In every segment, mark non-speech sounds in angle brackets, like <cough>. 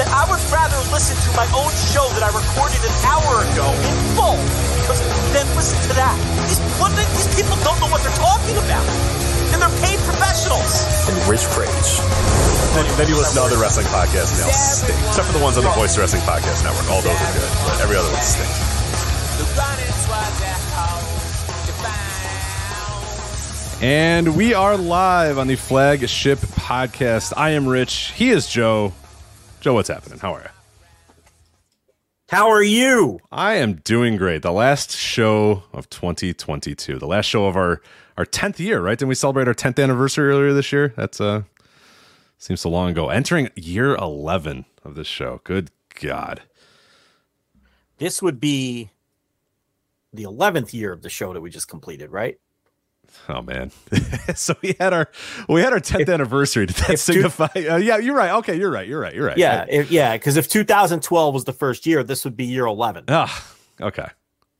that I would rather listen to my own show that I recorded an hour ago in full than listen to that. These, what, these people don't know what they're talking about. And they're paid professionals. And Rich Kraetsch. Then, then you listen to other wrestling podcasts and they all stink. Except for the ones on the Voice Wrestling Podcast Network. All those are good. But every other one stinks. And we are live on the Flagship Podcast. I am Rich. He is Joe. Joe, what's happening? How are you? How are you? I am doing great. The last show of 2022, the last show of our our 10th year, right? Didn't we celebrate our 10th anniversary earlier this year? That's uh seems so long ago. Entering year 11 of this show. Good God. This would be the 11th year of the show that we just completed, right? Oh man! <laughs> so we had our we had our tenth anniversary. Did that signify? uh, yeah, you're right. Okay, you're right. You're right. You're right. Yeah, if, yeah. Because if 2012 was the first year, this would be year 11. Ah, okay.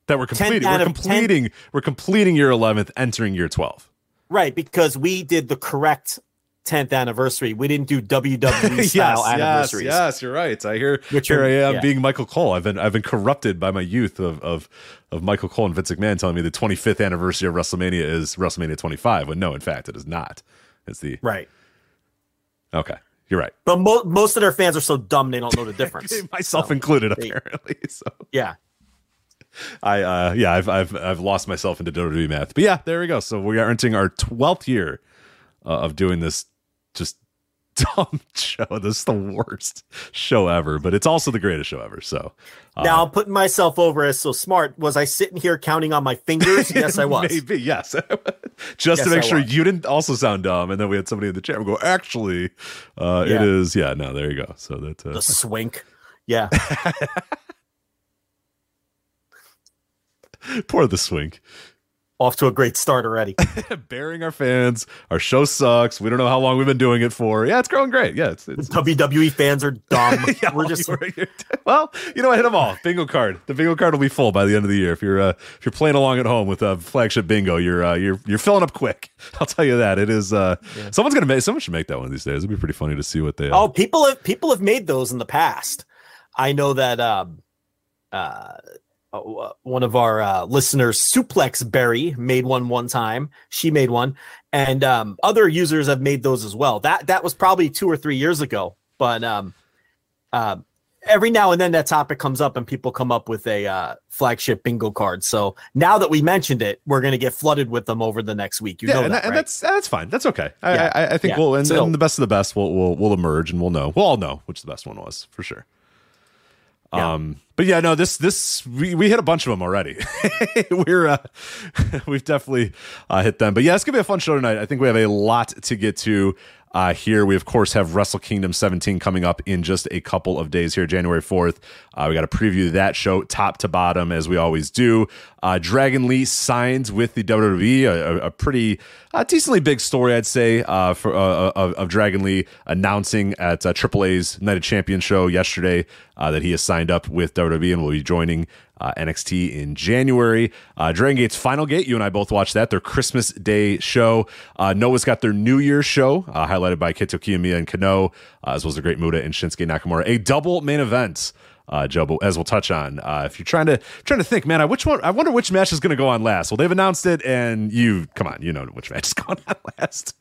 That we're completing. We're completing. 10, we're completing year 11th, entering year 12. Right, because we did the correct 10th anniversary. We didn't do WWE <laughs> style yes, anniversaries. Yes, yes, you're right. I hear Which here are, I am yeah. being Michael Cole. I've been I've been corrupted by my youth of of of Michael Cole and Vince McMahon telling me the 25th anniversary of WrestleMania is WrestleMania 25. When no, in fact, it is not. It's the right. Okay, you're right. But mo- most of their fans are so dumb they don't know the <laughs> difference. <laughs> Myself so, included, they, apparently. <laughs> So yeah. I uh yeah I've I've I've lost myself into WWE math, but yeah, there we go. So we are entering our twelfth year uh, of doing this just dumb <laughs> show. This is the worst show ever, but it's also the greatest show ever. So uh, now I'm putting myself over as so smart. Was I sitting here counting on my fingers? <laughs> Yes, I was. Maybe yes, <laughs> just yes, to make I sure was. you didn't also sound dumb. And then we had somebody in the chat go, actually, uh, yeah. it is. Yeah, no, there you go. So that uh, the swink. Yeah. Poor the swink. Off to a great start already. <laughs> Bearing our fans. Our show sucks. We don't know how long we've been doing it for. Yeah, it's growing great. Yeah, it's, it's WWE fans are dumb. <laughs> yeah, We're just <laughs> well, you know, I hit them all. Bingo card. The bingo card will be full by the end of the year. If you're uh, if you're playing along at home with a flagship bingo, you're uh, you're you're filling up quick. I'll tell you that. It is. Uh, Someone's gonna make. Someone should make that one of these days. It'd be pretty funny to see what they. Uh, Oh, people have people have made those in the past. I know that um, uh, uh, one of our uh, listeners, Suplex Berry, made one one time. She made one, and um, other users have made those as well. That that was probably two or three years ago, but um, uh, every now and then that topic comes up, and people come up with a uh, flagship bingo card. So now that we mentioned it, we're going to get flooded with them over the next week. You yeah, know and, that, and right? that's that's fine. That's okay. I Yeah. I, I think Yeah. we'll and, So- and the best of the best will will will emerge and we'll know. We'll all know which the best one was for sure. Yeah. Um, but yeah, no, this this we, we hit a bunch of them already. <laughs> We're uh, <laughs> we've definitely uh, hit them. But yeah, it's gonna be a fun show tonight. I think we have a lot to get to. Uh, here we of course have Wrestle Kingdom 17 coming up in just a couple of days here, January 4th. Uh, we got to preview that show top to bottom as we always do. Uh, Dragon Lee signs with the WWE, a, a- a pretty uh, decently big story, I'd say, uh, for uh, of, of Dragon Lee announcing at uh, AAA's Night of Champions show yesterday uh, that he has signed up with WWE and will be joining uh, NXT in January. Uh, Dragon Gate's Final Gate, you and I both watched that, their Christmas Day show. Uh, Noah's got their New Year's show, uh, highlighted by Kaito Kiyomiya and Kenoh, uh, as well as the Great Muta and Shinsuke Nakamura. A double main event. Uh, Joe, as we'll touch on, uh, if you're trying to trying to think, man, I which one? I wonder which match is going to go on last. Well, they've announced it, and you come on, you know which match is <laughs> going on last.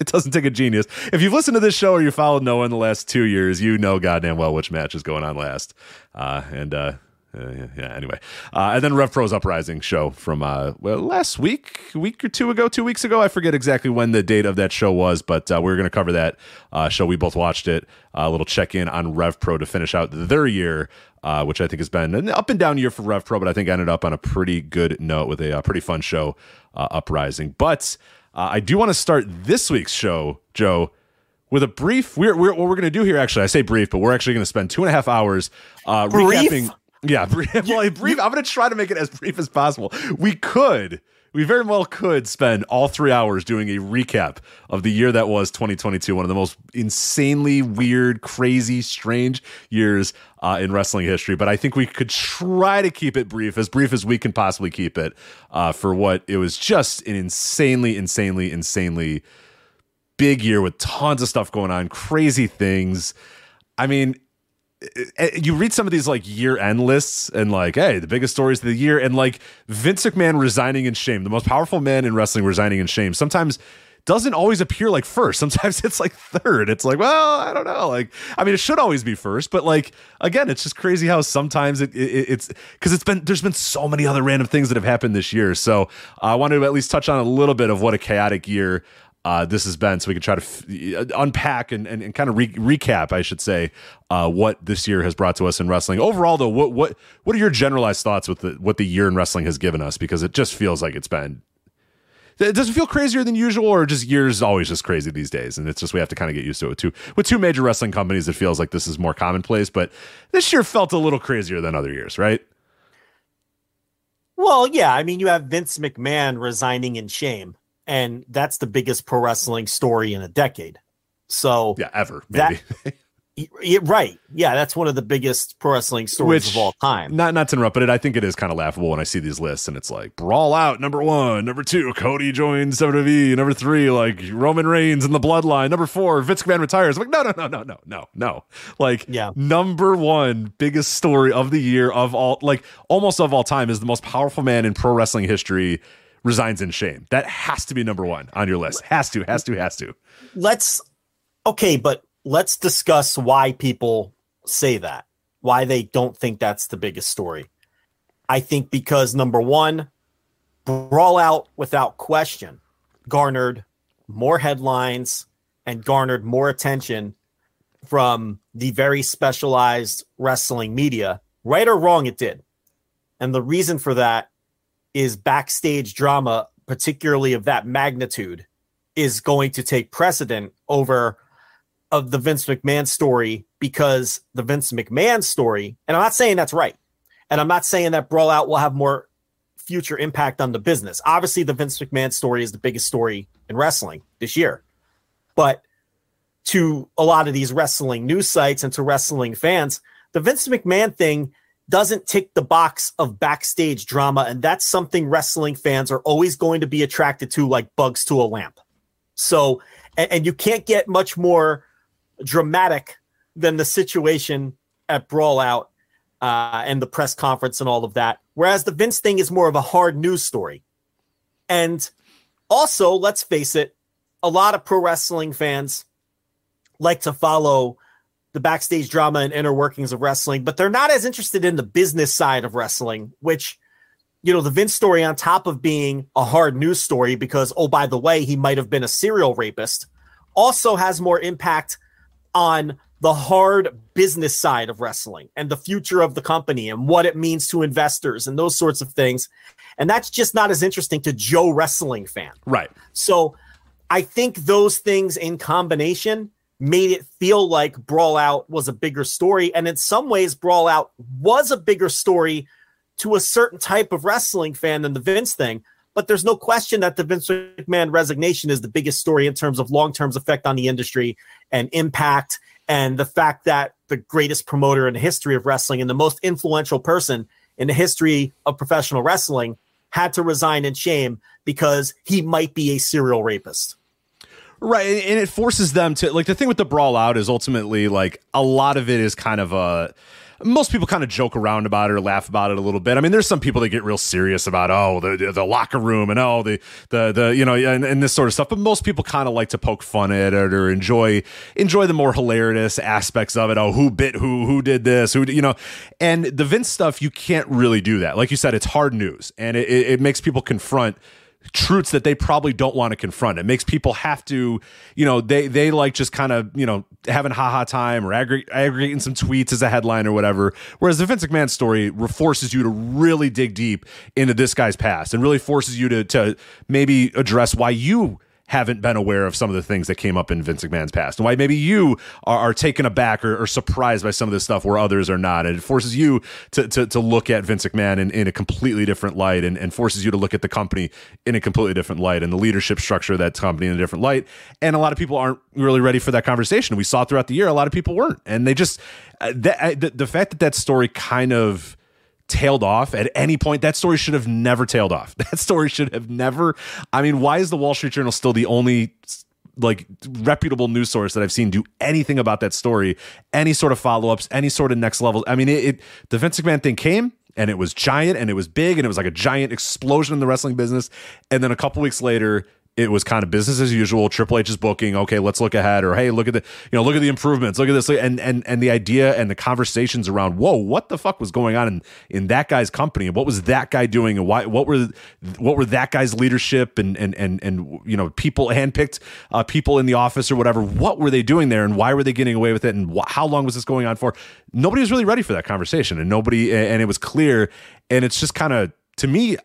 it doesn't take a genius. If you've listened to this show or you followed Noah in the last two years, you know goddamn well which match is going on last. Uh, and yeah, yeah, anyway. Uh, and then Rev Pro's Uprising show from uh, well, last week, a week or two ago, two weeks ago. I forget exactly when the date of that show was, but uh, we are going to cover that uh, show. We both watched it. a little check in on Rev Pro to finish out their year, uh, which I think has been an up and down year for Rev Pro, but I think ended up on a pretty good note with a, uh pretty fun show, uh, Uprising. But uh, I do want to start this week's show, Joe, with a brief. We're, we're what we're going to do here. Actually, I say brief, but we're actually going to spend two and a half hours uh, Brief? recapping. Yeah, brief. <laughs> Well, brief. I'm going to try to make it as brief as possible. We could. We very well could spend all three hours doing a recap of the year that was 2022, one of the most insanely weird, crazy, strange years uh, in wrestling history. But I think we could try to keep it brief, as brief as we can possibly keep it, uh, for what it was just an insanely, insanely, insanely big year with tons of stuff going on, crazy things. I mean, you read some of these like year end lists and like, hey, the biggest stories of the year, and like Vince McMahon resigning in shame, the most powerful man in wrestling resigning in shame. Sometimes doesn't always appear like first. <laughs> Sometimes it's like third. It's like, well, I don't know. Like, I mean, it should always be first, but like again, it's just crazy how sometimes it, it it's because it's been there's been so many other random things that have happened this year. So uh, I wanted to at least touch on a little bit of what a chaotic year uh, this has been, so we can try to f- unpack and, and, and kind of re- recap, I should say, uh, what this year has brought to us in wrestling. Overall, though, what what what are your generalized thoughts with the, what the year in wrestling has given us? Because it just feels like it's been. It doesn't feel crazier than usual, or just years always just crazy these days, and it's just we have to kind of get used to it. With two with two major wrestling companies, it feels like this is more commonplace. But this year felt a little crazier than other years, right? Well, yeah. I mean, you have Vince McMahon resigning in shame, and that's the biggest pro wrestling story in a decade. So, Yeah, ever That- maybe. <laughs> y- right. Yeah, that's one of the biggest pro wrestling stories Which- of all time. Not not to interrupt, but it, I think it is kind of laughable when I see these lists and it's like Brawl Out number one, number two, Cody joins WWE, number three, like Roman Reigns and the Bloodline, number four, Vince McMahon retires. I'm like, no, no, no, no, no, no, no. Like, Yeah. number one biggest story of the year of all, like almost of all time, is the most powerful man in pro wrestling history resigns in shame. That has to be number one on your list. Has to, has to, has to. Let's, okay, but let's discuss why people say that, why they don't think that's the biggest story. I think because number one, Brawl Out without question garnered more headlines and garnered more attention from the very specialized wrestling media. Right or wrong, it did. And the reason for that is backstage drama, particularly of that magnitude, is going to take precedent over of the Vince McMahon story because the Vince McMahon story, and I'm not saying that's right, and I'm not saying that Brawl Out will have more future impact on the business. Obviously, the Vince McMahon story is the biggest story in wrestling this year. But to a lot of these wrestling news sites and to wrestling fans, the Vince McMahon thing doesn't tick the box of backstage drama. And that's something wrestling fans are always going to be attracted to, like bugs to a lamp. So, and, and you can't get much more dramatic than the situation at Brawl Out uh, and the press conference and all of that. Whereas the Vince thing is more of a hard news story. And also, let's face it, a lot of pro wrestling fans like to follow the backstage drama and inner workings of wrestling, but they're not as interested in the business side of wrestling, which, you know, the Vince story, on top of being a hard news story, because, oh, by the way, he might have been a serial rapist, also has more impact on the hard business side of wrestling and the future of the company and what it means to investors and those sorts of things. And that's just not as interesting to Joe wrestling fan. Right. So I think those things in combination made it feel like Brawl Out was a bigger story. And in some ways, Brawl Out was a bigger story to a certain type of wrestling fan than the Vince thing. But there's no question that the Vince McMahon resignation is the biggest story in terms of long term effect on the industry and impact and the fact that the greatest promoter in the history of wrestling and the most influential person in the history of professional wrestling had to resign in shame because he might be a serial rapist. Right, and it forces them to like the thing with the brawl out is ultimately like a lot of it is kind of a most people kind of joke around about it or laugh about it a little bit. I mean, there's some people that get real serious about oh the the locker room and oh the the the you know and, and this sort of stuff. But most people kind of like to poke fun at it or enjoy enjoy the more hilarious aspects of it. Oh, who bit who? Who did this? Who you know? And the Vince stuff, you can't really do that. Like you said, it's hard news, and it, it makes people confront truths that they probably don't want to confront. It makes people have to, you know, they they like just kind of, you know, having haha time or aggregating some tweets as a headline or whatever. Whereas the Vince McMahon story forces you to really dig deep into this guy's past and really forces you to to maybe address why you haven't been aware of some of the things that came up in Vince McMahon's past and why maybe you are, are taken aback or, or, surprised by some of this stuff where others are not. And it forces you to, to, to look at Vince McMahon in, in a completely different light and, and forces you to look at the company in a completely different light and the leadership structure of that company in a different light. And a lot of people aren't really ready for that conversation. We saw throughout the year, a lot of people weren't. And they just, uh, the, the fact that that story kind of, tailed off at any point. That story should have never tailed off. <laughs> That story should have never. I mean, why is the Wall Street Journal still the only like reputable news source that I've seen do anything about that story, any sort of follow ups, any sort of next level? I mean, it, it the Vince McMahon thing came and it was giant and it was big and it was like a giant explosion in the wrestling business. And then a couple weeks later, it was kind of business as usual. Triple H is booking. Okay, let's look ahead. Or hey, look at the you know look at the improvements. Look at this. And and and the idea and the conversations around whoa, what the fuck was going on in in that guy's company and what was that guy doing and why what were what were that guy's leadership and and and and you know people handpicked uh, people in the office or whatever. What were they doing there and why were they getting away with it and wh- how long was this going on for? Nobody was really ready for that conversation and nobody and it was clear and it's just kind of to me.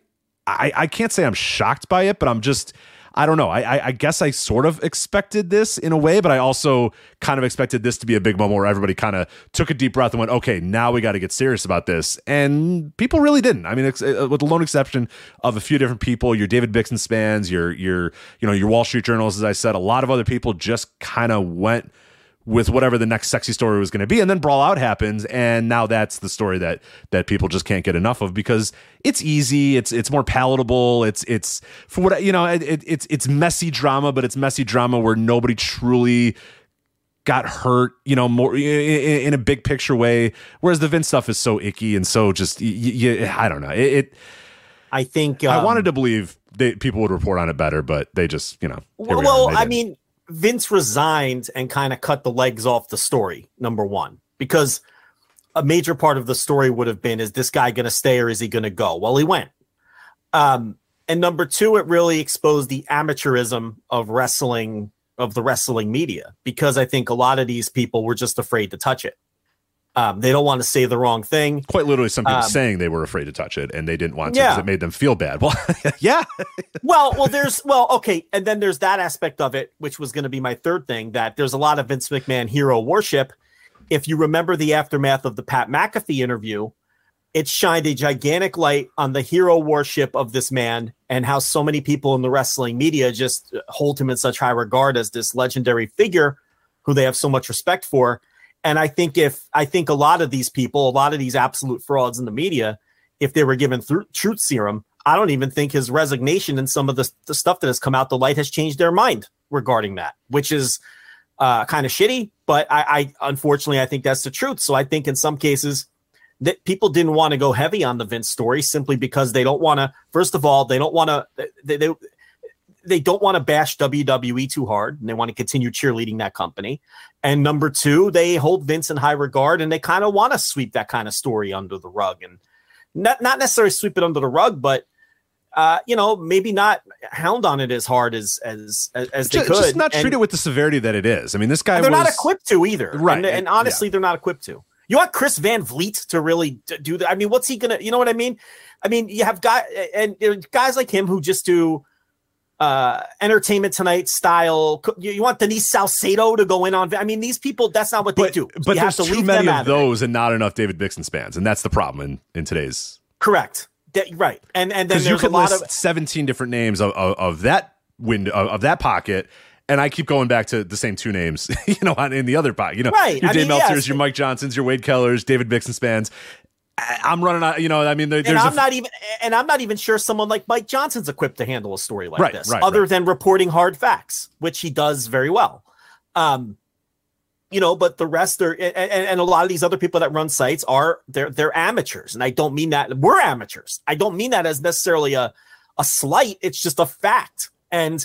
I, I can't say I'm shocked by it, but I'm just I don't know. I, I guess I sort of expected this in a way, but I also kind of expected this to be a big moment where everybody kind of took a deep breath and went, "Okay, now we got to get serious about this." And people really didn't. I mean, uh, with the lone exception of a few different people, your David Bixenspans, your your you know your Wall Street journals, as I said, a lot of other people just kind of went with whatever the next sexy story was going to be and then brawl out happens and now that's the story that that people just can't get enough of because it's easy it's it's more palatable it's it's for what you know it, it's it's messy drama but it's messy drama where nobody truly got hurt you know more in, in a big picture way whereas the Vince stuff is so icky and so just you, I don't know it, it I think um, I wanted to believe they, people would report on it better but they just you know well I mean Vince resigned and kind of cut the legs off the story, number one, because a major part of the story would have been is this guy going to stay or is he going to go? Well, he went. Um, and number two, it really exposed the amateurism of wrestling, of the wrestling media, because I think a lot of these people were just afraid to touch it. Um, they don't want to say the wrong thing. Quite literally, some people um, saying they were afraid to touch it and they didn't want to because it made them feel bad. <laughs> Well, yeah. well, well, there's well, okay, and then there's that aspect of it, which was going to be my third thing. That there's a lot of Vince McMahon hero worship. If you remember the aftermath of the Pat McAfee interview, it shined a gigantic light on the hero worship of this man and how so many people in the wrestling media just hold him in such high regard as this legendary figure who they have so much respect for. And I think if I think a lot of these people, a lot of these absolute frauds in the media, if they were given th- truth serum, I don't even think his resignation and some of the, the stuff that has come out the light has changed their mind regarding that, which is uh, kind of shitty. But I, I unfortunately I think that's the truth. So I think in some cases that people didn't want to go heavy on the Vince story simply because they don't want to. First of all, they don't want to. They, they they don't want to bash WWE too hard, and they want to continue cheerleading that company. And number two, they hold Vince in high regard, and they kind of want to sweep that kind of story under the rug, and not not necessarily sweep it under the rug, but uh, you know, maybe not hound on it as hard as as as they just, could. Just not treat and, it with the severity that it is. I mean, this guy. They're was, not equipped to either, right? And, and honestly, yeah. they're not equipped to. You want Chris Van Vliet to really do that? I mean, what's he gonna? You know what I mean? I mean, you have guys and guys like him who just do uh entertainment tonight style you, you, want denise salcedo to go in on i mean these people that's not what they do but you there's too many of those and not enough david Bixenspans and that's the problem in in today's correct right and and then there's you can a lot list of 17 different names of, of, of that window of, of that pocket and I keep going back to the same two names, <laughs> you know, in the other pocket. You know, right. your I Dave mean, Meltzers, yes. your Mike Johnsons, your Wade Kellers, David Bixenspans. I'm running out, you know. I mean, there, and I'm a, not even, and I'm not even sure someone like Mike Johnson's equipped to handle a story like Right, this, right, other right. than reporting hard facts, which he does very well. Um, you know, but the rest are, and, and a lot of these other people that run sites are they're they're amateurs, and I don't mean that we're amateurs. I don't mean that as necessarily a a slight. It's just a fact, and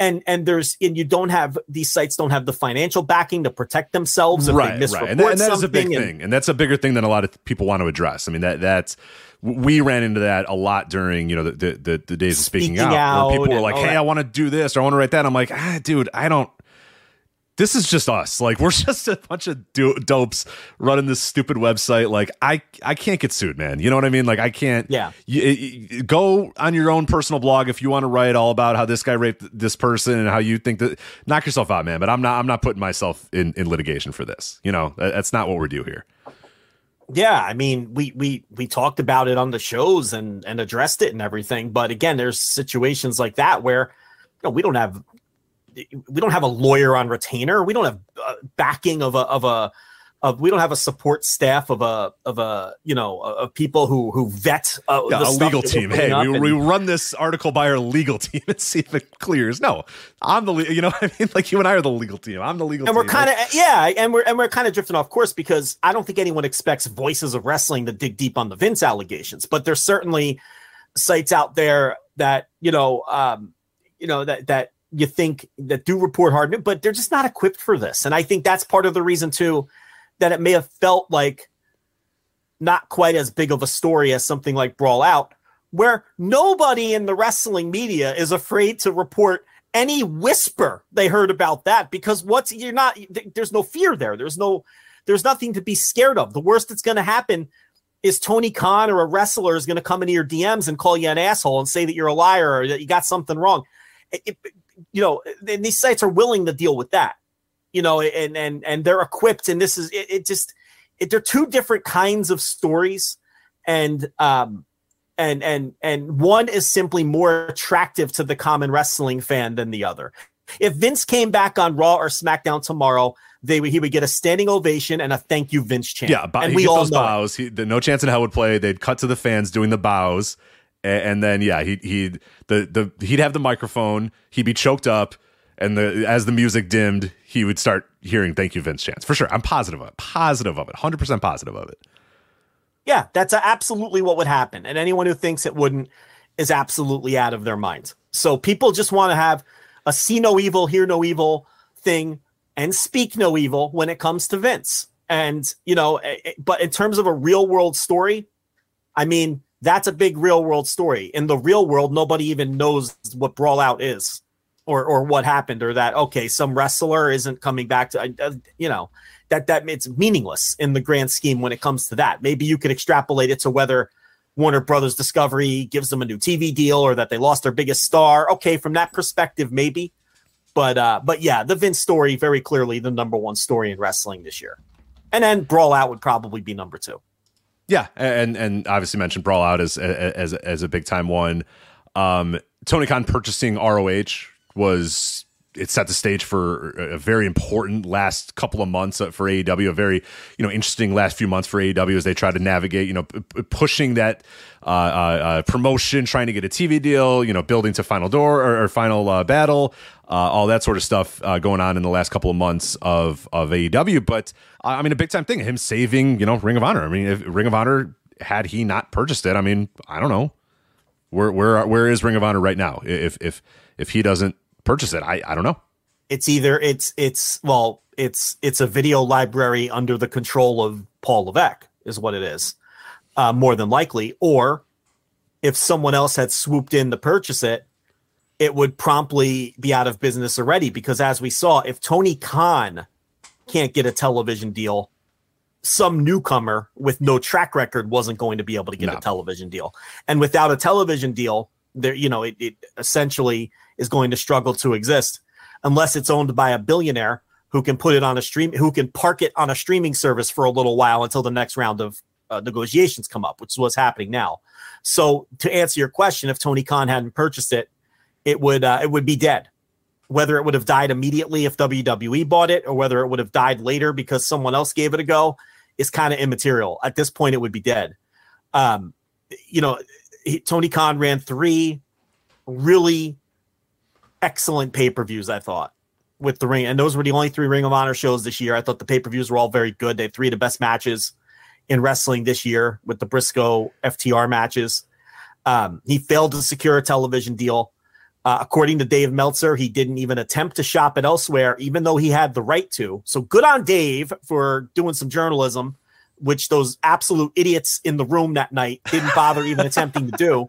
and and there's and you don't have these sites don't have the financial backing to protect themselves if right, they right, and that, and that is a big and- thing, and that's a bigger thing than a lot of people want to address. I mean, that that's we ran into that a lot during you know the the, the, the days of speaking, Speaking out, where people were like, "Hey, that. I want to do this or I want to write that." I'm like, "Ah, dude, I don't." This is just us. Like we're <laughs> just a bunch of do- dopes running this stupid website. Like I, I can't get sued, man. You know what I mean? Like I can't. Yeah. You, you- go on your own personal blog if you want to write all about how this guy raped this person and how you think that. Knock yourself out, man. But I'm not. I'm not putting myself in in litigation for this. You know, that- that's not what we're do here. Yeah, I mean, we we we talked about it on the shows and and addressed it and everything. But again, there's situations like that where you know, we don't have we don't have a lawyer on retainer. We don't have uh, backing of a of a of we don't have a support staff of a of a you know of people who who vet uh, Yeah, the a legal team. Hey, we, and- we run this article by our legal <laughs> team and see if it clears. No, I'm the you know <laughs> I mean. Like you and I are the legal team. I'm the legal. and we're kind of yeah, and we're and we're kind of drifting off course because I don't think anyone expects Voices of Wrestling to dig deep on the Vince allegations, but there's certainly sites out there that you know, um, you know that that you think that do report hard, but they're just not equipped for this, and I think that's part of the reason too that it may have felt like not quite as big of a story as something like Brawl Out, where nobody in the wrestling media is afraid to report any whisper they heard about that because what's you're not there's no fear there. There's no there's nothing to be scared of. The worst that's going to happen is Tony Khan or a wrestler is going to come into your DMs and call you an asshole and say that you're a liar or that you got something wrong. It- it- you know and these sites are willing to deal with that you know and and and they're equipped and this is it, it just it, they're two different kinds of stories and um and and and one is simply more attractive to the common wrestling fan than the other. If Vince came back on Raw or SmackDown tomorrow, they would he would get a standing ovation and a thank you Vince chant. Yeah, but and we all those know bows. He, the No Chance in Hell would play. They'd cut to the fans doing the bows, and, and then yeah, he he the the he'd have the microphone. He'd be choked up, and the as the music dimmed, he would start hearing "Thank you, Vince" chants for sure. I'm positive of it. Positive of it. Hundred percent positive of it. Yeah, that's absolutely what would happen. And anyone who thinks it wouldn't is absolutely out of their minds. So people just want to have a see no evil, hear no evil thing and speak no evil when it comes to Vince. And, you know, eh, eh, but in terms of a real world story, I mean, that's a big real world story. In the real world, nobody even knows what Brawl Out is or or what happened or that okay, some wrestler isn't coming back to uh, you know, that that it's meaningless in the grand scheme when it comes to that. Maybe you could extrapolate it to whether Warner Brothers Discovery gives them a new TV deal or that they lost their biggest star. Okay, from that perspective, maybe. But uh, but yeah, the Vince story very clearly the number one story in wrestling this year, and then Brawl Out would probably be number two. Yeah, and and obviously mentioned Brawl Out as as as a big time one. Um, Tony Khan purchasing ROH was it set the stage for a very important last couple of months for AEW. A very you know interesting last few months for AEW as they try to navigate you know p- pushing that uh, uh, uh, promotion, trying to get a TV deal, you know building to Final Door or, or Final uh, Battle, uh, all that sort of stuff uh, going on in the last couple of months of of AEW. But I mean a big time thing, him saving you know Ring of Honor. I mean if Ring of Honor had he not purchased it, I mean I don't know where where where is Ring of Honor right now if if if he doesn't purchase it. I I don't know. It's either it's it's well it's it's a video library under the control of Paul Levesque is what it is, uh, more than likely. Or if someone else had swooped in to purchase it, it would promptly be out of business already. Because as we saw, if Tony Khan can't get a television deal, some newcomer with no track record wasn't going to be able to get no. a television deal. And without a television deal, there, you know, it, it essentially is going to struggle to exist unless it's owned by a billionaire who can put it on a stream, who can park it on a streaming service for a little while until the next round of uh, negotiations come up, which is what's happening now. So to answer your question, if Tony Khan hadn't purchased it, it would uh, it would be dead. Whether it would have died immediately if WWE bought it, or whether it would have died later because someone else gave it a go, is kind of immaterial. At this point, it would be dead. Um, you know, he, Tony Khan ran three really excellent pay per views. I thought with the ring, and those were the only three Ring of Honor shows this year. I thought the pay per views were all very good. They had three of the best matches in wrestling this year with the Briscoe FTR matches. Um, he failed to secure a television deal. Uh, according to Dave Meltzer, he didn't even attempt to shop it elsewhere, even though he had the right to. So good on Dave for doing some journalism, which those absolute idiots in the room that night didn't bother even attempting to do.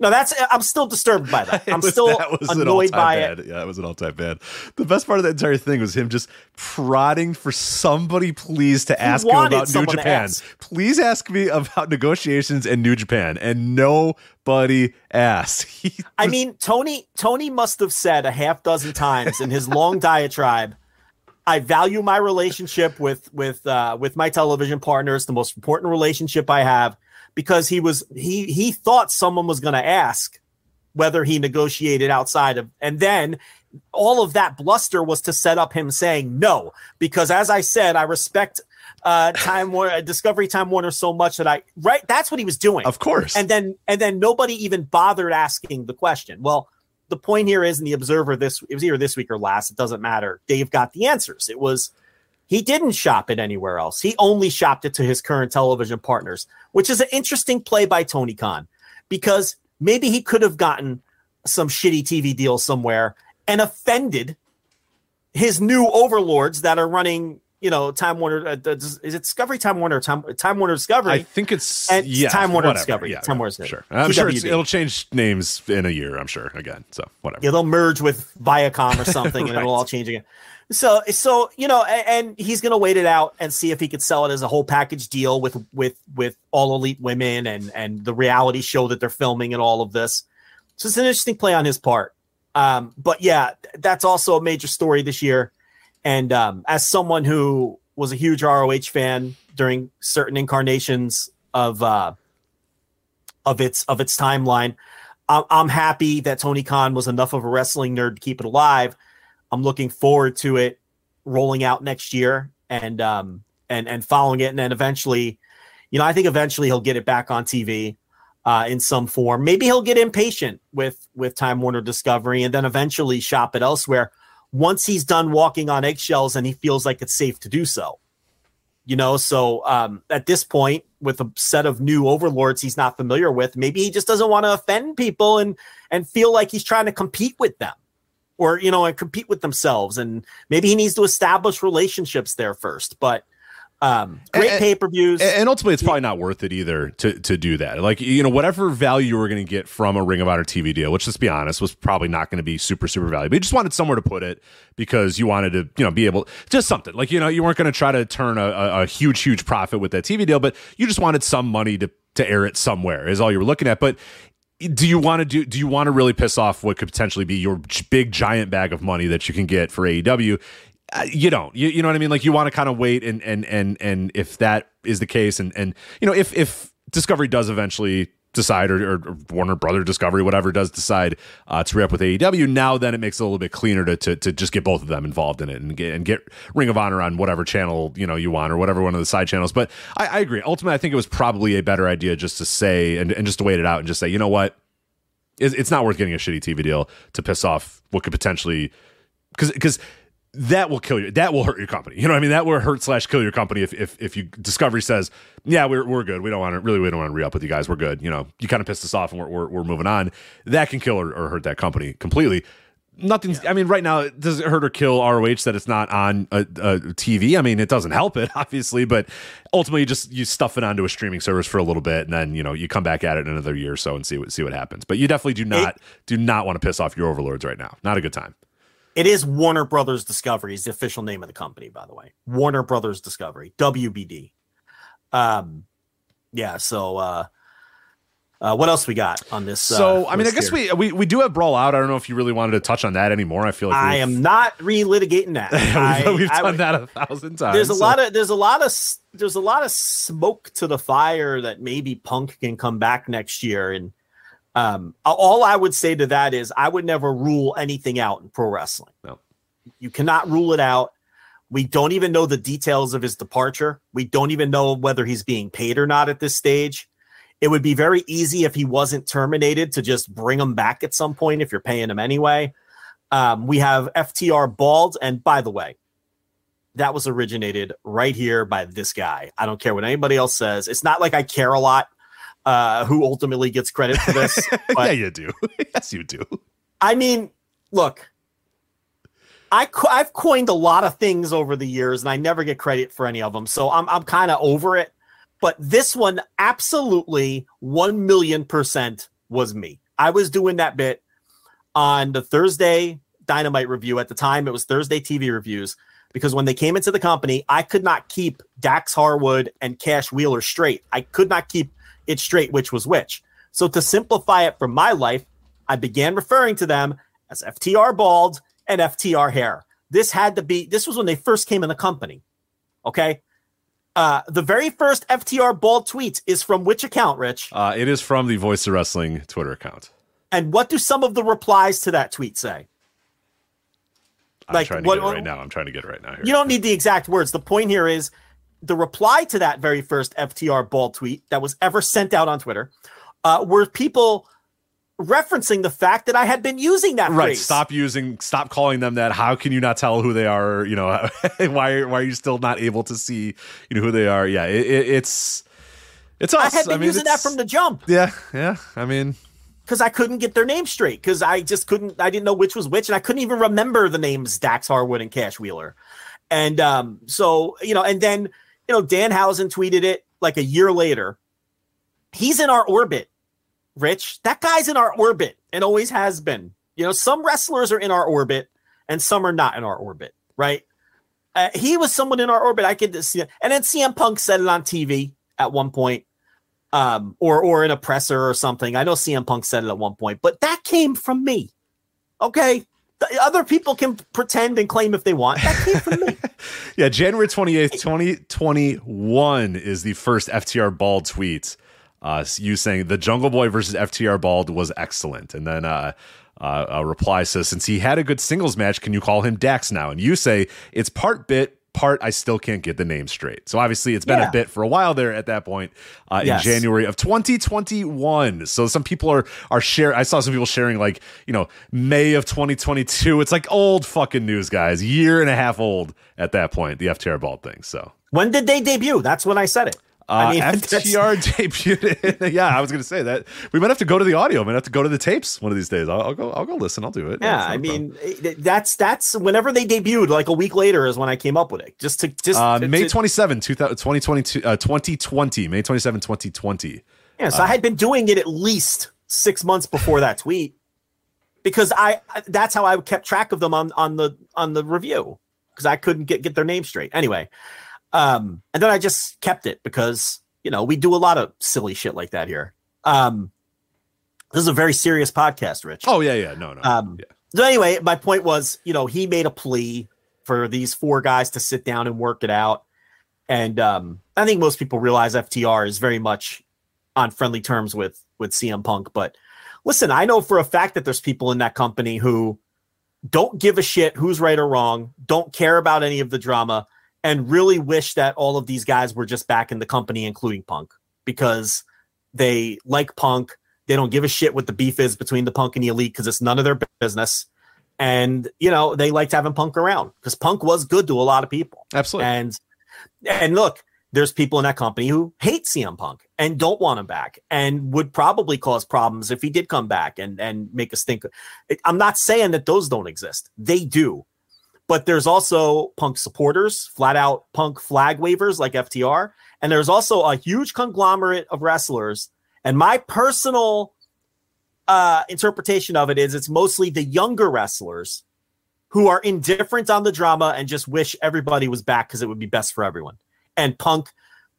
No, that's I'm still disturbed by that. <laughs> I'm was, still that annoyed by bad. it. Yeah, it was an all-time bad. The best part of the entire thing was him just prodding for somebody, please, to he ask him about New Japan. Ask. Please ask me about negotiations and New Japan, and nobody asked. <laughs> He I mean, Tony Tony must have said a half dozen times in his long <laughs> diatribe. I value my relationship with with uh, with my television partners, the most important relationship I have because he was he he thought someone was going to ask whether he negotiated outside of and then all of that bluster was to set up him saying no because as i said i respect uh time warner discovery time warner so much that i right that's what he was doing. Of course. And then and then nobody even bothered asking the question. Well the point here is in the observer this it was either this week or last it doesn't matter. Dave got the answers. It was he didn't shop it anywhere else. He only shopped it to his current television partners, which is an interesting play by Tony Khan because maybe he could have gotten some shitty TV deal somewhere and offended his new overlords that are running, you know, Time Warner. Uh, is it Discovery Time Warner? Time, Time Warner Discovery. I think it's yeah, Time Warner whatever. Discovery. Yeah, Time Warner Discovery. Sure, I'm sure it'll change names in a year. I'm sure again. So whatever. Yeah, they'll merge with Viacom or something, right. <laughs> and it'll all change again. So, so you know, and, and he's going to wait it out and see if he could sell it as a whole package deal with with with all elite women and and the reality show that they're filming and all of this. So it's an interesting play on his part. Um, but yeah, that's also a major story this year. And um, as someone who was a huge ROH fan during certain incarnations of uh, of its of its timeline, I'm, I'm happy that Tony Khan was enough of a wrestling nerd to keep it alive I'm looking forward to it rolling out next year and um and and following it. And then eventually you know I think eventually he'll get it back on TV uh in some form. Maybe he'll get impatient with with Time Warner Discovery and then eventually shop it elsewhere. Once he's done walking on eggshells and he feels like it's safe to do so. You know so um at this point with a set of new overlords he's not familiar with maybe he just doesn't want to offend people and and feel like he's trying to compete with them or you know and compete with themselves and maybe he needs to establish relationships there first but um great pay-per-views. and ultimately it's probably not worth it either to to do that. Like you know whatever value you were going to get from a ring of honor tv deal which let's be honest was probably not going to be super super valuable. You just wanted somewhere to put it because you wanted to you know be able just something. Like you know you weren't going to try to turn a, a, a huge huge profit with that tv deal but you just wanted some money to to air it somewhere is all you were looking at. But do you want to do do you want to really piss off what could potentially be your big giant bag of money that you can get for AEW uh, you don't. You, you know what I mean? Like you want to kind of wait and and and and if that is the case, and and you know if if Discovery does eventually decide or, or, Warner Brother Discovery whatever does decide uh, to re up with AEW now then it makes it a little bit cleaner to, to, to just get both of them involved in it and get and get Ring of Honor on whatever channel you know you want or whatever one of the side channels. But I, I agree. Ultimately I think it was probably a better idea just to say and, and just to wait it out and just say you know what? It's, it's not worth getting a shitty TV deal to piss off what could potentially because because that will kill you. That will hurt your company. You know what I mean? That will hurt slash kill your company if if if you Discovery says, yeah, we're we're good. We don't want to really we don't want to re up with you guys. We're good. You know, you kind of pissed us off and we're we're, we're moving on. That can kill or, or hurt that company completely. Nothing's. Yeah. I mean, right now, does it hurt or kill ROH that it's not on a, a, TV? I mean, it doesn't help it, <laughs> obviously, but ultimately, you just you stuff it onto a streaming service for a little bit, and then you know you come back at it in another year or so and see what see what happens. But you definitely do not it, do not want to piss off your overlords right now. Not a good time. It is Warner Brothers Discovery is the official name of the company, by the way. Warner Brothers Discovery, WBD. Um, yeah. So, uh, uh, what else we got on this? So, uh, I mean, I guess here? we, we we do have Brawl Out. I don't know if you really wanted to touch on that anymore. I feel like I am not relitigating that. I, <laughs> we've done I, that a thousand times. There's a so. lot of there's a lot of there's a lot of smoke to the fire that maybe Punk can come back next year, and um, all I would say to that is I would never rule anything out in pro wrestling. No. You cannot rule it out. We don't even know the details of his departure. We don't even know whether he's being paid or not at this stage. It would be very easy if he wasn't terminated to just bring him back at some point if you're paying him anyway. Um, we have FTR Bald. And by the way, that was originated right here by this guy. I don't care what anybody else says. It's not like I care a lot uh, who ultimately gets credit for this. <laughs> yeah, you do. <laughs> yes, you do. I mean, look, I I've coined a lot of things over the years, and I never get credit for any of them. So I'm I'm kind of over it. But this one, absolutely one million percent was me. I was doing that bit on the Thursday Dynamite review. At the time, it was Thursday TV reviews because when they came into the company, I could not keep Dax Harwood and Cash Wheeler straight. I could not keep it straight which was which. So to simplify it for my life, I began referring to them as FTR bald and FTR hair. This had to be, this was when they first came in the company. Okay. Uh, the very first FTR bald tweet is from which account, Rich? Uh, it is from the Voice of Wrestling Twitter account. And what do some of the replies to that tweet say? I'm like, trying to what, get it right now. I'm trying to get it right now. Here. You don't need the exact words. The point here is the reply to that very first FTR bald tweet that was ever sent out on Twitter uh, were people referencing the fact that I had been using that right. Phrase. Stop using, stop calling them that. How can you not tell who they are? You know, <laughs> why why are you still not able to see you know who they are? Yeah, it, it, it's it's us. I had been I mean, using that from the jump. Yeah, yeah. I mean, because I couldn't get their names straight because I just couldn't. I didn't know which was which, and I couldn't even remember the names Dax Harwood and Cash Wheeler. And um, so you know, and then you know, Danhausen tweeted it like a year later. He's in our orbit, Rich. That guy's in our orbit and always has been. You know, some wrestlers are in our orbit and some are not in our orbit, right? Uh, he was someone in our orbit. I could see, it. and then CM Punk said it on TV at one point, um, or or in a presser or something. I know CM Punk said it at one point, but that came from me. Okay, other people can pretend and claim if they want. That came from me. <laughs> yeah, January 28th, 2021 is the first FTR Bald tweet. Uh, you saying the Jungle Boy versus FTR Bald was excellent. And then uh, uh, a reply says, since he had a good singles match, can you call him Dax now? And you say, it's part bit, part I still can't get the name straight. So obviously it's been yeah. a bit for a while there at that point uh, yes. in January of 2021. So some people are are share. I saw some people sharing like you know May of 2022. It's like old fucking news, guys. Year and a half old at that point. The FTR bald thing. So when did they debut? That's when I said it. Uh, I mean, <laughs> FTR <laughs> debuted. yeah, I was going to say that we might have to go to the audio. We might have to go to the tapes one of these days. I'll, I'll go. I'll go listen. I'll do it. Yeah, I mean, eh, that's that's whenever they debuted. Like a week later is when I came up with it. Just to just uh, to, May 27, 2022, uh, 2020, May 27, 2020. Yeah, so I had been doing it at least six months before that tweet because I that's how I kept track of them on on the on the review because I couldn't get get their name straight. Anyway, um, and then I just kept it because, you know, we do a lot of silly shit like that here. Um, this is a very serious podcast, Rich. Oh, yeah, yeah. No, no. Um, yeah. So anyway, my point was, you know, he made a plea for these four guys to sit down and work it out. And um, I think most people realize FTR is very much on friendly terms with with CM Punk. But listen, I know for a fact that there's people in that company who don't give a shit who's right or wrong, don't care about any of the drama, and really wish that all of these guys were just back in the company, including Punk, because they like Punk. They don't give a shit what the beef is between the Punk and the Elite because it's none of their business. And you know they liked having Punk around because Punk was good to a lot of people. Absolutely. And and look, there's people in that company who hate CM Punk and don't want him back and would probably cause problems if he did come back and and make us think. I'm not saying that those don't exist. They do. But there's also punk supporters, flat out punk flag wavers like FTR. And there's also a huge conglomerate of wrestlers. And my personal uh, interpretation of it is it's mostly the younger wrestlers who are indifferent on the drama and just wish everybody was back because it would be best for everyone. And Punk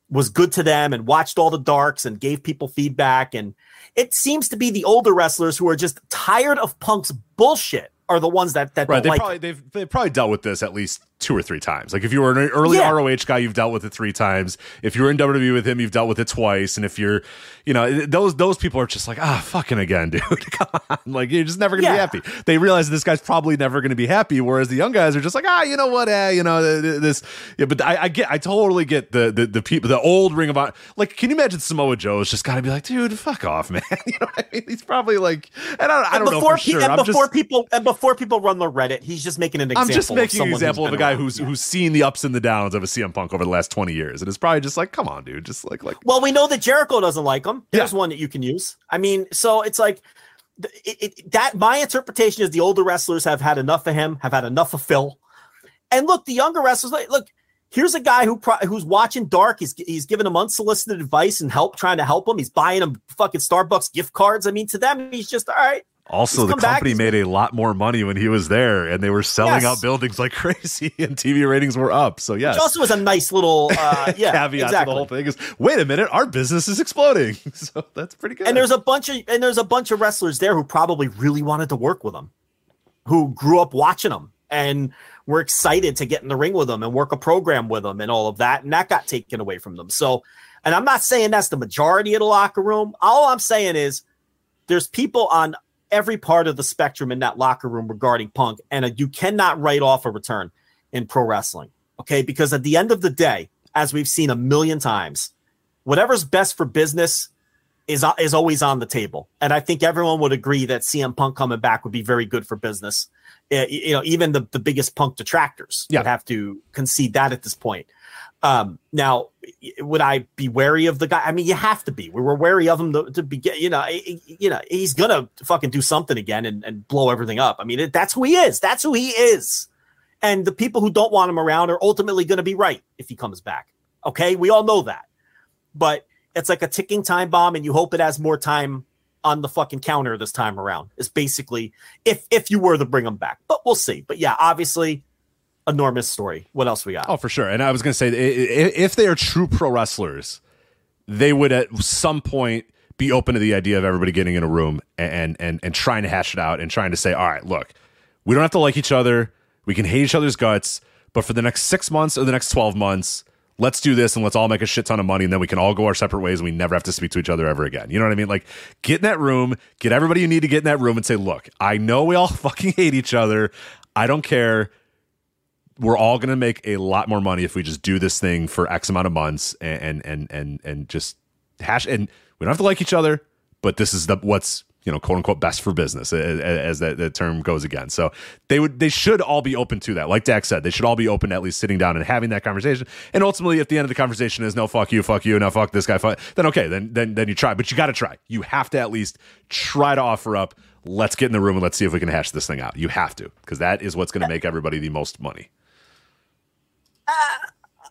was good to them and watched all the darks and gave people feedback. And it seems to be the older wrestlers who are just tired of Punk's bullshit are the ones that that right. They like probably they've they've probably dealt with this at least two or three times. Like if you were an early Yeah. ROH guy, you've dealt with it three times. If you were in WWE with him, you've dealt with it twice. And if you're, you know, those those people are just like, ah, fucking again, <laughs> dude. Come on, like you're just never gonna Yeah. be happy. They realize this guy's probably never gonna be happy. Whereas the young guys are just like, ah, you know what, eh, you know th- th- this. Yeah, but I, I get, I totally get the the the people, the old Ring of Honor. Like, can you imagine Samoa Joe's just gotta be like, dude, fuck off, <laughs> man. you know what I mean? He's probably like, and I don't, I don't know before for pe- sure. and I'm before just, people and before people run the Reddit, he's just making an example. I'm just making an example of a been guy who's who's seen the ups and the downs of a CM Punk over the last 20 years, and it's probably just like, come on, dude, just like like Well, we know that Jericho doesn't like him. There's Yeah. one that you can use. I mean, so it's like it, it, that. My interpretation is the older wrestlers have had enough of him, have had enough of Phil. And look, the younger wrestlers, like, look, here's a guy who pro- who's watching Dark. He's he's giving him unsolicited advice and help, trying to help him. He's buying him fucking Starbucks gift cards. I mean, to them, he's just all right. Also, the come back, company made a lot more money when he was there, and they were selling Yes. out buildings like <laughs> crazy, and TV ratings were up. So yes, Which also was a nice little uh, <laughs> yeah caveat exactly. to the whole thing is, wait a minute, our business is exploding. <laughs> So that's pretty good. And there's a bunch of and there's a bunch of wrestlers there who probably really wanted to work with him, who grew up watching him and were excited to get in the ring with him and work a program with him and all of that, and that got taken away from them. So, and I'm not saying that's the majority of the locker room. All I'm saying is there's people on every part of the spectrum in that locker room regarding Punk, and uh, you cannot write off a return in pro wrestling. Okay, because at the end of the day, as we've seen a million times, whatever's best for business is is always on the table. And I think everyone would agree that CM Punk coming back would be very good for business. Uh, you know, even the, the biggest Punk detractors Yeah. would have to concede that at this point. Um, now, would I be wary of the guy? I mean, you have to be. We were wary of him to, to begin. You know, you know, he's gonna fucking do something again and, and blow everything up. I mean, it, that's who he is. That's who he is. And the people who don't want him around are ultimately going to be right if he comes back. Okay, we all know that. But it's like a ticking time bomb, and you hope it has more time on the fucking counter this time around. Is basically if if you were to bring him back, but we'll see. But yeah, obviously, enormous story. What else we got? Oh, for sure. And I was going to say, if they are true pro wrestlers, they would at some point be open to the idea of everybody getting in a room and and and trying to hash it out and trying to say, all right, look, we don't have to like each other. We can hate each other's guts, but for the next six months or the next twelve months, let's do this and let's all make a shit ton of money, and then we can all go our separate ways and we never have to speak to each other ever again. You know what I mean? Like, get in that room, get everybody you need to get in that room, and say, look, I know we all <laughs> fucking hate each other. I don't care we're all going to make a lot more money if we just do this thing for X amount of months and and and and just hash. And we don't have to like each other, but this is the what's you know quote unquote best for business as that, that term goes again. So they would they should all be open to that. Like Dak said, they should all be open to at least sitting down and having that conversation. And ultimately, if the end of the conversation is no fuck you, fuck you, no fuck this guy, fuck, then okay, then then then you try. But you got to try. You have to at least try to offer up. Let's get in the room and let's see if we can hash this thing out. You have to because that is what's going to make everybody the most money.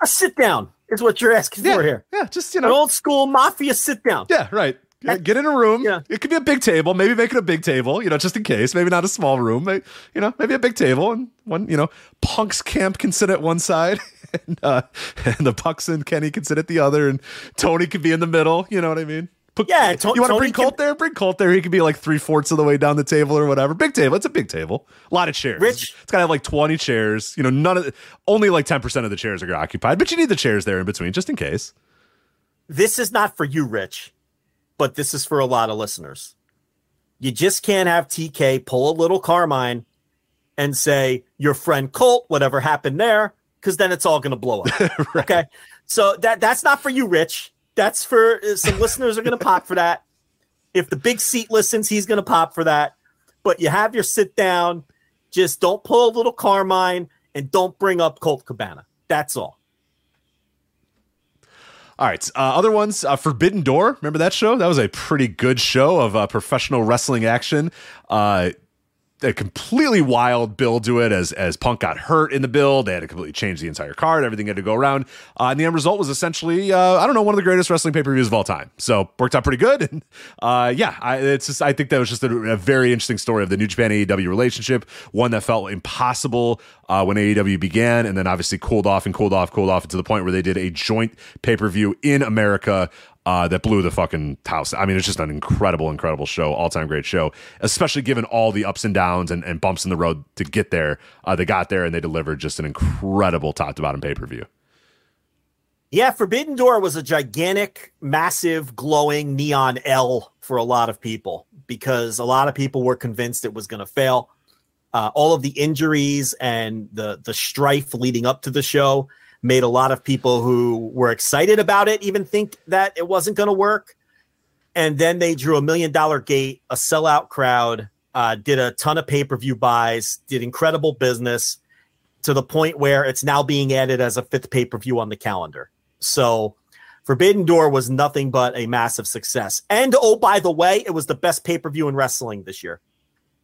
A sit down is what you're asking for here. Yeah, just you An know, old school mafia sit down. yeah, right. Get, get in a room. Yeah. It could be a big table. Maybe make it a big table. You know, just in case. Maybe not a small room. May- You know, maybe a big table and one. You know, Punk's camp can sit at one side, <laughs> and uh, and the Bucks and Kenny can sit at the other, and Tony could be in the middle. You know what I mean? Put, Yeah, To- you want to bring can- Colt there? Bring Colt there. He could be like three fourths of the way down the table or whatever. Big table. It's a big table. A lot of chairs. Rich- It's got to have like twenty chairs. You know, none of only like ten percent of the chairs are occupied, but you need the chairs there in between just in case. this is not for you, Rich, but this is for a lot of listeners. You just can't have TK pull a little Carmine and say, your friend Colt, whatever happened there, because then it's all going to blow up. <laughs> Okay. So that that's not for you, Rich. That's for uh, some listeners are going to pop for that. If the big seat listens, he's going to pop for that. But you have your sit down. Just don't pull a little Carmine and don't bring up Colt Cabana. That's all. All right. Uh, other ones, uh, Forbidden Door. Remember that show? That was a pretty good show of uh, professional wrestling action. A completely wild build to it as as Punk got hurt in the build. They had to completely change the entire card. Everything had to go around. Uh, and the end result was essentially, uh, I don't know, one of the greatest wrestling pay per views of all time. So worked out pretty good. <laughs> And uh, yeah, I, it's just I think that was just a, a very interesting story of the New Japan AEW relationship. One that felt impossible uh, when AEW began, and then obviously cooled off and cooled off, cooled off to the point where they did a joint pay per view in America uh, that blew the fucking house. I mean, it's just an incredible, incredible show, all time great show, especially given all the ups and downs and, and bumps in the road to get there. Uh, they got there and they delivered just an incredible top to bottom pay per view. Yeah, Forbidden Door was a gigantic, massive, glowing neon L for a lot of people because a lot of people were convinced it was going to fail. Uh, all of the injuries and the the strife leading up to the show made a lot of people who were excited about it even think that it wasn't going to work. And then they drew a million dollar gate, a sellout crowd, uh, did a ton of pay per view buys, did incredible business to the point where it's now being added as a fifth pay per view on the calendar. So Forbidden Door was nothing but a massive success. And oh, by the way, it was the best pay per view in wrestling this year.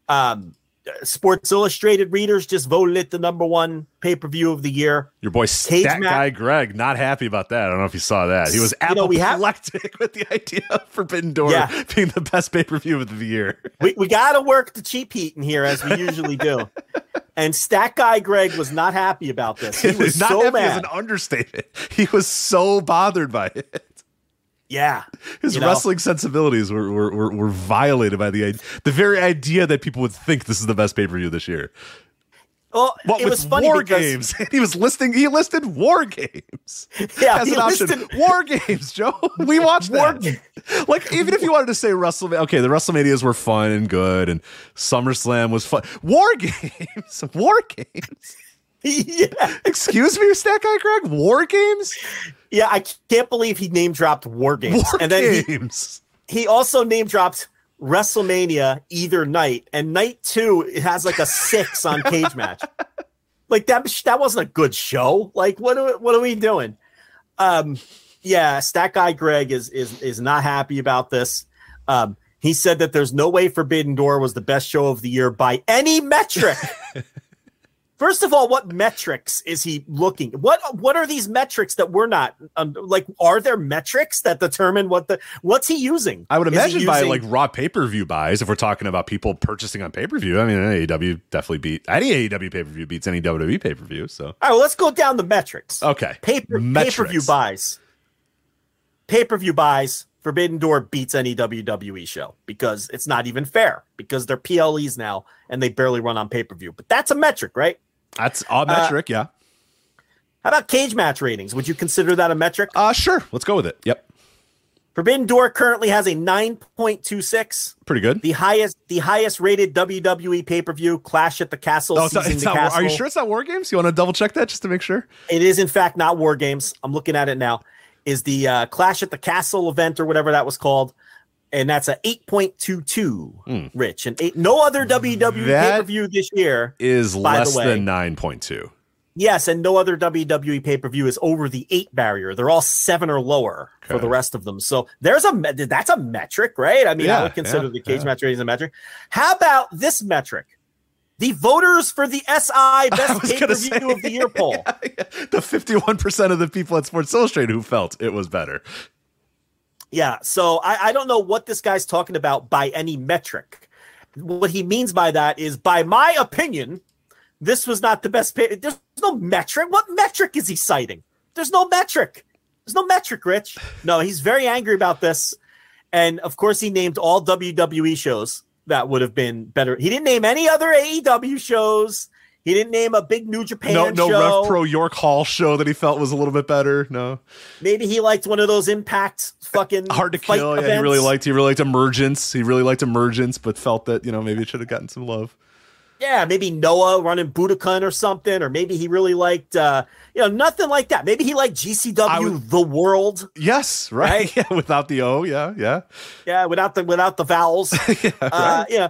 Um, Sports Illustrated readers just voted it the number one pay per view of the year. Your boy Cage Stat match- Guy Greg, not happy about that. I don't know if you saw that. He was You know, have- apoplectic <laughs> with the idea of Forbidden Door Yeah. being the best pay per view of the year. We, we got to work the cheap heat in here as we usually do. And Stat Guy Greg was not happy about this. He <laughs> was not so happy mad. is an understatement. He was so bothered by it. Yeah. His You know? wrestling sensibilities were, were, were, were violated by the the very idea that people would think this is the best pay per view this year. Well, What it was funny war games? <laughs> he was listing. He listed war games <laughs> Yeah, as he an option. listed- War games, Joe. <laughs> We watched War that. like even if you wanted to say WrestleMania, okay, the WrestleManias were fun and good, and SummerSlam was fun. War games, war games. <laughs> yeah. Excuse me, Stat Guy Greg. War games. Yeah, I can't believe he name dropped War Games. War and then he, games. he also name dropped WrestleMania either night, and night two it has like a six <laughs> on Cage Match. Like that, that wasn't a good show. Like what? Are, what are we doing? Um, yeah, Stat Guy Greg is is is not happy about this. Um, he said that there's no way Forbidden Door was the best show of the year by any metric. <laughs> First of all, what metrics is he looking? What what are these metrics that we're not um, like? Are there metrics that determine what the what's he using? I would imagine by using- like raw pay per view buys, if we're talking about people purchasing on pay per view. I mean, AEW definitely beat any AEW pay per view beats any WWE pay per view. So All right, well, let's go down the metrics. okay, pay per view buys. Pay per view buys. Forbidden Door beats any WWE show because it's not even fair because they're PLEs now and they barely run on pay per view. But that's a metric, right? That's a metric, yeah. How about cage match ratings? Would you consider that a metric? Uh sure. Let's go with it. Yep. Forbidden Door currently has a 9.26. Pretty good. The highest the highest rated WWE pay-per-view Clash at the Castle Oh, it's not, it's not, Castle. are you sure it's not War Games? You want to double check that just to make sure? It is in fact not War Games. I'm looking at it now. Is the uh, Clash at the Castle event or whatever that was called. And that's a 8.22 rich and eight, no other WWE Hmm. Pay-per-view this year Is less than nine point two. Yes, and no other WWE pay per view is over the eight barrier. They're all seven or lower for the rest of them. So there's a that's a metric, right? I mean, I Yeah, would consider yeah, the cage yeah. match rating a metric. How about this metric? The voters for the SI <laughs> Best Pay Per View of the Year poll. <laughs> the fifty one percent of the people at Sports Illustrated who felt it was better. Yeah. So I, I don't know what this guy's talking about by any metric. What he means by that is, by my opinion, this was not the best. There's no metric. What metric is he citing? There's no metric. There's no metric, Rich. No, he's very angry about this. And of course, he named all WWE shows that would have been better. He didn't name any other AEW shows. He didn't name a big New Japan no, no show. Rev Pro York Hall show that he felt was a little bit better. No, Maybe he liked one of those Impact fucking <laughs> hard to fight kill. Yeah, he really liked. He really liked Emergence. He really liked Emergence, but felt that you know maybe it should have gotten some love. Yeah, maybe Noah running Budokan or something, or maybe he really liked, uh, you know, nothing like that. Maybe he liked GCW, would- the world. Yes, right. Right? <laughs> Yeah, without the O. Yeah, yeah. Yeah, without the without the vowels. <laughs> yeah uh, you know,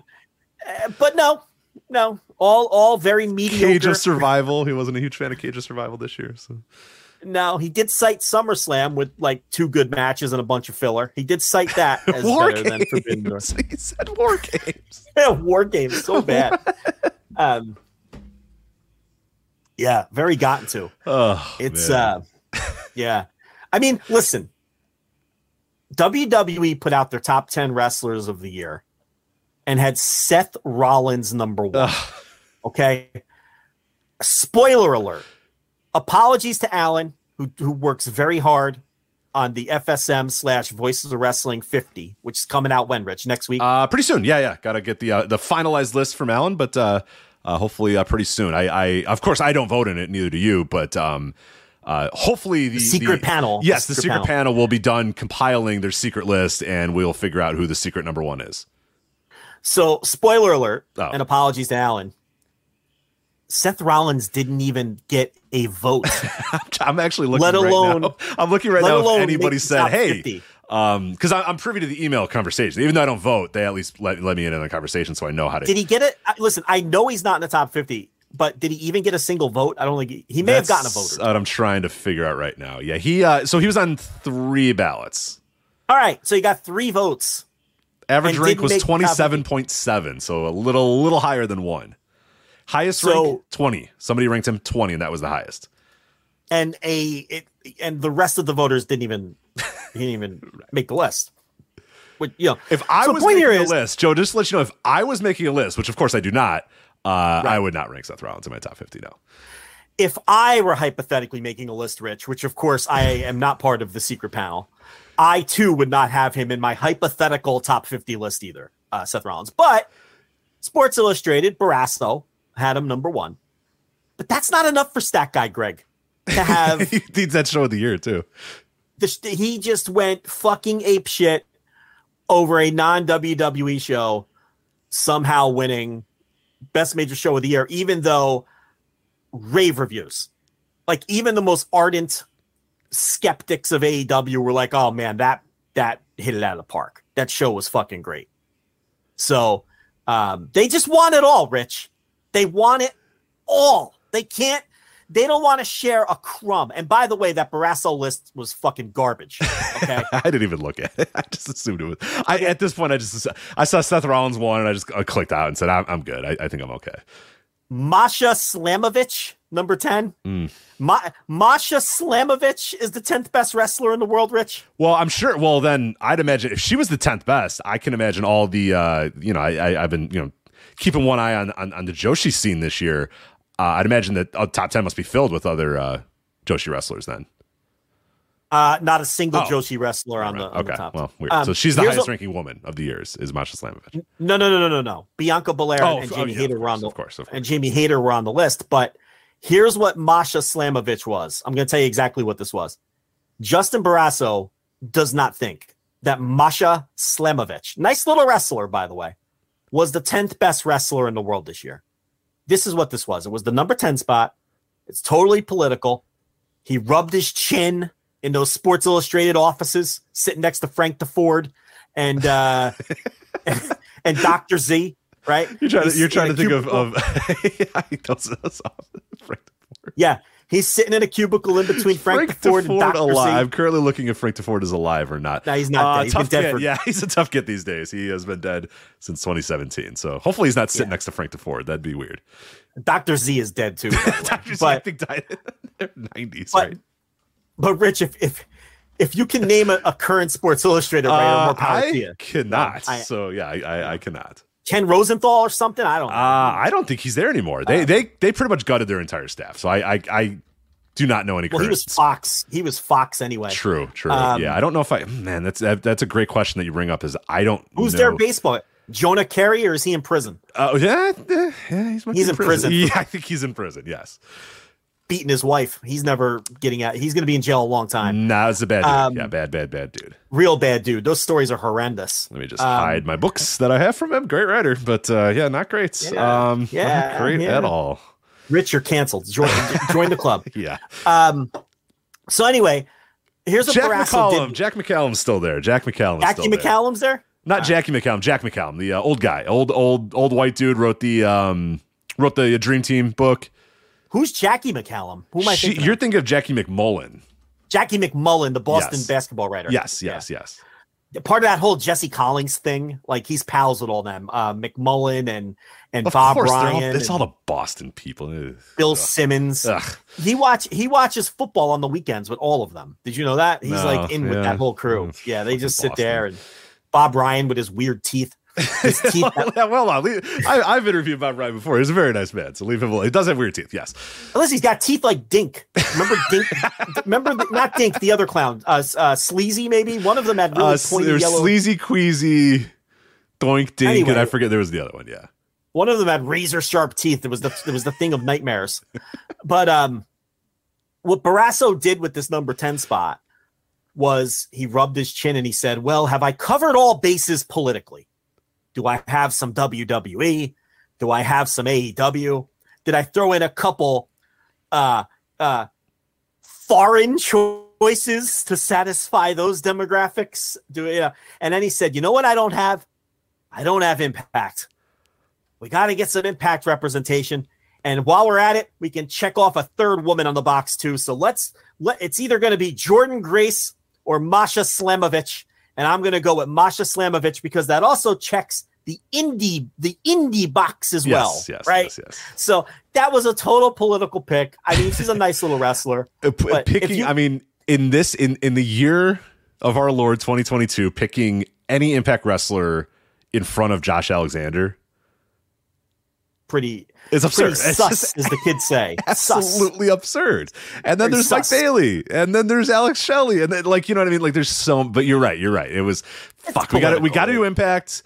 Uh, but no, no, all all very mediocre. Cage of Survival. He wasn't a huge fan of Cage of Survival this year. So No, he did cite SummerSlam with like two good matches and a bunch of filler. He did cite that <laughs> as War better than Forbidden Door. games. <laughs> he said war games. <laughs> Yeah, War games so bad. um, yeah, very gotten to. Oh, It's man. uh, yeah. I mean, listen. WWE put out their top ten wrestlers of the year, and had Seth Rollins number one. Ugh. Okay. Spoiler alert. Apologies to Alan, who, who works very hard on the FSM slash Voices of Wrestling 50, which is coming out when, Rich? Next week? Uh, pretty soon. Yeah, yeah. Got to get the uh, the finalized list from Alan, but uh, uh, hopefully uh, pretty soon. I, I, of course, I don't vote in it. Neither do you. But um, uh, hopefully the, secret the- panel. Yes, The the secret secret panel. panel. will be done compiling their secret list, and we'll figure out who the secret number one is. So, spoiler alert, Oh. and apologies to Alan. Seth Rollins didn't even get a vote. <laughs> I'm actually looking. Let right alone- now. <laughs> I'm looking right let now. alone If anybody said, "Hey," 50. um, because I'm privy to the email conversation. Even though I don't vote, they at least let, let me in on the conversation, so I know how to. Did he get it? Listen, I know he's not in the top 50, but did he even get a single vote? I don't think he, he may have gotten a That's vote. What I'm trying to figure out right now. Yeah, he. Uh, so he was on three ballots. All right, so he got three votes. Average rank was make the top twenty seven point seven, so a little little higher than one. Highest So- rank twenty. Somebody ranked him twenty, and that was the highest. and a it, and the rest of the voters didn't even he didn't even make the list. But you know, If I so was point making here a is- list, Joe, just to let you know, if I was making a list, which of course I do not, uh, I would not rank Seth Rollins in my top fifty. No. if I were hypothetically making a list, Rich, which of course I am not part of the secret panel, I too would not have him in my hypothetical top 50 list either, uh, Seth Rollins. But Sports Illustrated, Barrasso had him number one. But that's not enough for Stat Guy Greg to have <laughs> he needs that show of the year too. the, he just went fucking ape shit over a non WWE show, somehow winning best major show of the year, even though rave reviews, like even the most ardent skeptics of AEW were like, "Oh man, that that hit it out of the park. That show was fucking great." So um, they just want it all, Rich. They want it all. They can't. They don't want to share a crumb. And by the way, that Barrasso list was fucking garbage. Okay. <laughs> I didn't even look at it. <laughs> I just assumed it was. I at this point, I just I saw Seth Rollins one, and I just I clicked out and said, "I'm, I'm good. I, I think I'm okay." Masha Slamovich, number 10. Mm. Ma- Masha Slamovich is the 10th best wrestler in the world, Rich. Well, I'm sure. Well, then I'd imagine if she was the tenth best, I can imagine all the. uh You know, I, I I've been you know keeping one eye on on, on the Joshi scene this year. Uh, I'd imagine that uh, top ten must be filled with other uh Joshi wrestlers. Then Uh, not a single Oh. Joshi wrestler on the, on okay, the top. well, weird. Um, so she's the highest a- ranking woman of the years is Masha Slamovich. No, no, no, no, no, no. Bianca Belair Oh, and oh, Jamie yeah, Hayter were on the Of course, of course. and Jamie Hayter were on the list. But here's what Masha Slamovich was. I'm going to tell you exactly what this was. Justin Barrasso does not think that Masha Slamovich, nice little wrestler, by the way, was the 10th best wrestler in the world this year. This is what this was. It was the number 10 spot. It's totally political. He rubbed his chin in those Sports Illustrated offices, sitting next to Frank Deford and uh, <laughs> and, Dr. Z. Right? You're trying to you're trying to think of cubicle. of <laughs> yeah, those, those <laughs> Frank Deford. Yeah, he's sitting in a cubicle in between Frank, Frank Deford and Deford Dr. alive. I'm currently looking if Frank Deford is alive or not. No, he's not Uh, dead. He's tough dead for- <laughs> Yeah, he's a tough get these days. He has been dead since 2017. So hopefully he's not sitting Yeah. next to Frank Deford. That'd be weird. Dr. Z is dead too. Dr. Z, I but think died in their 90s, but, right? but Rich, if if if you can name a, a current Sports Illustrated writer, Uh, more power I to you. cannot. I- so yeah, I, I, I cannot. Ken Rosenthal or something. I don't know. Uh, I don't think he's there anymore. They they they pretty much gutted their entire staff. So I I, I do not know any. Well, he was Fox. He was Fox anyway. True, true. Um, yeah, I don't know if I. Man, that's that, that's a great question that you bring up. Is I don't. Who's know. their baseball? Jonah Keri, or is he in prison? Oh yeah, yeah, yeah, he's, He's in prison. <laughs> Yeah, I think he's in prison. Yes. Beating his wife. He's never getting out. He's going to be in jail a long time. Nah, it's a bad dude. Um, yeah, bad, bad, bad dude. Real bad dude. Those stories are horrendous. Let me just Um, hide my books that I have from him. Great writer, but uh, yeah, not great. Yeah, um, yeah, not great yeah. at all. Rich, you're canceled. Join, join the club. <laughs> Yeah. Um. So anyway, here's what Jack McCallum. Jack McCallum's still there. Jack McCallum. Jackie still there. McCallum's there. Not Jackie McCallum. Jack McCallum, the uh, old guy, old old old white dude, wrote the um wrote the Dream Team book. Who's Jackie McCallum? Who am I She- thinking? you're of? thinking of Jackie MacMullan. Jackie MacMullan, the Boston Yes. basketball writer. Yes, yes, yes. Part of that whole Jesse Collins thing, like he's pals with all them, uh, McMullen and and Of Bob course, they're all- Ryan, it's and all the Boston people. Ugh. Bill Ugh. Simmons. Ugh. He watch he watches football on the weekends with all of them. Did you know that? He's No, like in with that whole crew. Mm, Yeah, they just sit Boston. there and Bob Ryan with his weird teeth. His teeth well, well, leave- I, I've interviewed Bob Ryan before. He's a very nice man, so leave him alone. He does have weird teeth, yes. Unless he's got teeth like Dink. Remember Dink? <laughs> remember the, not Dink, the other clown, uh, uh, Sleazy maybe. One of them had really Uh, pointy there's yellow. sleazy, queasy, doink, dink, and I forget there was the other one. Yeah, One of them had razor sharp teeth. It was the it was the thing of nightmares. <laughs> But um, what Barrasso did with this number ten spot was he rubbed his chin and he said, "Well, have I covered all bases politically? Do I have some WWE? Do I have some AEW? Did I throw in a couple uh uh foreign choices to satisfy those demographics? Do yeah?" And then he said, "You know what? I don't have. I don't have impact." We got to get some impact representation. And while we're at it, we can check off a third woman on the box too. So let's let it's either going to be Jordynne Grace or Masha Slamovich. And I'm going to go with Masha Slamovich because that also checks the indie the indie box as well. yes, yes, right. yes, yes. So that was a total political pick. I mean, she's a nice little wrestler. <laughs> Uh, But picking, you- I mean, in this in in the year of our Lord 2022, picking any Impact wrestler in front of Josh Alexander Pretty is absurd. pretty It's <laughs> sus, as the kids say. <laughs> Sus. absolutely absurd. And then Very there's Mike. Bailey, and then there's Alex Shelley, and then like you know what I mean. Like there's so, but you're right. You're right. It was fuck. We got to we got to do Impact.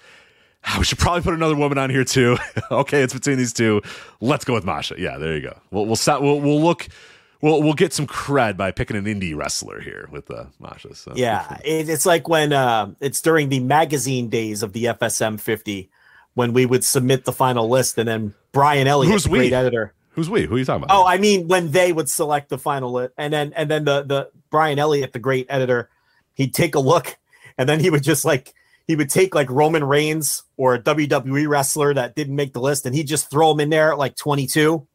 Ah, We should probably put another woman on here too. <laughs> okay, it's between these two. Let's go with Masha. Yeah, there you go. We'll we'll stop, we'll, we'll look. We'll we'll get some cred by picking an indie wrestler here with uh, Masha. So Yeah, it, it's like when uh, it's during the magazine days of the FSM 50 when we would submit the final list, and then Brian Elliott, Who's the great we? editor. Who's we? Who are you talking about? Oh, I mean when they would select the final list, and then and then the the Brian Elliott, the great editor, he'd take a look, and then he would just like he would take like Roman Reigns or a WWE wrestler that didn't make the list, and he'd just throw him in there at like 22,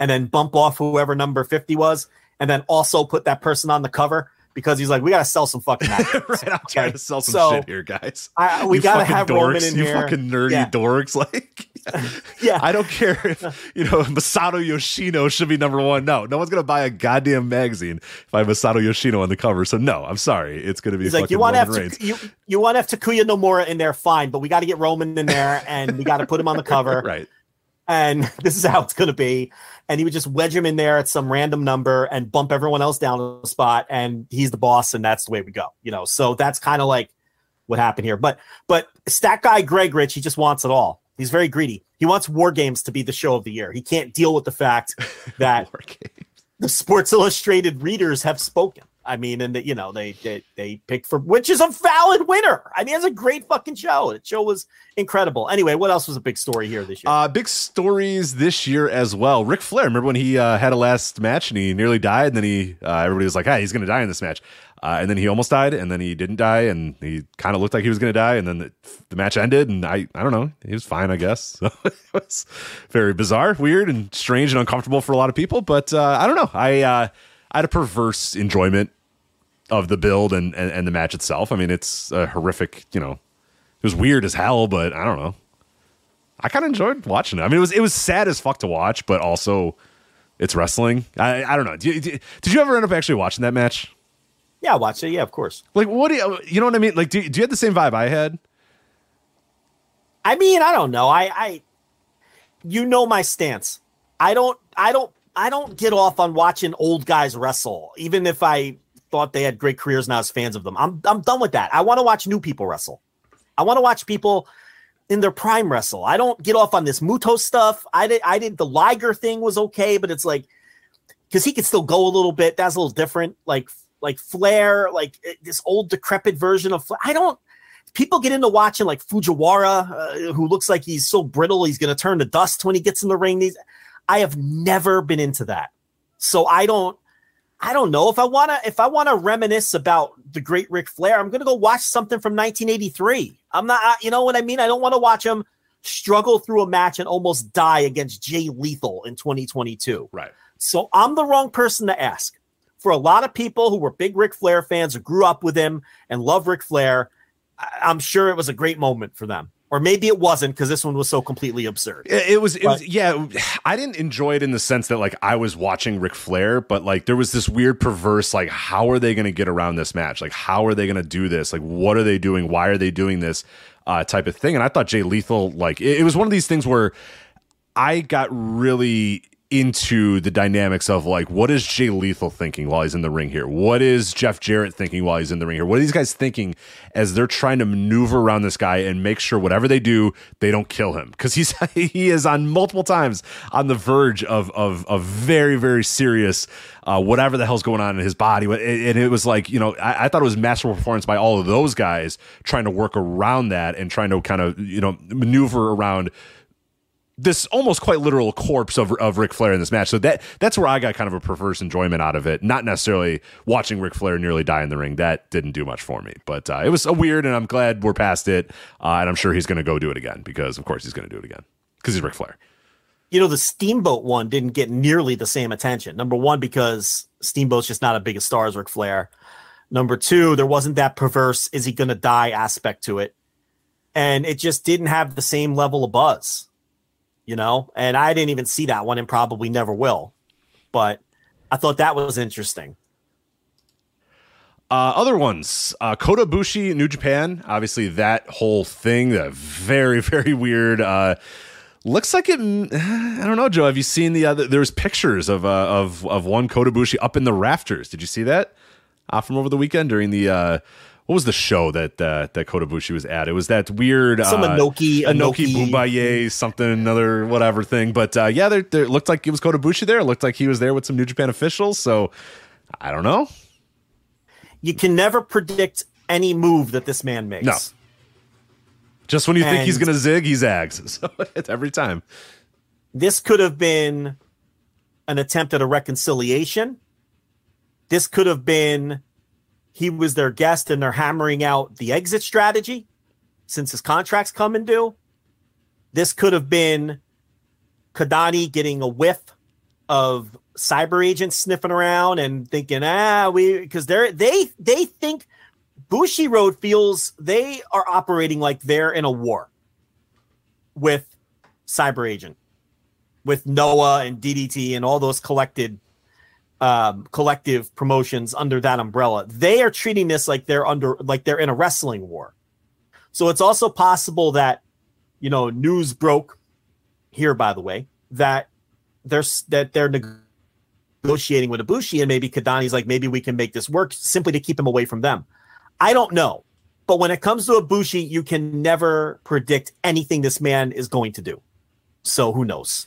and then bump off whoever number 50 was, and then also put that person on the cover because he's like, we gotta sell some fucking <laughs> right, I'm trying Okay, to sell some so- shit here, guys. I- we You gotta fucking have dorks, Roman in you here. fucking nerdy Yeah. dorks. <laughs> Like, <laughs> Yeah. I don't care if you know Masato Yoshino should be number one. No, no one's gonna buy a goddamn magazine if I have Masato Yoshino on the cover. So no, I'm sorry, it's gonna be He's fucking like, you want to Roman have you, you want to have Takuya Nomura in there, fine, but we got to get Roman in there, and we got to put him on the cover, right? And this is how it's going to be. And he would just wedge him in there at some random number and bump everyone else down a spot, and he's the boss, and that's the way we go. You know, so that's kind of like what happened here. But but stat guy Greg Rich, he just wants it all. He's very greedy. He wants War Games to be the show of the year. He can't deal with the fact <laughs> that the Sports Illustrated readers have spoken. I mean, and that you know they, they they picked for which is a valid winner. I mean, it's a great fucking show. The show was incredible. Anyway, what else was a big story here this year? Uh, big stories this year as well. Ric Flair, remember when he uh, had a last match and he nearly died, and then he uh, everybody was like, "Hey, he's going to die in this match," uh, and then he almost died, and then he didn't die, and he kind of looked like he was going to die, and then the, the match ended, and I I don't know, he was fine, I guess. <laughs> So it was very bizarre, weird, and strange and uncomfortable for a lot of people, but uh, I don't know. I uh, I had a perverse enjoyment of the build and, and and the match itself. I mean, it's a horrific, you know, it was weird as hell, but I don't know. I kind of enjoyed watching it. I mean, it was it was sad as fuck to watch, but also it's wrestling. I I don't know. Did you, did you ever end up actually watching that match? yeah, watch it. Yeah, of course. Like, what do you you know what I mean? Like, do, do you have the same vibe I had? I mean, I don't know. I I you know my stance. I don't I don't I don't get off on watching old guys wrestle, even if I thought they had great careers and I was fans of them. I'm I'm done with that. I want to watch new people wrestle. I want to watch people in their prime wrestle. I don't get off on this Muto stuff. I did I did the Liger thing was okay, but it's like because he could still go a little bit. That's a little different. Like like Flair, like eh, this old decrepit version of Flair. I don't. People get into watching like Fujiwara, uh, who looks like he's so brittle he's going to turn to dust when he gets in the ring. These, I have never been into that, so I don't. I don't know if I want to if I want to reminisce about the great Ric Flair. I'm going to go watch something from 1983. I'm not, you know what I mean. I don't want to watch him struggle through a match and almost die against Jay Lethal in 2022. Right. So I'm the wrong person to ask. For a lot of people who were big Ric Flair fans who grew up with him and love Ric Flair, I'm sure it was a great moment for them or maybe it wasn't because this one was so completely absurd. It, was, it but, was, yeah. I didn't enjoy it in the sense that like I was watching Ric Flair, but like there was this weird perverse like, how are they going to get around this match? Like, how are they going to do this? Like, what are they doing? Why are they doing this? Uh, type of thing. And I thought Jay Lethal, like, it, it was one of these things where I got really into the dynamics of like what is Jay Lethal thinking while he's in the ring here? What is Jeff Jarrett thinking while he's in the ring here? What are these guys thinking as they're trying to maneuver around this guy and make sure whatever they do, they don't kill him? Because he's <laughs> he is on multiple times on the verge of of of very very serious uh, whatever the hell's going on in his body. And it was like you know I, I thought it was masterful performance by all of those guys trying to work around that and trying to kind of you know maneuver around this almost quite literal corpse of, of Ric Flair in this match. So that that's where I got kind of a perverse enjoyment out of it. Not necessarily watching Ric Flair nearly die in the ring. That didn't do much for me. But uh, it was a weird, and I'm glad we're past it. Uh, and I'm sure he's going to go do it again because, of course, he's going to do it again because he's Ric Flair. You know, the Steamboat one didn't get nearly the same attention. Number one, because Steamboat's just not a big a star as Ric Flair. Number two, there wasn't that perverse "is he going to die" aspect to it, and it just didn't have the same level of buzz you know, and I didn't even see that one and probably never will. But I thought that was interesting. Uh, other ones, uh, Kota Ibushi, New Japan. Obviously, that whole thing, that very, <laughs> very weird. Uh, looks like it. <sighs> I don't know, Joe. Have you seen the other? There's pictures of uh, of of one Kota Ibushi up in the rafters. Did you see that uh, from over the weekend during the uh, what was the show that uh, that Kota Ibushi was at? It was that weird some uh, Inoki Bom-Ba-Ye something another whatever thing. But uh, yeah, there, there looked like it was Kota Ibushi there. It looked like he was there with some New Japan officials. So I don't know. You can never predict any move that this man makes. No. Just when you and think he's going to zig, he zags. <laughs> So it's every time. This could have been an attempt at a reconciliation. This could have been he was their guest and they're hammering out the exit strategy since his contract's coming due. This could have been Kidani getting a whiff of cyber agents sniffing around and thinking, ah, we because they're they they think Bushiroad feels they are operating like they're in a war with CyberAgent, with Noah and DDT and all those collected um, collective promotions under that umbrella. They are treating this like they're under like they're in a wrestling war. So it's also possible that you know news broke here, by the way, that there's that they're negotiating with Ibushi, and maybe Kidani's like maybe we can make this work simply to keep him away from them. I don't know, but when it comes to Ibushi, you can never predict anything this man is going to do. So who knows?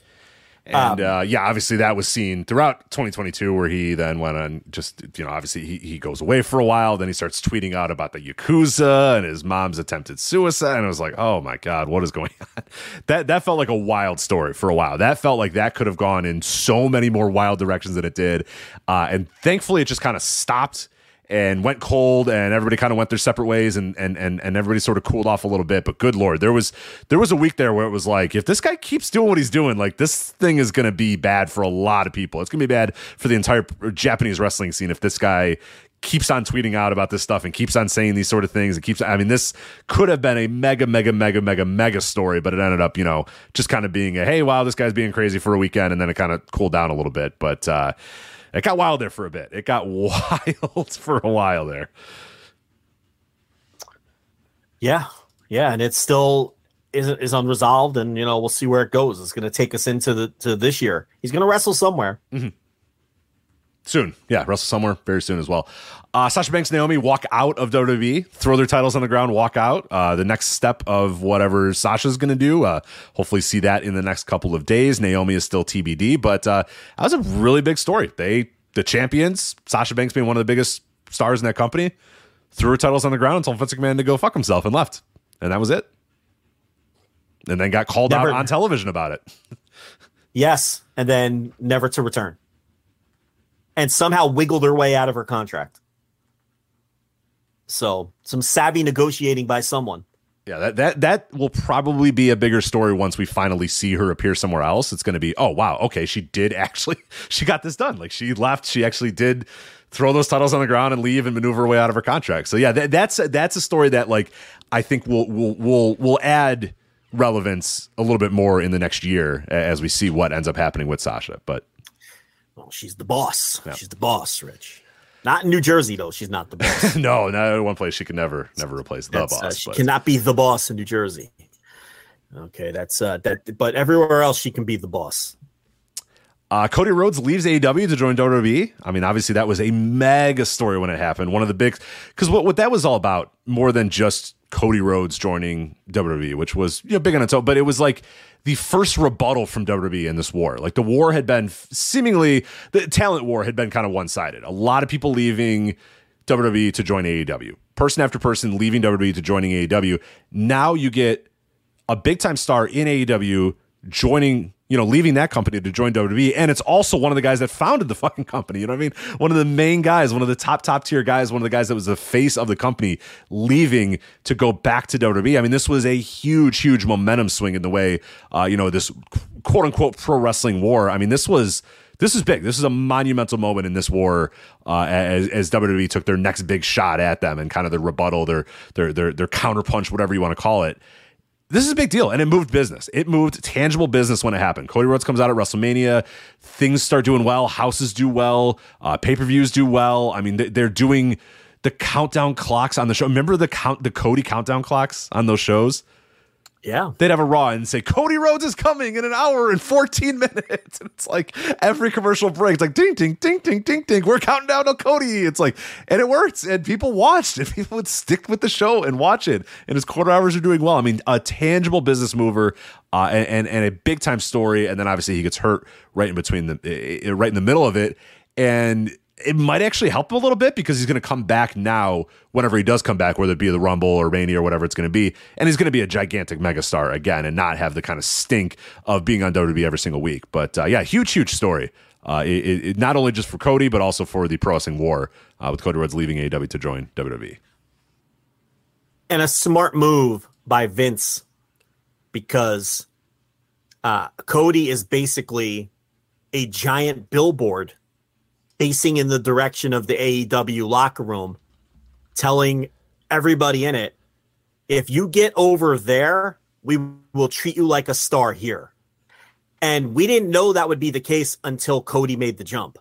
And um, uh, yeah, obviously that was seen throughout 2022, where he then went on just, you know, obviously he, he goes away for a while. Then he starts tweeting out about the Yakuza and his mom's attempted suicide. And I was like, oh my God, what is going <laughs> on? That, that felt like a wild story for a while. That felt like that could have gone in so many more wild directions than it did. Uh, and thankfully, it just kind of stopped and went cold and everybody kind of went their separate ways and and and and everybody sort of cooled off a little bit. But good lord there was there was a week there where it was like if this guy keeps doing what he's doing like this thing is going to be bad for a lot of people. It's going to be bad for the entire Japanese wrestling scene if this guy keeps on tweeting out about this stuff and keeps on saying these sort of things and keeps I mean this could have been a mega mega mega mega mega story but it ended up you know just kind of being a hey wow this guy's being crazy for a weekend and then it kind of cooled down a little bit. But uh it got wild there for a bit. It got <laughs> wild for a while there. Yeah, yeah, and it's still is is unresolved, and you know we'll see where it goes. It's going to take us into the to this year. He's going to wrestle somewhere. Mm-hmm. Soon, yeah, wrestle somewhere very soon as well. Uh, Sasha Banks, Naomi walk out of WWE, throw their titles on the ground, walk out. Uh, the next step of whatever Sasha's going to do. Uh, hopefully, see that in the next couple of days. Naomi is still TBD, but uh, that was a really big story. They, the champions, Sasha Banks being one of the biggest stars in that company, threw her titles on the ground and told Vince McMahon to go fuck himself and left, and that was it. And then got called Never- out on television about it. <laughs> Yes, and then never to return, and somehow wiggled her way out of her contract. So some savvy negotiating by someone. Yeah, that that that will probably be a bigger story once we finally see her appear somewhere else. It's going to be, oh wow, okay, she did actually <laughs> she got this done. Like she left, she actually did throw those titles on the ground and leave and maneuver her way out of her contract. So yeah, that, that's that's a story that like I think will will will will add relevance a little bit more in the next year as we see what ends up happening with Sasha. But Well, she's the boss. Yeah. She's the boss, Rich. Not in New Jersey though. She's not the boss. <laughs> no, no, one place she can never never replace the That's, uh, boss. she but- cannot be the boss in New Jersey. Okay, that's uh that. But everywhere else, she can be the boss. Uh, Cody Rhodes leaves AEW to join WWE. I mean, obviously that was a mega story when it happened. One of the big, because what, what that was all about, more than just Cody Rhodes joining WWE, which was you know big on its own, but it was like the first rebuttal from WWE in this war. Like the war had been seemingly the talent war had been kind of one sided. A lot of people leaving WWE to join AEW. Person after person leaving WWE to joining AEW. Now you get a big time star in AEW joining, you know, leaving that company to join WWE. And it's also one of the guys that founded the <laughs> fucking company. You know what I mean? One of the main guys, one of the top, top tier guys, one of the guys that was the face of the company leaving to go back to WWE. I mean, this was a huge, huge momentum swing in the way, uh, you know, this quote unquote pro wrestling war. I mean, this was. This is big. This is a monumental moment in this war uh, as, as WWE took their next big shot at them and kind of their rebuttal, their their their their counterpunch, whatever you want to call it this is a big deal and it moved business. It moved tangible business when it happened. Cody rhodes comes out at wrestlemania. Things start doing well. Houses do well. Uh, pay-per-views do well. I mean they- they're doing the countdown clocks on the show. Remember the count the cody countdown clocks on those shows Yeah, they'd have a raw and say Cody Rhodes is coming in an hour and 14 <laughs> minutes. And it's like every commercial break, it's like ding, ding, ding, ding, ding, ding. We're counting down to Cody. It's like, and it works. And people watched and <laughs> people would stick with the show and watch it. And his quarter hours are doing well. I mean, a tangible business mover uh, and, and, and a big time story. And then obviously he gets hurt right in between the, right in the middle of it. And it might actually help him a little bit because he's going to come back now whenever he does come back, whether it be the Rumble or Mania or whatever it's going to be. And he's going to be a gigantic megastar again and not have the kind of stink of being on WWE every single week. But uh, yeah, huge, huge story. Uh, it, it, not only just for Cody, but also for the Pro Wrestling War uh, with Cody Rhodes leaving AEW to join. WWE. and a smart move by Vince because uh, Cody is basically a giant billboard facing in the direction of the AEW locker room, telling everybody in it, if you get over there, we will treat you like a star here. And we didn't know that would be the case until Cody made the jump,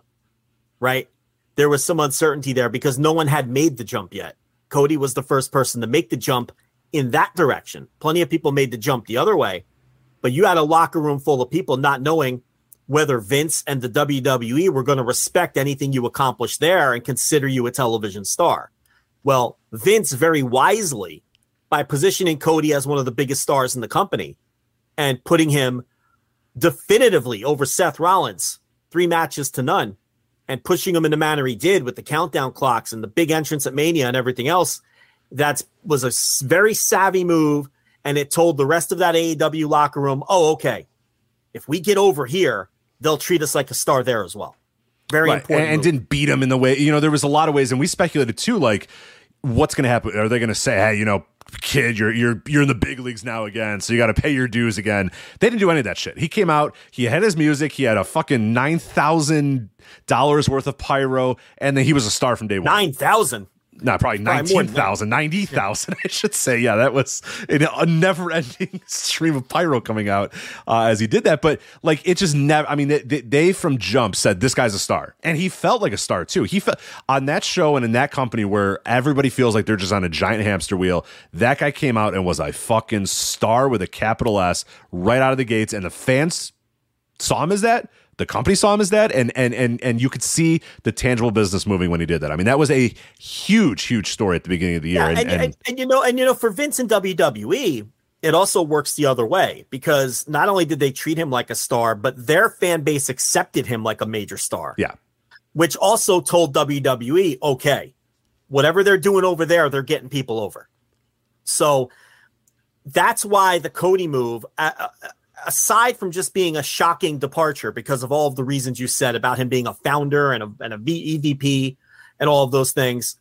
right? There was some uncertainty there because no one had made the jump yet. Cody was the first person to make the jump in that direction. Plenty of people made the jump the other way, but you had a locker room full of people not knowing whether Vince and the WWE were going to respect anything you accomplished there and consider you a television star. Well, Vince very wisely, by positioning Cody as one of the biggest stars in the company and putting him definitively over Seth Rollins, three matches to none, and pushing him in the manner he did with the countdown clocks and the big entrance at Mania and everything else, that was a very savvy move. And it told the rest of that AEW locker room, oh, okay, if we get over here, they'll treat us like a star there as well. Very Right, important. And, and didn't beat him in the way, you know, there was a lot of ways. And we speculated too, like, what's going to happen? Are they going to say, hey, you know, kid, you're you're you're in the big leagues now again, so you got to pay your dues again. They didn't do any of that shit. He came out, he had his music, he had a fucking nine thousand dollars worth of pyro, and then he was a star from day one. Nine thousand. Not probably Probably more than 19,000, 90,000, <laughs> I should say. Yeah, that was a never ending <laughs> stream of pyro coming out uh, as he did that. But like, it just never, I mean, they, they, they from jump said this guy's a star. And he felt like a star too. He felt on that show and in that company where everybody feels like they're just on a giant hamster wheel. That guy came out and was a fucking star with a capital S right out of the gates. And the fans saw him as that the company saw him as that and and and and you could see the tangible business moving when he did that i mean that was a huge huge story at the beginning of the year Yeah, and, and, and- and, and you know, and you know, for Vince and WWE, it also works the other way because not only did they treat him like a star, but their fan base accepted him like a major star. yeah which also told WWE, okay, whatever they're doing over there, they're getting people over. So that's why the Cody move, uh, uh, aside from just being a shocking departure because of all of the reasons you said about him being a founder and a, and a EVP and all of those things,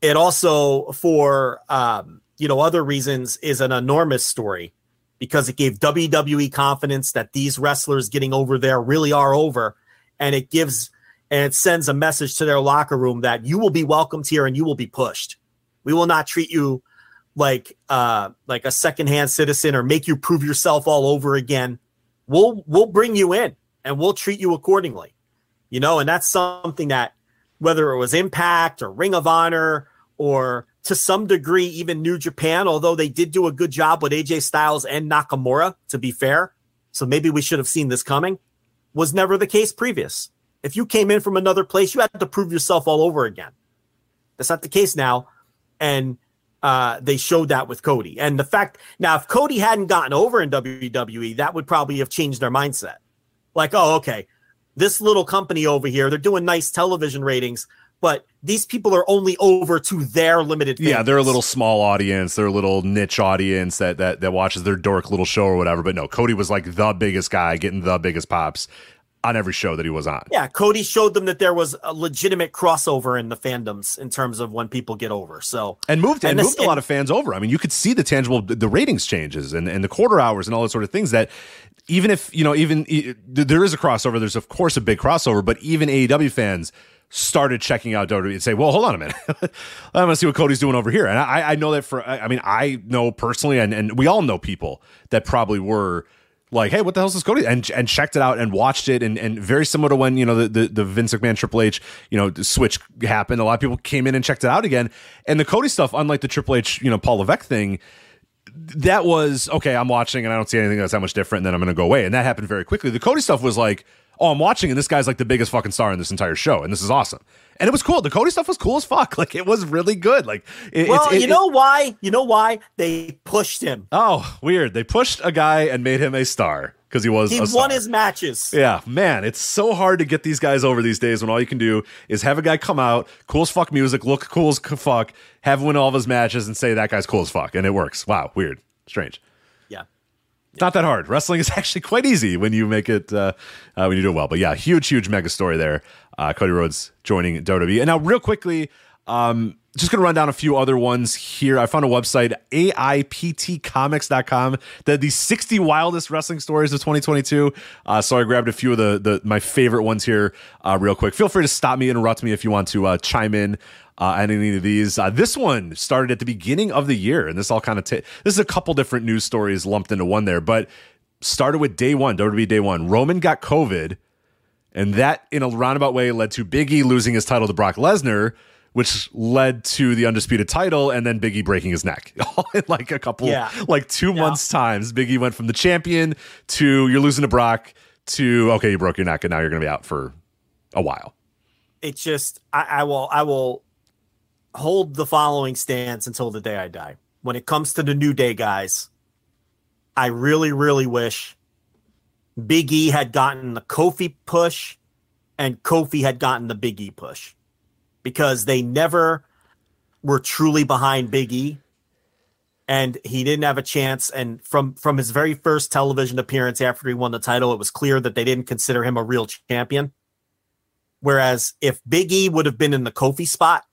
it also, for um, you know other reasons, is an enormous story because it gave WWE confidence that these wrestlers getting over there really are over, and it gives and it sends a message to their locker room that you will be welcomed here and you will be pushed. We will not treat you like uh like a secondhand citizen or make you prove yourself all over again. We'll we'll bring you in and we'll treat you accordingly. You know, and that's something that whether it was Impact or Ring of Honor or to some degree even New Japan, although they did do a good job with AJ Styles and Nakamura, to be fair. So maybe we should have seen this coming. Was never the case previous. If you came in from another place, you had to prove yourself all over again. That's not the case now. And uh, they showed that with Cody. And the fact now, if Cody hadn't gotten over in WWE, that would probably have changed their mindset. Like, oh, okay, this little company over here, they're doing nice television ratings, but these people are only over to their limited. yeah they're a little small audience they're a little niche audience that that that watches their dork little show or whatever but no cody was like the biggest guy getting the biggest pops on every show that he was on Yeah, Cody showed them that there was a legitimate crossover in the fandoms in terms of when people get over. So and moved and, And this- moved a lot of fans over. I mean, you could see the tangible the ratings changes and, and the quarter hours and all those sort of things that even if you know even there is a crossover, there's of course a big crossover, but even AEW fans started checking out WWE and say, "Well, hold on a minute, <laughs> I'm gonna see what Cody's doing over here." And I, I know that for I I mean I know personally, and and we all know people that probably were like, hey, what the hell is this Cody? And and checked it out and watched it, and and very similar to when you know the the, the Vince McMahon Triple H you know switch happened. A lot of people came in and checked it out again, and the Cody stuff, unlike the Triple H you know Paul Levesque thing. That was okay. I'm watching and I don't see anything that's that much different. And then I'm going to go away, and that happened very quickly. The Cody stuff was like, oh, I'm watching, and this guy's like the biggest fucking star in this entire show, and this is awesome. And it was cool. The Cody stuff was cool as fuck. <laughs> Like it was really good. Like it, well, it's- it- you know why? You know why they pushed him? Oh, weird. They pushed a guy and made him a star because he was He won his matches. Yeah, man, it's so hard to get these guys over these days when all you can do is have a guy come out, cool as fuck music, look cool as fuck, have him win all of his matches, and say that guy's cool as fuck, and it works. Wow, weird, strange. Yeah. It's not that hard. Wrestling is <laughs> actually quite easy when you make it uh, uh, when you do it well. But yeah, huge, huge mega story there. Uh, Cody Rhodes joining WWE. And now, real quickly, um, just going to run down a few other ones here. I found a website, AIPTcomics.com, that the 60 wildest wrestling stories of 2022. Uh, so I grabbed a few of the, the my favorite ones here uh, real quick. Feel free to stop me, interrupt me if you want to uh, chime in uh, on any of these. Uh, this one started at the beginning of the year, and this all kind of ta- this is a couple different news stories lumped into one there, but started with day one, WWE day one. Roman got COVID, and that in a roundabout way led to Big E losing his title to Brock Lesnar. Which led to the undisputed title, and then Big E breaking his neck, <laughs> all in like a couple, Yeah. like two months times. Big E went from the champion to you're losing to Brock to okay, you broke your neck, and now you're going to be out for a while. It's just I, I will I will hold the following stance until the day I die. When it comes to the New Day guys, I really, really wish Big E had gotten the Kofi push and Kofi had gotten the Big E push because they never were truly behind Big E and he didn't have a chance. And from from his very first television appearance after he won the title it was clear that they didn't consider him a real champion. Whereas if Big E would have been in the Kofi spot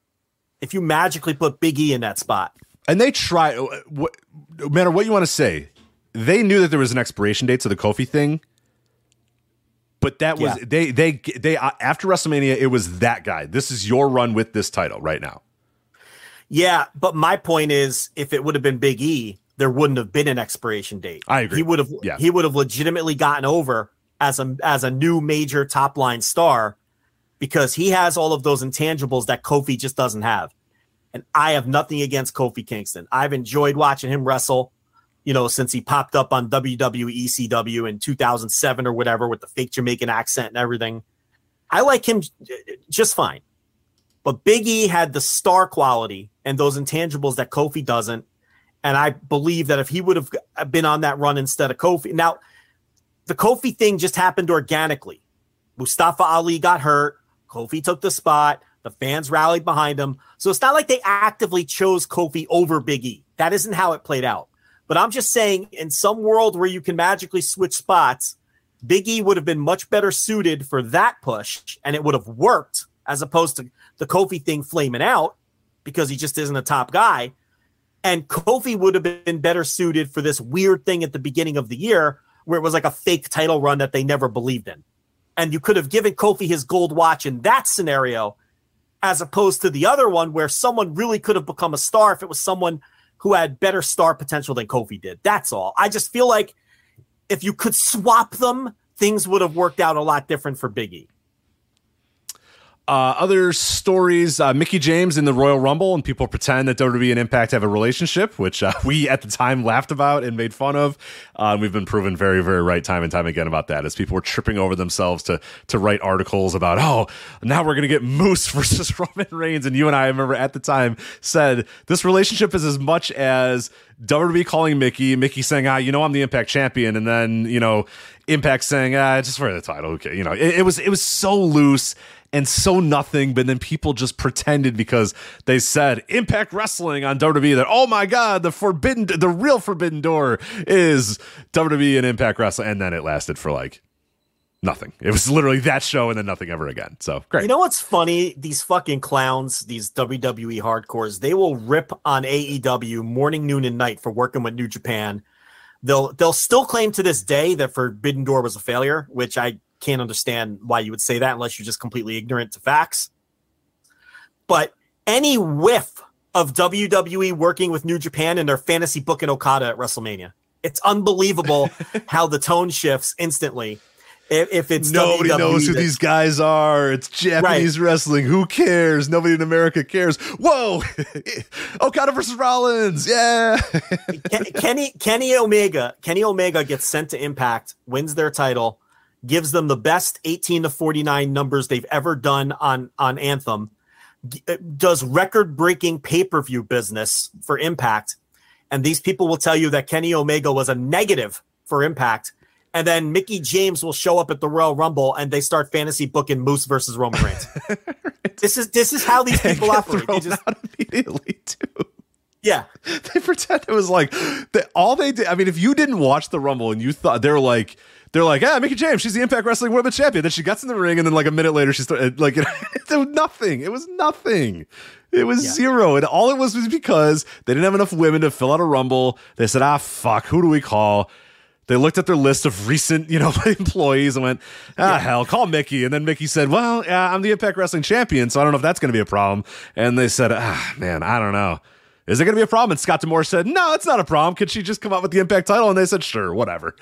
if you magically put Big E in that spot. And they try, uh, what, no matter what you want to say, they knew that there was an expiration date to the Kofi thing. But that was Yeah. they they they uh, after WrestleMania, it was that guy. This is your run with this title right now. Yeah, but my point is, if it would have been Big E, there wouldn't have been an expiration date. I agree. He would have. Yeah. He would have legitimately gotten over as a as a new major top line star because he has all of those intangibles that Kofi just doesn't have. And I have nothing against Kofi Kingston. I've enjoyed watching him wrestle. You know, since he popped up on WWE ECW in 2007 or whatever with the fake Jamaican accent and everything. I like him uh, just fine. But Big E had the star quality and those intangibles that Kofi doesn't. And I believe that if he would have uh, been on that run instead of Kofi, now the Kofi thing just happened organically. Mustafa Ali got hurt. Kofi took the spot. The fans rallied behind him. So it's not like they actively chose Kofi over Big E. That isn't how it played out. But I'm just saying, in some world where you can magically switch spots, Big E would have been much better suited for that push and it would have worked as opposed to the Kofi thing flaming out because he just isn't a top guy. And Kofi would have been better suited for this weird thing at the beginning of the year where it was like a fake title run that they never believed in. And you could have given Kofi his gold watch in that scenario as opposed to the other one where someone really could have become a star if it was someone who had better star potential than Kofi did. That's all. I just feel like if you could swap them, things would have worked out a lot different for Biggie. Uh, other stories: uh, Mickie James in the Royal Rumble, and people pretend that WWE and Impact have a relationship, which uh, <laughs> we at the time laughed about and made fun of. Uh, we've been proven very, very right time and time again about that, as people were tripping over themselves to to write articles about, oh, now we're going to get Moose <laughs> versus Roman Reigns, and you and I, I remember at the time said this relationship is as much as WWE calling Mickie, Mickie saying, ah, you know, I'm the Impact champion, and then you know, Impact saying, ah, just for the title, okay, you know, it, it was it was so loose and so nothing, but then people just pretended because they said Impact Wrestling on WWE that oh my god, the forbidden, the real forbidden door is WWE and Impact Wrestling, and then it lasted for like nothing. It was literally that show and then nothing ever again. So great. You know what's funny? These fucking clowns, these WWE hardcores, they will rip on AEW morning, noon, and night for working with New Japan. They'll they'll still claim to this day that Forbidden Door was a failure, which I can't understand why you would say that unless you're just completely ignorant to facts. But any whiff of WWE working with New Japan and their fantasy book booking Okada at WrestleMania. It's unbelievable <laughs> how the tone shifts instantly. If, if it's Nobody WWE knows who these guys are. It's Japanese wrestling. Who cares? Nobody in America cares. Whoa, <laughs> Okada versus Rollins. Yeah. Ken- Kenny Kenny Omega Kenny Omega gets sent to Impact, wins their title, gives them the best 18 to 49 numbers they've ever done on on Anthem, g- uh, does record breaking pay per view business for Impact, and these people will tell you that Kenny Omega was a negative for Impact. And then Mickie James will show up at the Royal Rumble, and they start fantasy booking Moose versus Roman <laughs> Reigns. this is this is how these people operate. They just out immediately too. yeah. They pretend it was like they, all they did. I mean, if you didn't watch the Rumble and you thought they were like. They're like, yeah, Mickie James, she's the Impact Wrestling Women's Champion. Then she gets in the ring, and then like a minute later, she started like <laughs> it was nothing. It was nothing. It was Yeah. zero, and all it was was because they didn't have enough women to fill out a Rumble. They said, ah, fuck, who do we call? They looked at their list of recent, you know, <laughs> employees and went, ah, hell, call Mickie. And then Mickie said, well, yeah, I'm the Impact Wrestling champion, so I don't know if that's going to be a problem. And they said, ah, man, I don't know. Is it going to be a problem? And Scott D'Amore said, no, it's not a problem. Could she just come out with the Impact title? And they said, sure, whatever.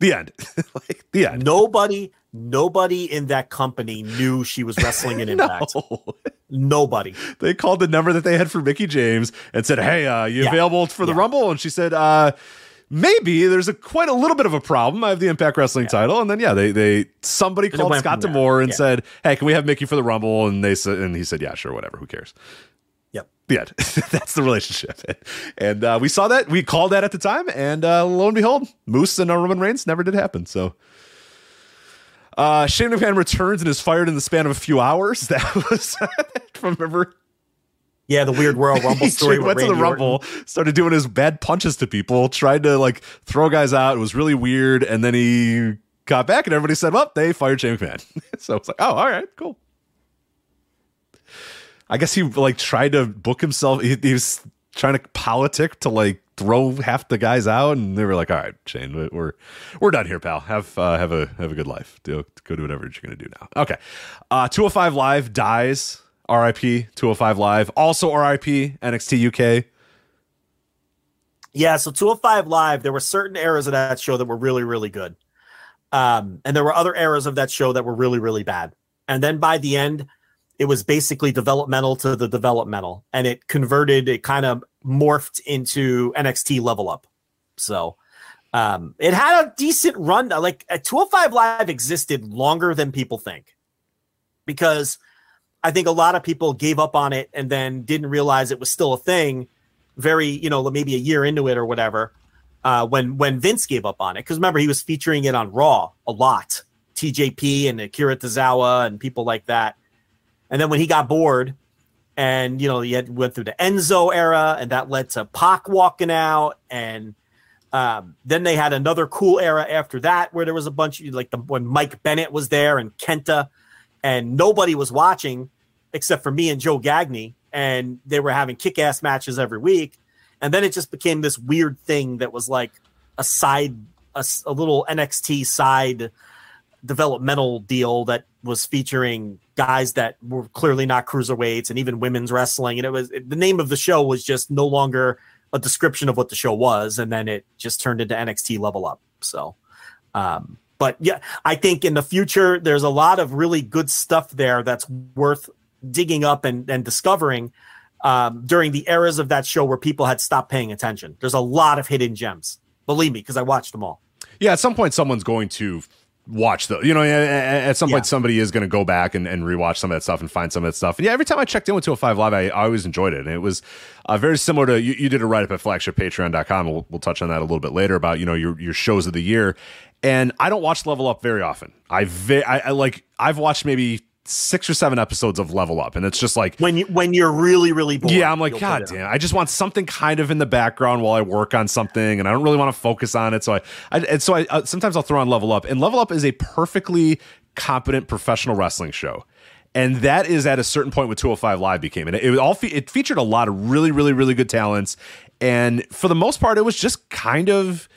The end. <laughs> like, the end. Nobody, nobody in that company knew she was wrestling in <laughs> Impact. No. Nobody. they called the number that they had for Mickie James and said, "Hey, uh, you Yeah. available for the Yeah. Rumble?" And she said, uh, "Maybe there's a quite a little bit of a problem. I have the Impact Wrestling title." And then yeah, they they somebody And called Scott. D'Amore and Yeah. said, "Hey, can we have Mickie for the Rumble?" And they said, and he said, "Yeah, sure, whatever. Who cares?" The end. <laughs> That's the relationship, and uh, we saw that. We called that at the time, and uh, lo and behold, Moose and uh, Roman Reigns never did happen. So. Uh, Shane McMahon returns and is fired in the span of a few hours. <laughs> That was <laughs> remember Yeah, the weird Royal Rumble story. went to the Orton. Rumble, started doing his bad punches to people, tried to like throw guys out. It was really weird, and then he got back, and everybody said, "Well, they fired Shane McMahon." so it's like, "Oh, all right, cool." I guess he like tried to book himself. He, he was trying to politic to like throw half the guys out, and they were like, "All right, Shane, we- we're we're done here, pal. Have uh, have a have a good life. Do, go do whatever you're gonna do now." Okay, uh, 205 Live dies. RIP 205 Live. Also RIP NXT UK. Yeah, so 205 Live, there were certain eras of that show that were really, really good. Um, and there were other eras of that show that were really, really bad. And then by the end, it was basically developmental to the developmental, and it converted, it kind of morphed into NXT level up. So um, it had a decent run. Like 205 Live existed longer than people think because I think a lot of people gave up on it and then didn't realize it was still a thing. Very, you know, maybe a year into it or whatever. Uh, when when Vince gave up on it, because remember he was featuring it on Raw a lot, TJP and Akira Tozawa and people like that. And then when he got bored, and you know he had, went through the Enzo era, and that led to Pac walking out, and um, then they had another cool era after that where there was a bunch of like the when Mike Bennett was there and Kenta, and nobody was watching except for me and Joe Gagne, and they were having kick ass matches every week, and then it just became this weird thing that was like a side, a, a little NXT side developmental deal that was featuring guys that were clearly not cruiserweights and even women's wrestling. And it was the name of the show was just no longer a description of what the show was, and then it just turned into NXT Level Up. So, um, but yeah, I think in the future there's a lot of really good stuff there that's worth digging up and, and discovering um, during the eras of that show where people had stopped paying attention. There's a lot of hidden gems. Believe me, because I watched them all. Yeah, at some point, someone's going to watch the you know at some point yeah. somebody is going to go back and, and rewatch some of that stuff and find some of that stuff. And yeah every time i checked in with 205 live i, I always enjoyed it. And it was uh, very similar to you, you did a write-up at flagshippatreon.com we'll, we'll touch on that a little bit later about you know your, your shows of the year. And i don't watch level up very often. I, ve- I, I like i've watched maybe six or seven episodes of Level Up, and it's just like when you when you're really really bored. Yeah, I'm like, God damn, I just want something kind of in the background while I work on something, and I don't really want to focus on it. So I, I and so I uh, sometimes I'll throw on Level Up, and Level Up is a perfectly competent professional wrestling show. And that is at a certain point with 205 Live became, and it, it all fe- it featured a lot of really, really, really good talents, and for the most part, it was just kind of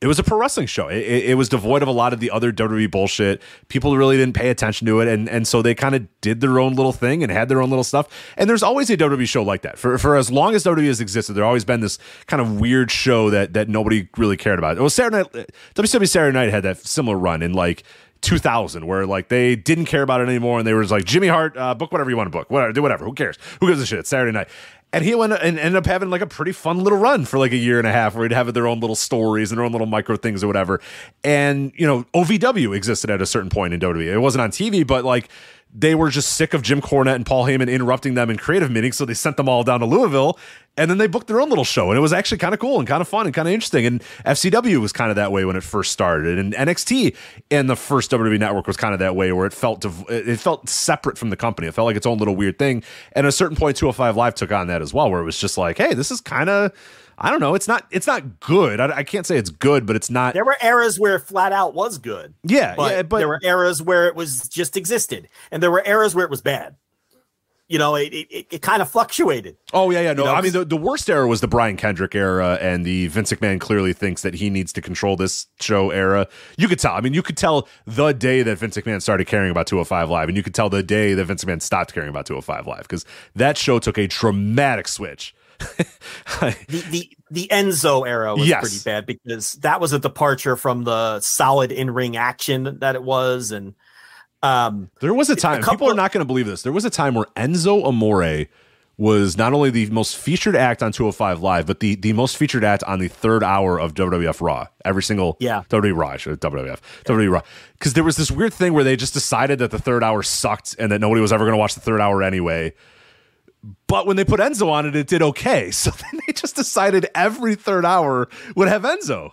it was a pro wrestling show. It, it, it, was devoid of a lot of the other WWE bullshit. People really didn't pay attention to it, and and so they kind of did their own little thing and had their own little stuff. And there's always a WWE show like that. For for as long as WWE has existed, there's always been this kind of weird show that that nobody really cared about. It was Saturday Night. WWE Saturday Night had that similar run in like 2000 where like they didn't care about it anymore and they were just like Jimmy Hart uh, book whatever you want to book whatever do whatever who cares? Who gives a shit? It's Saturday night. And he went and ended up having like a pretty fun little run for like a year and a half where he'd have their own little stories and their own little micro things or whatever. And you know OVW existed at a certain point in WWE it wasn't on TV but like they were just sick of Jim Cornette and Paul Heyman interrupting them in creative meetings, so they sent them all down to Louisville, and then they booked their own little show, and it was actually kind of cool and kind of fun and kind of interesting. And FCW was kind of that way when it first started, and NXT and the first WWE network was kind of that way, where it felt it felt separate from the company. It felt like its own little weird thing. And at a certain point, 205 Live took on that as well, where it was just like, hey, this is kind of I don't know. It's not. It's not good. I, I, can't say it's good, but it's not. There were eras where flat out was good. Yeah, but, yeah, but there were eras where it was just existed, and there were eras where it was bad. You know, it it, it kind of fluctuated. Oh yeah, yeah. No, you know, I mean the, the worst era was the Brian Kendrick era, and the Vince McMahon clearly thinks that he needs to control this show era. You could tell. I mean, you could tell the day that Vince McMahon started caring about 205 Live, and you could tell the day that Vince McMahon stopped caring about 205 Live because that show took a dramatic switch <laughs> the, the the Enzo era was yes. pretty bad because that was a departure from the solid in ring action that it was, and um, there was a time a people are not going to believe this. There was a time where Enzo Amore was not only the most featured act on 205 Live, but the the most featured act on the third hour of WWF Raw. Every single yeah WWE Raw, WWF yeah. WWE Raw, because there was this weird thing where they just decided that the third hour sucked and that nobody was ever going to watch the third hour anyway. But when they put Enzo on it, it did okay. <laughs> So then they just decided every third hour would have Enzo.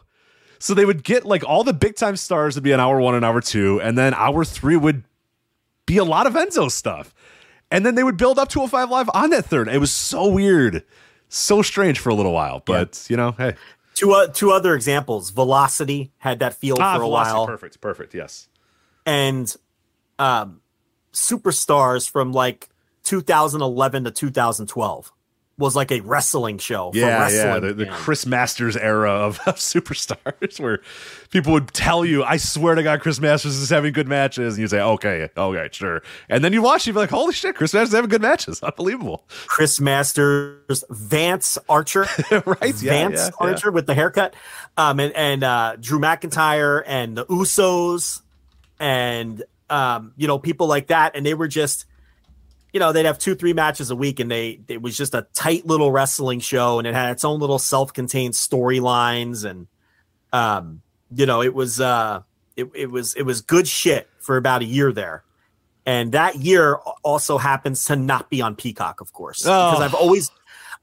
So they would get like all the big time stars would be an hour one and hour two, and then hour three would be a lot of Enzo stuff. And then they would build up 205 Live on that third. It was so weird, so strange for a little while. But yeah. you know, hey. Two, uh, two other examples. Velocity had that feel ah, for a Velocity, while. Perfect, perfect, yes. And um, superstars from like 2011 to 2012 was like a wrestling show. Yeah, wrestling yeah, the, the Chris Masters era of, <laughs> of superstars, where people would tell you, "I swear to God, Chris Masters is having good matches," and you say, "Okay, okay, sure," and then you watch, you'd be like, "Holy shit, Chris Masters is having good matches, <laughs> unbelievable!" Chris Masters, Vance Archer, <laughs> right? Yeah, Vance yeah, Archer yeah. with the haircut, um, and and uh, Drew McIntyre and the Usos, and um, you know people like that, and they were just you know they'd have two three matches a week and they it was just a tight little wrestling show and it had its own little self-contained storylines and um you know it was uh it, it was it was good shit for about a year there. And that year also happens to not be on peacock of course oh. because i've always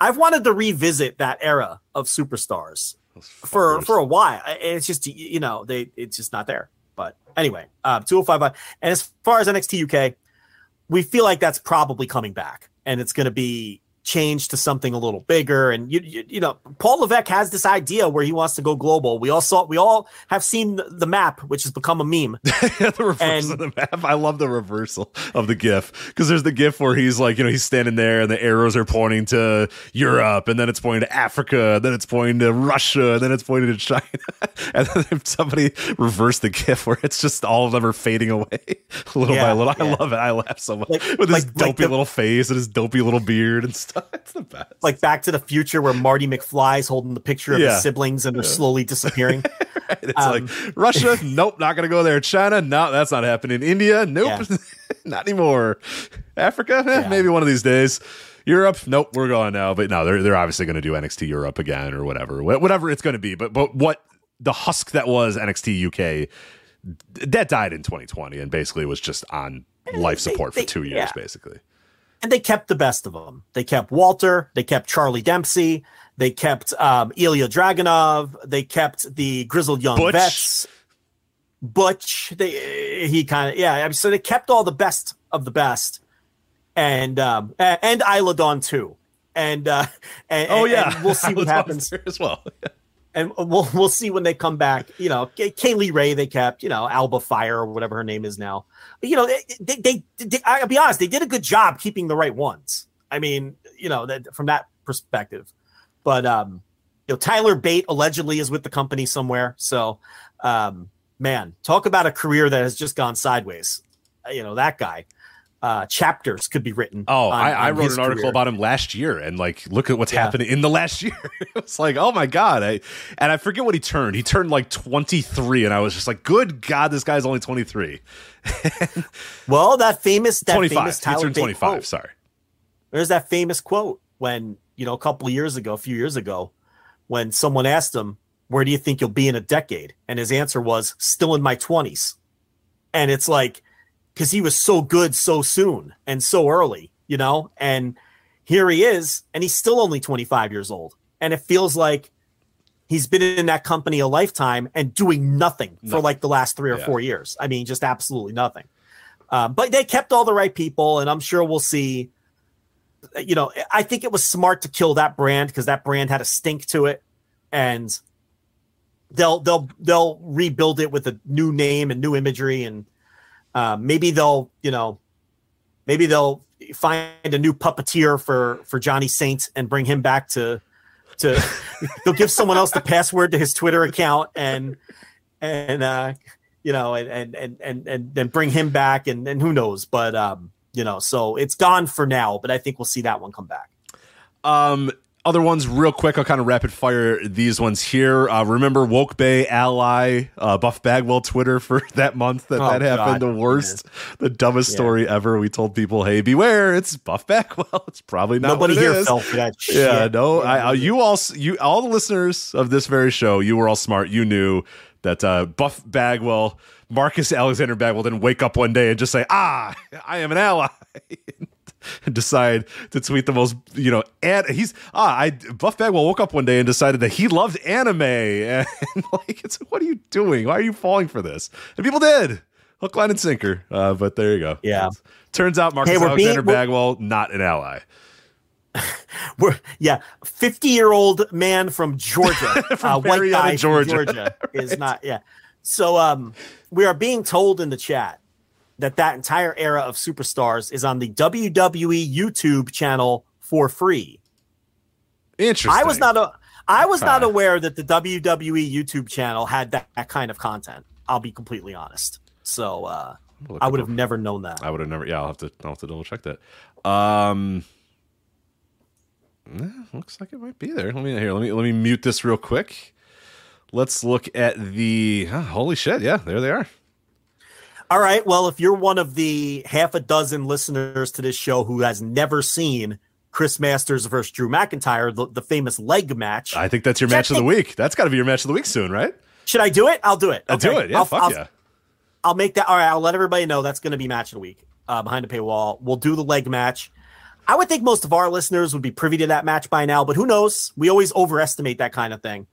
i've wanted to revisit that era of superstars for for a while. It's just you know they it's just not there. But anyway uh 205 and as far as nxt uk we feel like that's probably coming back and it's going to be change to something a little bigger. And you, you, you, know, Paul Levesque has this idea where he wants to go global. We all saw, we all have seen the, the map, which has become a meme. <laughs> the reverse and, of the map. I love the reversal of the GIF because there's the GIF where he's like, you know, he's standing there and the arrows are pointing to Europe, and then it's pointing to Africa, and then it's pointing to Russia, and then it's pointing to China, <laughs> and then somebody reversed the GIF where it's just all of them are fading away <laughs> little yeah, by little. I love it. I laugh so much like, with his like, dopey like the, little face and his dopey little beard and stuff. <laughs> it's the best. Like Back to the Future, where Marty McFly's holding the picture of yeah. his siblings and they're yeah. slowly disappearing. <laughs> it's um, like Russia, <laughs> nope, not gonna go there. China, no, that's not happening. India, nope, yeah. not anymore. Africa, eh, maybe one of these days. Europe, nope, we're going now. But no, they're they're obviously going to do NXT Europe again or whatever, whatever it's going to be. But but what the husk that was NXT UK that died in 2020 and basically was just on life support they, they, for two years, yeah. basically and they kept the best of them. They kept Walter, they kept Charlie Dempsey, they kept um, Ilya Dragunov, they kept the grizzled young Butch. vets. Butch, they he kind of yeah. So they kept all the best of the best, and um, and Isla Dawn too, and uh, <laughs> and, oh yeah, and we'll see <laughs> what happens as well. <laughs> and we'll <laughs> we'll see when they come back. You know, Kay Lee Ray they kept. You know, Alba Fire or whatever her name is now. But, you know, they, they, they, they, I'll be honest, they did a good job keeping the right ones. I mean, you know, that from that perspective. But um, you know, Tyler Bate allegedly is with the company somewhere. So, um, man, talk about a career that has just gone sideways. You know, that guy uh, chapters could be written. Oh, on, I, I wrote an article about him last year, and like, look at what's yeah. happening in the last <laughs> year. it's like, oh my god! I and I forget what he turned. He turned like twenty three, and I was just like, good god, this guy's only twenty three. <laughs> well, that famous that 25. famous Tyler he turned twenty five. Sorry, there's that famous quote when you know a couple years ago, a few years ago, when someone asked him, "Where do you think you'll be in a decade?" and his answer was, "Still in my 20s." And it's like because he was so good so soon and so early, you know? And here he is, and he's still only 25 years old. And it feels like he's been in that company a lifetime and doing nothing no. for like the last three or yeah. four years. I mean, just absolutely nothing. Um, but they kept all the right people, and I'm sure we'll see. You know, I think it was smart to kill that brand because that brand had a stink to it, and they'll they'll they'll rebuild it with a new name and new imagery and uh, maybe they'll, you know, maybe they'll find a new puppeteer for for Johnny Saint and bring him back to to. <laughs> they'll give someone else the password to his Twitter account and and uh, you know and and and and and then bring him back and and who knows, but um, you know, so it's gone for now. But I think we'll see that one come back. Um, other ones real quick i'll kind of rapid fire these ones here uh, remember woke bay ally uh, buff bagwell twitter <laughs> for that month that oh, that happened God, the worst man. the dumbest yeah. story ever we told people hey beware it's buff bagwell <laughs> it's probably not nobody here is. fell for that <laughs> shit. yeah no I, I, you all you all the listeners of this very show you were all smart you knew that uh, buff bagwell marcus alexander bagwell didn't wake up one day and just say ah i am an ally and <laughs> decide to tweet the most, you know, and he's ah, I Buff Bagwell woke up one day and decided that he loved anime, <laughs> and like, it's what are you doing? Why are you falling for this? And people did hook, line, and sinker. Uh, but there you go. Yeah. Turns out Marcus hey, Alexander being, Bagwell not an ally. <laughs> we're yeah, fifty year old man from Georgia, from uh, white guy Georgia, Georgia right. is not yeah. So um, we are being told in the chat that that entire era of superstars is on the WWE YouTube channel for free. Interesting. I was not a I was not aware that the WWE YouTube channel had that, that kind of content. I'll be completely honest. So uh, I would have never known that. I would have never. Yeah, I'll have to. I'll have to double check that. Um, eh, looks like it might be there. Let me here. Let me let me mute this real quick. Let's look at the. ah, holy shit! Yeah, there they are. All right. Well, if you're one of the half a dozen listeners to this show who has never seen Chris Masters versus Drew McIntyre, the, the famous leg match, I think that's your match of the week. That's got to be your match of the week soon, right? should I do it? I'll do it. Uh, do Okay. it. Yeah, I'll, fuck I'll, yeah. I'll make that. All right. I'll let everybody know that's going to be match of the week uh, behind the paywall. We'll do the leg match. I would think most of our listeners would be privy to that match by now, but who knows? We always overestimate that kind of thing.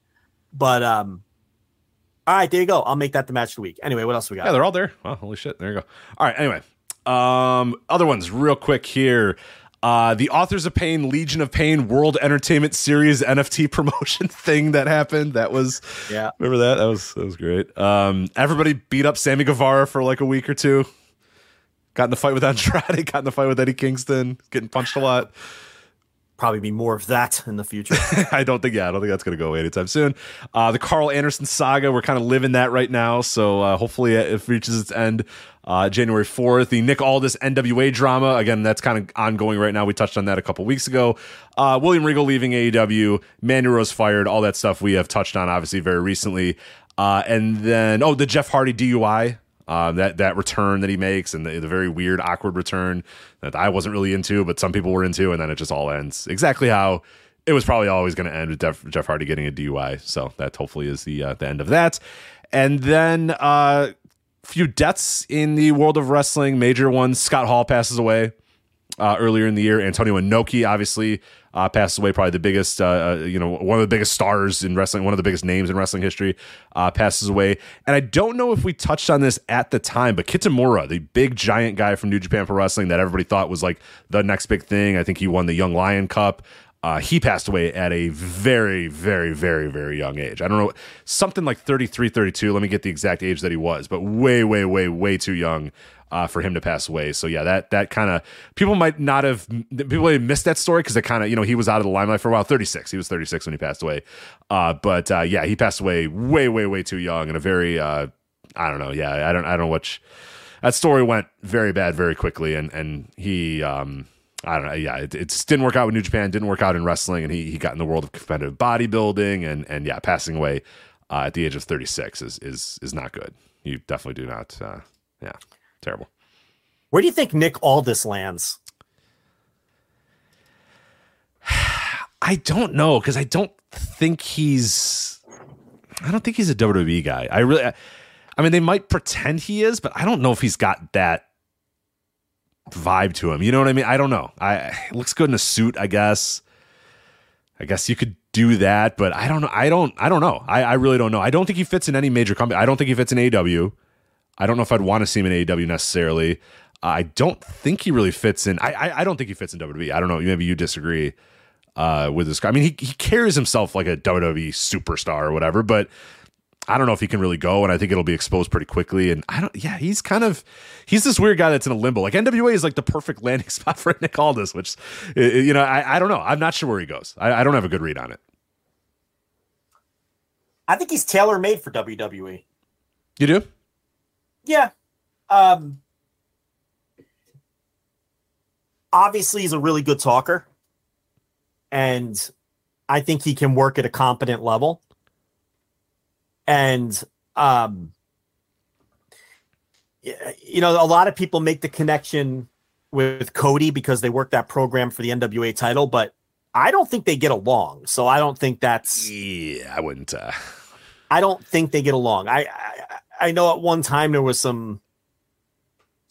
But um, all right, there you go. I'll make that the match of the week. Anyway, what else we got? Yeah, they're all there. Wow, holy shit. There you go. All right. Anyway, um, other ones real quick here. Uh, the Authors of Pain, Legion of Pain World Entertainment Series NFT <laughs> promotion thing that happened. That was, Yeah. remember that? That was that was great. Um, everybody beat up Sammy Guevara for like a week or two. Got in the fight with <laughs> Andrade. Got in the fight with Eddie Kingston. Getting punched a lot. Probably be more of that in the future. <laughs> I don't think. Yeah, I don't think that's going to go away anytime soon. Uh, the Karl Anderson saga. We're kind of living that right now. So uh, hopefully it reaches its end uh, January fourth. The Nick Aldis NWA drama. Again, that's kind of ongoing right now. We touched on that a couple weeks ago. Uh, William Regal leaving AEW. Mandy Rose fired. All that stuff we have touched on obviously very recently. Uh, and then oh, the Jeff Hardy DUI. Uh, that that return that he makes and the, the very weird, awkward return that I wasn't really into, but some people were into, and then it just all ends exactly how it was probably always going to end with Jeff, Jeff Hardy getting a DUI. So that hopefully is the uh, the end of that. And then a uh, few deaths in the world of wrestling. Major ones. Scott Hall passes away uh, earlier in the year. Antonio Inoki obviously uh, passed away. Probably the biggest, uh, uh, you know, one of the biggest stars in wrestling, one of the biggest names in wrestling history, uh, passes away. And I don't know if we touched on this at the time, but Kitamura, the big giant guy from New Japan Pro Wrestling that everybody thought was like the next big thing. I think he won the Young Lion Cup. Uh, he passed away at a very, very, very, very young age. I don't know, something like 33, 32. Let me get the exact age that he was, but way, way, way, way too young uh, for him to pass away. So yeah, that that kind of people might not have people might have missed that story because it kind of you know he was out of the limelight for a while. Thirty six, he was thirty six when he passed away. Uh, but uh, yeah, he passed away way way way too young and a very uh, I don't know. Yeah, I don't I don't know which that story went very bad very quickly and and he um I don't know. Yeah, it, it just didn't work out with New Japan. Didn't work out in wrestling, and he he got in the world of competitive bodybuilding, and and yeah, passing away uh, at the age of thirty six is is is not good. You definitely do not. Uh, yeah, terrible. Where do you think Nick Aldis lands? <sighs> I don't know because I don't think he's. I don't think he's a WWE guy. I really. I mean, they might pretend he is, but I don't know if he's got that vibe to him. You know what I mean? I don't know. I looks good in a suit, I guess. I guess you could do that, but I don't know. I don't. I don't know. I, I really don't know. I don't think he fits in any major company. I don't think he fits in AW. I don't know if I'd want to see him in AW necessarily. I don't think he really fits in. I, I I don't think he fits in WWE. I don't know. Maybe you disagree uh, with this guy. I mean, he he carries himself like a WWE superstar or whatever, but I don't know if he can really go, and I think it'll be exposed pretty quickly. And I don't, yeah, he's kind of he's this weird guy that's in a limbo. Like NWA is like the perfect landing <laughs> spot for Nick Aldis, which you know I, I don't know. I'm not sure where he goes. I, I don't have a good read on it. I think he's tailor made for WWE. You do? Yeah. Um obviously he's a really good talker. And I think he can work at a competent level. And um you know, a lot of people make the connection with Cody because they work that program for the NWA title, but I don't think they get along. So I don't think that's Yeah, I wouldn't. Uh, I don't think they get along. I, I I know at one time there was some.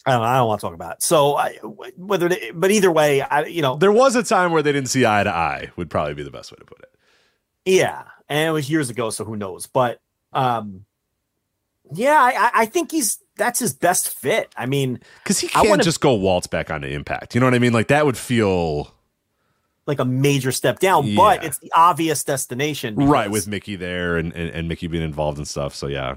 I don't know. I don't want to talk about it. So I, whether, they, but either way, I you know, there was a time where they didn't see eye to eye. Would probably be the best way to put it. yeah, and it was years ago, so who knows? But um, yeah, I I- think he's that's his best fit. I mean, Because he I can't wanna- just go waltz back onto Impact. You know what I mean? Like that would feel like a major step down, but it's the obvious destination, right with Mickie there and, and and Mickie being involved and stuff. So yeah,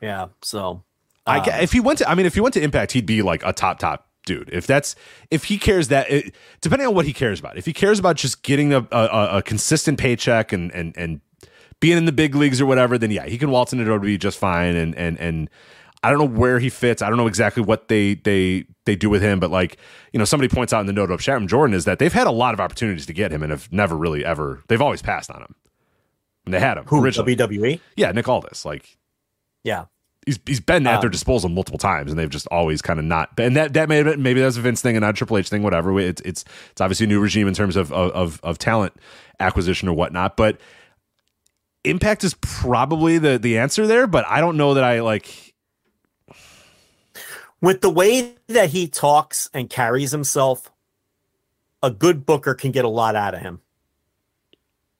yeah. So I um, if he went to, I mean, if he went to Impact, he'd be like a top top dude. If that's if he cares that, it, depending on what he cares about, if he cares about just getting a, a, a consistent paycheck and and and being in the big leagues or whatever, then yeah, he can waltz into WWE just fine. And and and I don't know where he fits. I don't know exactly what they they they do with him, but like you know, somebody points out in the note of Sharon Jordan is that they've had a lot of opportunities to get him and have never really ever. They've always passed on him. And they had him Who originally. WWE? Yeah, Nick Aldis. Like Yeah. he's he's been at their Um, disposal multiple times, and they've just always kind of not. And that that may have been, maybe that's a Vince thing and not a Triple H thing, whatever. It's it's it's obviously a new regime in terms of of of, of talent acquisition or whatnot, but. Impact is probably the the answer there, but I don't know that I like. With the way that he talks and carries himself, a good booker can get a lot out of him.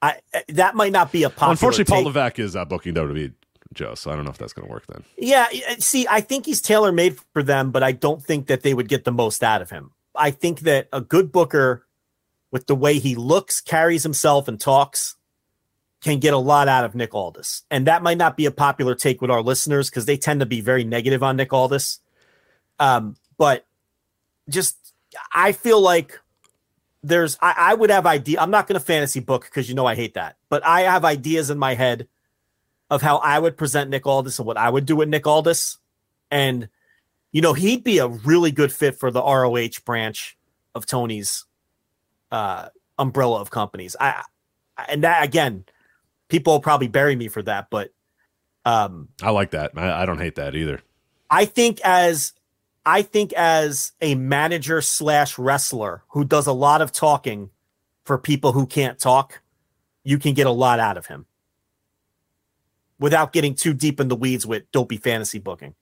I that might not be a popular. Unfortunately, Paul take. Levesque is uh, booking WWE, Joe, so I don't know if that's going to work then. Yeah, see, I think he's tailor made for them, but I don't think that they would get the most out of him. I think that a good booker, with the way he looks, carries himself, and talks, can get a lot out of Nick Aldis. And that might not be a popular take with our listeners because they tend to be very negative on Nick Aldis. Um, but just, I feel like there's, I, I would have idea. I'm not going to fantasy book because you know I hate that, but I have ideas in my head of how I would present Nick Aldis and what I would do with Nick Aldis. And, you know, he'd be a really good fit for the ROH branch of Tony's uh, umbrella of companies. I, and that again, people will probably bury me for that, but um, I like that. I, I don't hate that either. I think as I think as a manager slash wrestler who does a lot of talking for people who can't talk, you can get a lot out of him without getting too deep in the weeds with dopey fantasy booking.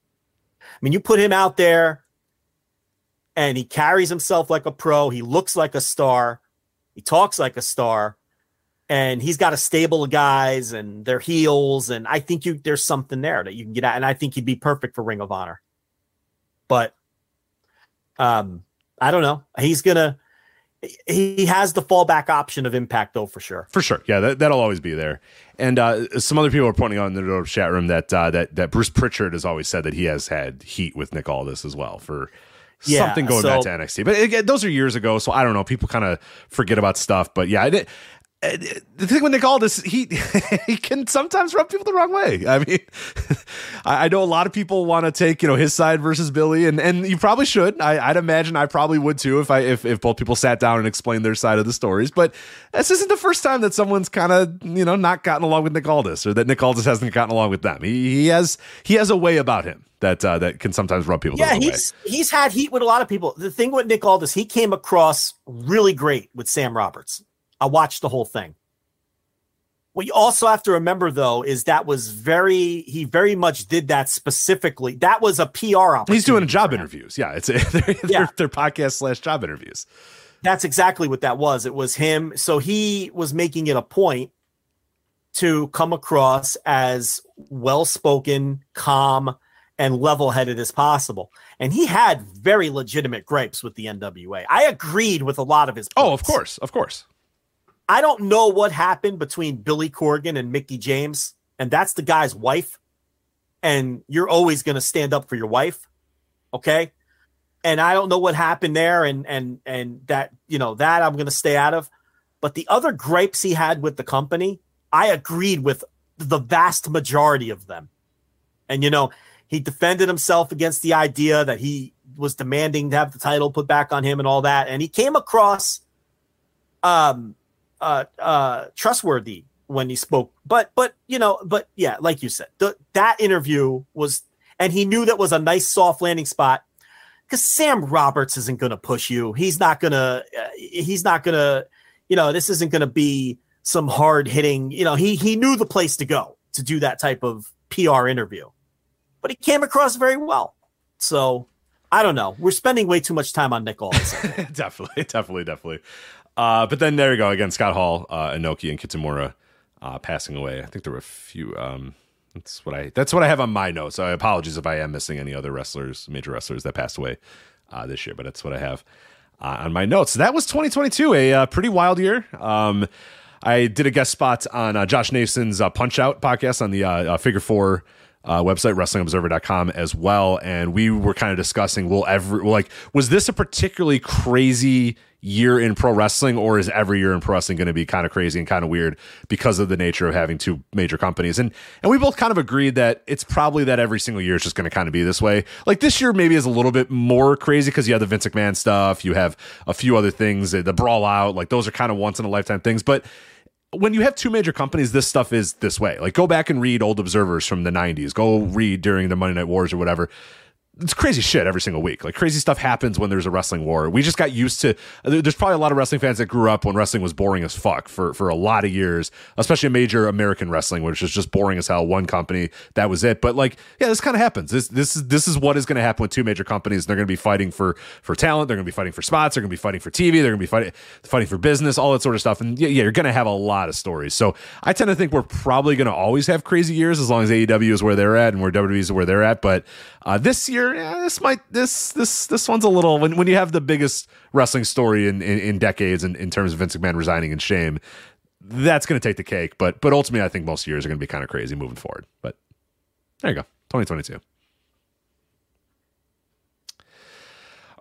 I mean, you put him out there and he carries himself like a pro, he looks like a star, he talks like a star, and he's got a stable of guys and they're heels. And I think you there's something there that you can get at. And I think he'd be perfect for Ring of Honor. But um, I don't know. He's gonna he has the fallback option of impact though for sure. For sure, yeah, that, that'll always be there. And uh, some other people are pointing out in the chat room that uh, that that Bruce Pritchard has always said that he has had heat with Nick Aldis as well for Yeah, something going so- back to NXT. But again, those are years ago, so I don't know. People kind of forget about stuff. But yeah, I did, uh, the thing with Nick Aldis, he <laughs> he can sometimes rub people the wrong way. I mean, <laughs> I, know a lot of people want to take you know his side versus Billy, and and you probably should. I, I'd imagine I probably would too if I if if both people sat down and explained their side of the stories. But this isn't the first time that someone's kind of you know not gotten along with Nick Aldis, or that Nick Aldis hasn't gotten along with them. He he has he has a way about him that uh, that can sometimes rub people the Yeah, wrong way. he's he's had heat with a lot of people. The thing with Nick Aldis, he came across really great with Sam Roberts. I watched the whole thing. What you also have to remember though is that was very he very much did that specifically. That was a PR opportunity. He's doing job interviews. Yeah, it's <laughs> they're, Yeah. they're, they're podcast slash job interviews. That's exactly what that was. It was him. So he was making it a point to come across as well spoken, calm, and level headed as possible. And he had very legitimate gripes with the NWA. I agreed with a lot of his. Oh, of course, of course. I don't know what happened between Billy Corgan and Mickie James, and that's the guy's wife. And you're always going to stand up for your wife, okay? And I don't know what happened there, and and and that you know that I'm going to stay out of. But the other gripes he had with the company, I agreed with the vast majority of them. And you know, he defended himself against the idea that he was demanding to have the title put back on him and all that. And he came across um uh uh trustworthy when he spoke. But but you know, but yeah, like you said, the, that interview was and he knew that was a nice soft landing spot because Sam Roberts isn't going to push you. He's not to. Uh, he's not to. You know, this isn't going to be some hard hitting. You know, he he knew the place to go to do that type of PR interview, but he came across very well. So I don't know. We're spending way too much time on Nick Aldis. <laughs> definitely, definitely, definitely. Uh, but then there you go again. Scott Hall, uh, Inoki, and Kitamura uh, passing away. I think there were a few. Um, that's what I. That's what I have on my notes. So apologies if I am missing any other wrestlers, major wrestlers that passed away uh, this year. But that's what I have uh, on my notes. That was 2022, a uh, pretty wild year. Um, I did a guest spot on uh, Josh Nason's Punch Out podcast on the Figure Four uh, website, WrestlingObserver.com, as well. And we were kind of discussing, will every like was this a particularly crazy year in pro wrestling, or is every year in pro wrestling going to be kind of crazy and kind of weird because of the nature of having two major companies? And and we both kind of agreed that it's probably that every single year is just going to kind of be this way. Like this year, maybe is a little bit more crazy because you have the Vince McMahon stuff, you have a few other things, the brawl out, like those are kind of once in a lifetime things, but when you have two major companies, this stuff is this way. Like, go back and read old observers from the 90s. Go read during the Monday Night Wars or whatever it's crazy shit every single week. Like crazy stuff happens when there's a wrestling war. We just got used to. There's probably a lot of wrestling fans that grew up when wrestling was boring as fuck for for a lot of years, especially major American wrestling, which is just boring as hell. One company that was it. But like, yeah, this kind of happens. This this is this is what is going to happen with two major companies. They're going to be fighting for for talent. They're going to be fighting for spots. They're going to be fighting for TV. They're going to be fighting fighting for business. All that sort of stuff. And yeah, yeah you're going to have a lot of stories. So I tend to think we're probably going to always have crazy years as long as AEW is where they're at and where WWE is where they're at. But uh, this year, yeah, this might this this this one's a little when when you have the biggest wrestling story in in, in decades in, in terms of Vince McMahon resigning in shame, that's going to take the cake. But but ultimately, I think most years are going to be kind of crazy moving forward. But there you go, 2022.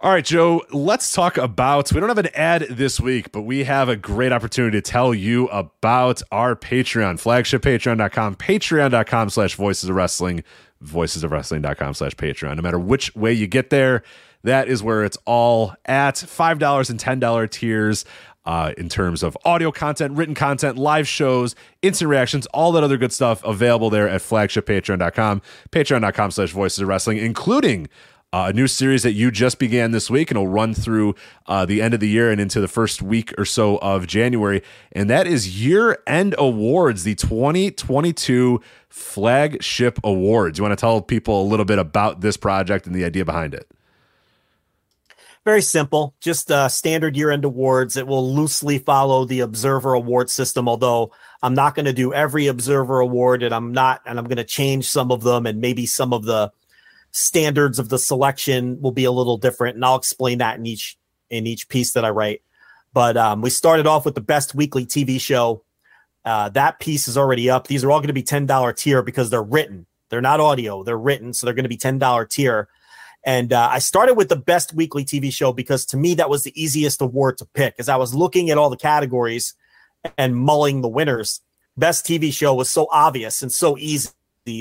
All right, Joe, let's talk about. We don't have an ad this week, but we have a great opportunity to tell you about our Patreon, flagship patreon.com, patreon.com slash voices of wrestling voicesofwrestling.com slash Patreon. No matter which way you get there, that is where it's all at. $5 and $10 tiers. Uh, in terms of audio content, written content, live shows, instant reactions, all that other good stuff available there at flagshippatreon.com, patreon.com slash voices of wrestling, including uh, a new series that you just began this week and will run through uh, the end of the year and into the first week or so of January. And that is Year End Awards, the 2022 Flagship Awards. You want to tell people a little bit about this project and the idea behind it? Very simple, just uh, standard year end awards. It will loosely follow the Observer Award system, although I'm not going to do every Observer Award, and I'm not, and I'm going to change some of them, and maybe some of the standards of the selection will be a little different, and I'll explain that in each in each piece that I write. But um, we started off with the best weekly TV show. Uh, that piece is already up. These are all going to be ten dollar tier because they're written. They're not audio. They're written, so they're going to be ten dollar tier. And uh, I started with the best weekly TV show because to me that was the easiest award to pick. As I was looking at all the categories and mulling the winners, best TV show was so obvious and so easy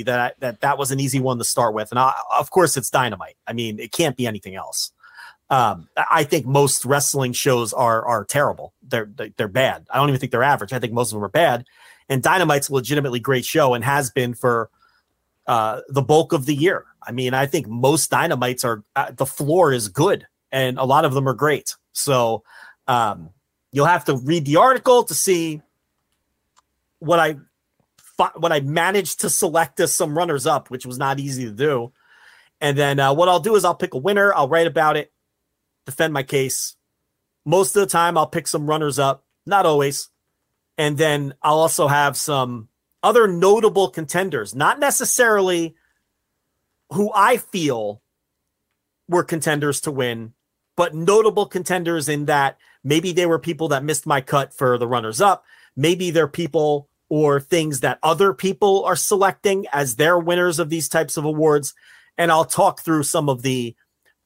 that that that was an easy one to start with. And I, of course, it's Dynamite. I mean, it can't be anything else. Um, I think most wrestling shows are are terrible. They're they're bad. I don't even think they're average. I think most of them are bad. And Dynamite's a legitimately great show and has been for uh, the bulk of the year. I mean, I think most Dynamites are uh, the floor is good, and a lot of them are great. So um, you'll have to read the article to see what I what I managed to select as some runners up, which was not easy to do. And then uh, what I'll do is I'll pick a winner, I'll write about it, defend my case. Most of the time, I'll pick some runners up, not always. And then I'll also have some other notable contenders, not necessarily who I feel were contenders to win, but notable contenders in that maybe they were people that missed my cut for the runners up. Maybe they're people or things that other people are selecting as their winners of these types of awards. And I'll talk through some of the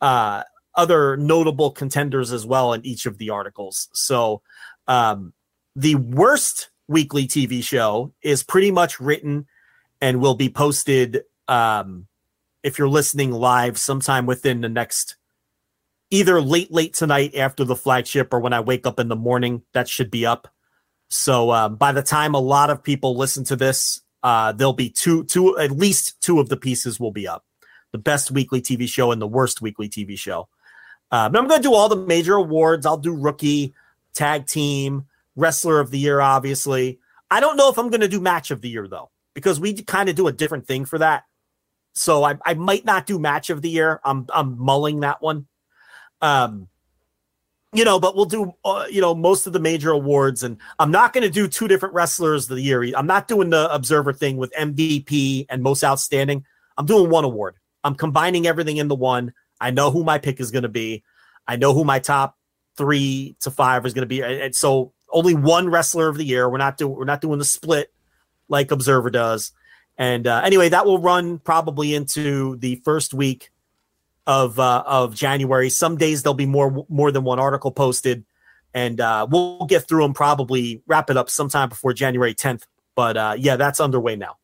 uh, other notable contenders as well in each of the articles. So, um, the worst weekly TV show is pretty much written and will be posted um, if you're listening live sometime within the next either late late tonight after the flagship or when I wake up in the morning that should be up so um, by the time a lot of people listen to this, uh, there'll be two, two, at least two of the pieces will be up. The best weekly TV show and the worst weekly TV show. Uh, but I'm going to do all the major awards. I'll do rookie, tag team, wrestler of the year, obviously. I don't know if I'm going to do match of the year though, because we kind of do a different thing for that. So I, I might not do match of the year. I'm I'm mulling that one. Um, you know, but we'll do, uh, you know, most of the major awards. And I'm not going to do two different wrestlers of the year. I'm not doing the observer thing with MVP and most outstanding. I'm doing one award. I'm combining everything into one. I know who my pick is going to be. I know who my top three to five is going to be. And so only one wrestler of the year. We're not doing, we're not doing the split like observer does. And uh, anyway, that will run probably into the first week of uh, of January. Some days there'll be more more than one article posted, and uh, we'll get through them. Probably wrap it up sometime before January 10th. But uh, yeah, that's underway now.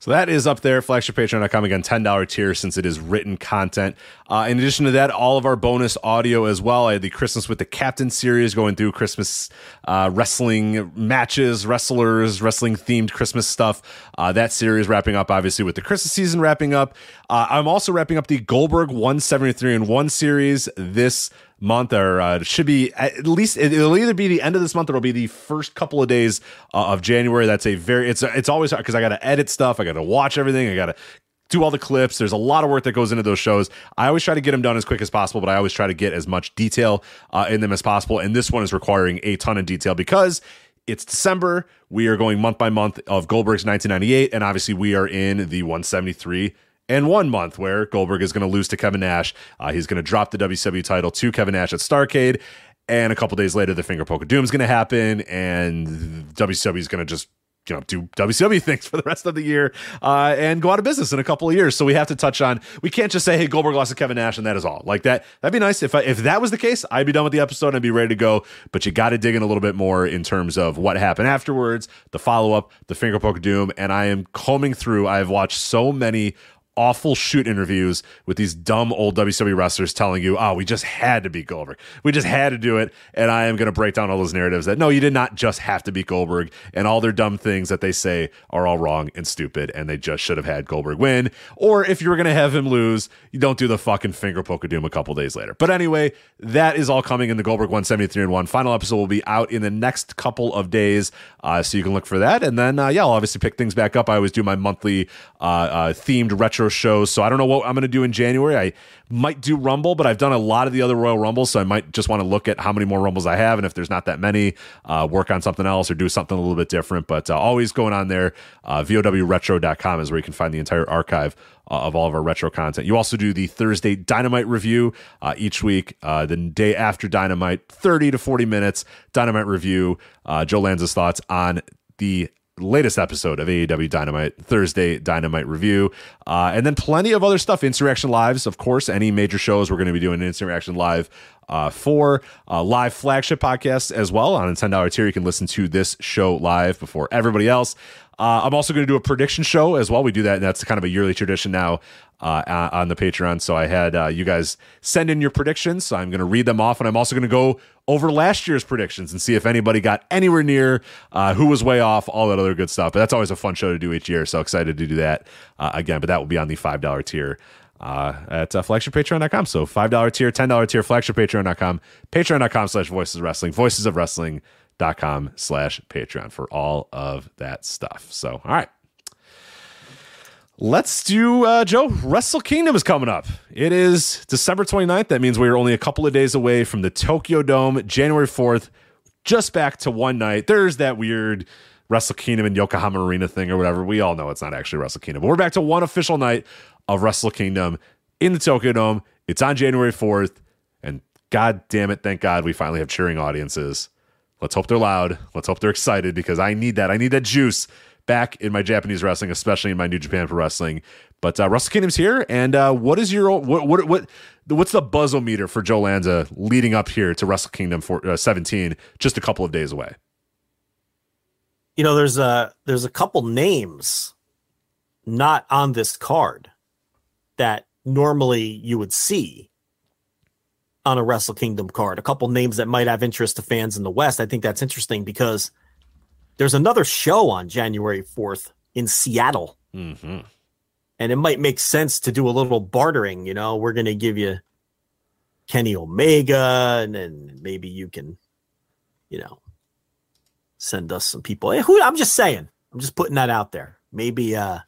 So that is up there, flagshippatreon.com. Again, $10 tier since it is written content. Uh, in addition to that, all of our bonus audio as well. I had the Christmas with the Captain series going through Christmas uh, wrestling matches, wrestlers, wrestling themed Christmas stuff. Uh, that series wrapping up, obviously, with the Christmas season wrapping up. Uh, I'm also wrapping up the Goldberg 173 and 1 series this month or uh, should be at least it'll either be the end of this month or it'll be the first couple of days uh, of January. That's a very it's it's always hard because I got to edit stuff, I got to watch everything, I got to do all the clips. There's a lot of work that goes into those shows. I always try to get them done as quick as possible, but I always try to get as much detail uh, in them as possible. And this one is requiring a ton of detail because it's December. We are going month by month of Goldberg's 1998, and obviously we are in the 173 and one month where Goldberg is going to lose to Kevin Nash. Uh, he's going to drop the WCW title to Kevin Nash at Starcade. And a couple days later, the finger poke of doom is going to happen, and WCW is going to just you know do WCW <laughs> things for the rest of the year uh, and go out of business in a couple of years. So we have to touch on. We can't just say, "Hey, Goldberg lost to Kevin Nash," and that is all. Like that. That'd be nice if I, if that was the case. I'd be done with the episode and I'd be ready to go. But you got to dig in a little bit more in terms of what happened afterwards, the follow up, the finger poke doom, and I am combing through. I've watched so many awful shoot interviews with these dumb old WWE wrestlers telling you, oh, we just had to beat Goldberg. We just had to do it. And I am going to break down all those narratives that no, you did not just have to beat Goldberg. And all their dumb things that they say are all wrong and stupid. And they just should have had Goldberg win. Or if you were going to have him lose, you don't do the fucking finger poke of doom a couple days later. But anyway, that is all coming in the Goldberg 173 and 1. Final episode will be out in the next couple of days. Uh, so you can look for that. And then, uh, yeah, I'll obviously pick things back up. I always do my monthly uh, uh themed retro shows. So I don't know what I'm going to do in January. I might do Rumble, but I've done a lot of the other Royal Rumbles. So I might just want to look at how many more Rumbles I have. And if there's not that many, uh, work on something else or do something a little bit different. But uh, always going on there. Uh, VOWretro.com is where you can find the entire archive uh, of all of our retro content. You also do the Thursday Dynamite review uh, each week. Uh, the day after Dynamite, 30 to 40 minutes Dynamite review. Uh, Joe Lanza's thoughts on the latest episode of AEW Dynamite, Thursday Dynamite review, uh, and then plenty of other stuff. Insurrection Lives, of course, any major shows we're going to be doing Insurrection Live uh, for uh, live flagship podcasts as well on a $10 tier. You can listen to this show live before everybody else. Uh, I'm also going to do a prediction show as well. We do that, and that's kind of a yearly tradition now uh, on the Patreon. So I had uh, you guys send in your predictions. So I'm going to read them off, and I'm also going to go over last year's predictions and see if anybody got anywhere near, uh, who was way off, all that other good stuff. But that's always a fun show to do each year. So excited to do that uh, again. But that will be on the five dollar tier. Uh, at uh, flagshippatreon.com. So $5 tier, $10 tier, flagshippatreon.com, patreon.com slash voices of wrestling, voices of wrestling dot com slash patreon for all of that stuff so all right let's do uh, joe wrestle kingdom is coming up. It is december 29th that means we are only a couple of days away from the tokyo dome january 4th just back to one night. There's that weird wrestle kingdom and yokohama arena thing or whatever. We all know it's not actually wrestle kingdom but we're back to one official night of wrestle kingdom in the tokyo dome. It's on january 4th and god damn it thank god we finally have cheering audiences. Let's hope they're loud. Let's hope they're excited because I need that. I need that juice back in my Japanese wrestling, especially in my New Japan for Wrestling. But uh, Wrestle Kingdom's here, and uh, what is your what what what what's the buzzometer for Joe Lanza leading up here to Wrestle Kingdom for uh, 17, just a couple of days away? You know, there's a there's a couple names not on this card that normally you would see on a Wrestle Kingdom card. A couple names that might have interest to fans in the West. I think that's interesting because there's another show on January 4th in Seattle. Mm-hmm. And it might make sense to do a little bartering. You know, we're going to give you Kenny Omega, and then maybe you can, you know, send us some people. Who I'm just saying, I'm just putting that out there. Maybe, uh,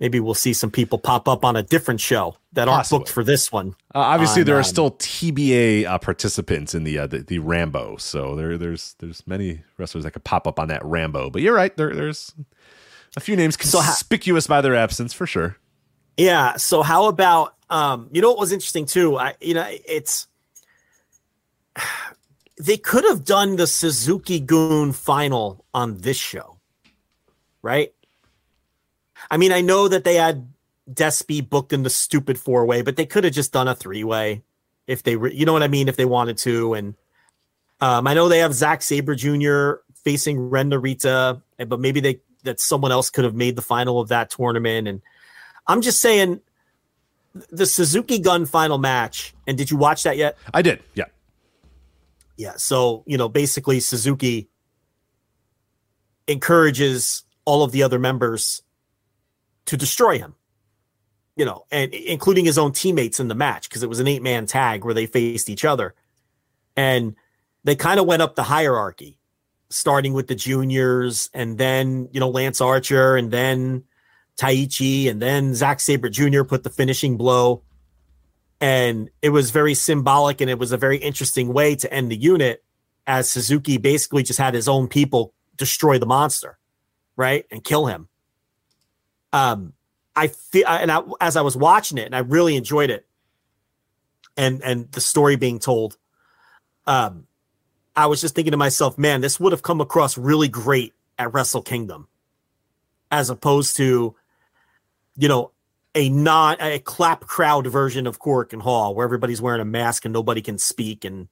maybe we'll see some people pop up on a different show that aren't Possibly. booked for this one. Uh, obviously, on, there are um, still TBA uh, participants in the, uh, the, the Rambo, so there there's there's many wrestlers that could pop up on that Rambo. But you're right, there there's a few names conspicuous so by their absence for sure. Yeah. So how about um, you know what was interesting too? I you know it's <sighs> they could have done the Suzuki Gun final on this show, right? I mean, I know that they had Despy booked in the stupid four way, but they could have just done a three way if they, re- you know what I mean, if they wanted to. And um, I know they have Zack Sabre Jr. facing Ren Narita, but maybe they that someone else could have made the final of that tournament. And I'm just saying, the Suzuki Gun final match. And did you watch that yet? I did. Yeah. Yeah. So, you know, basically Suzuki encourages all of the other members to destroy him, you know, and including his own teammates in the match because it was an eight man tag where they faced each other. And they kind of went up the hierarchy, starting with the juniors and then, you know, Lance Archer and then Taichi and then Zack Sabre Jr. put the finishing blow. And it was very symbolic and it was a very interesting way to end the unit as Suzuki basically just had his own people destroy the monster, right? And kill him. Um, I feel, and I, as I was watching it, and I really enjoyed it, and and the story being told, um, I was just thinking to myself, man, this would have come across really great at Wrestle Kingdom, as opposed to you know, a non a clap crowd version of Korakuen Hall where everybody's wearing a mask and nobody can speak and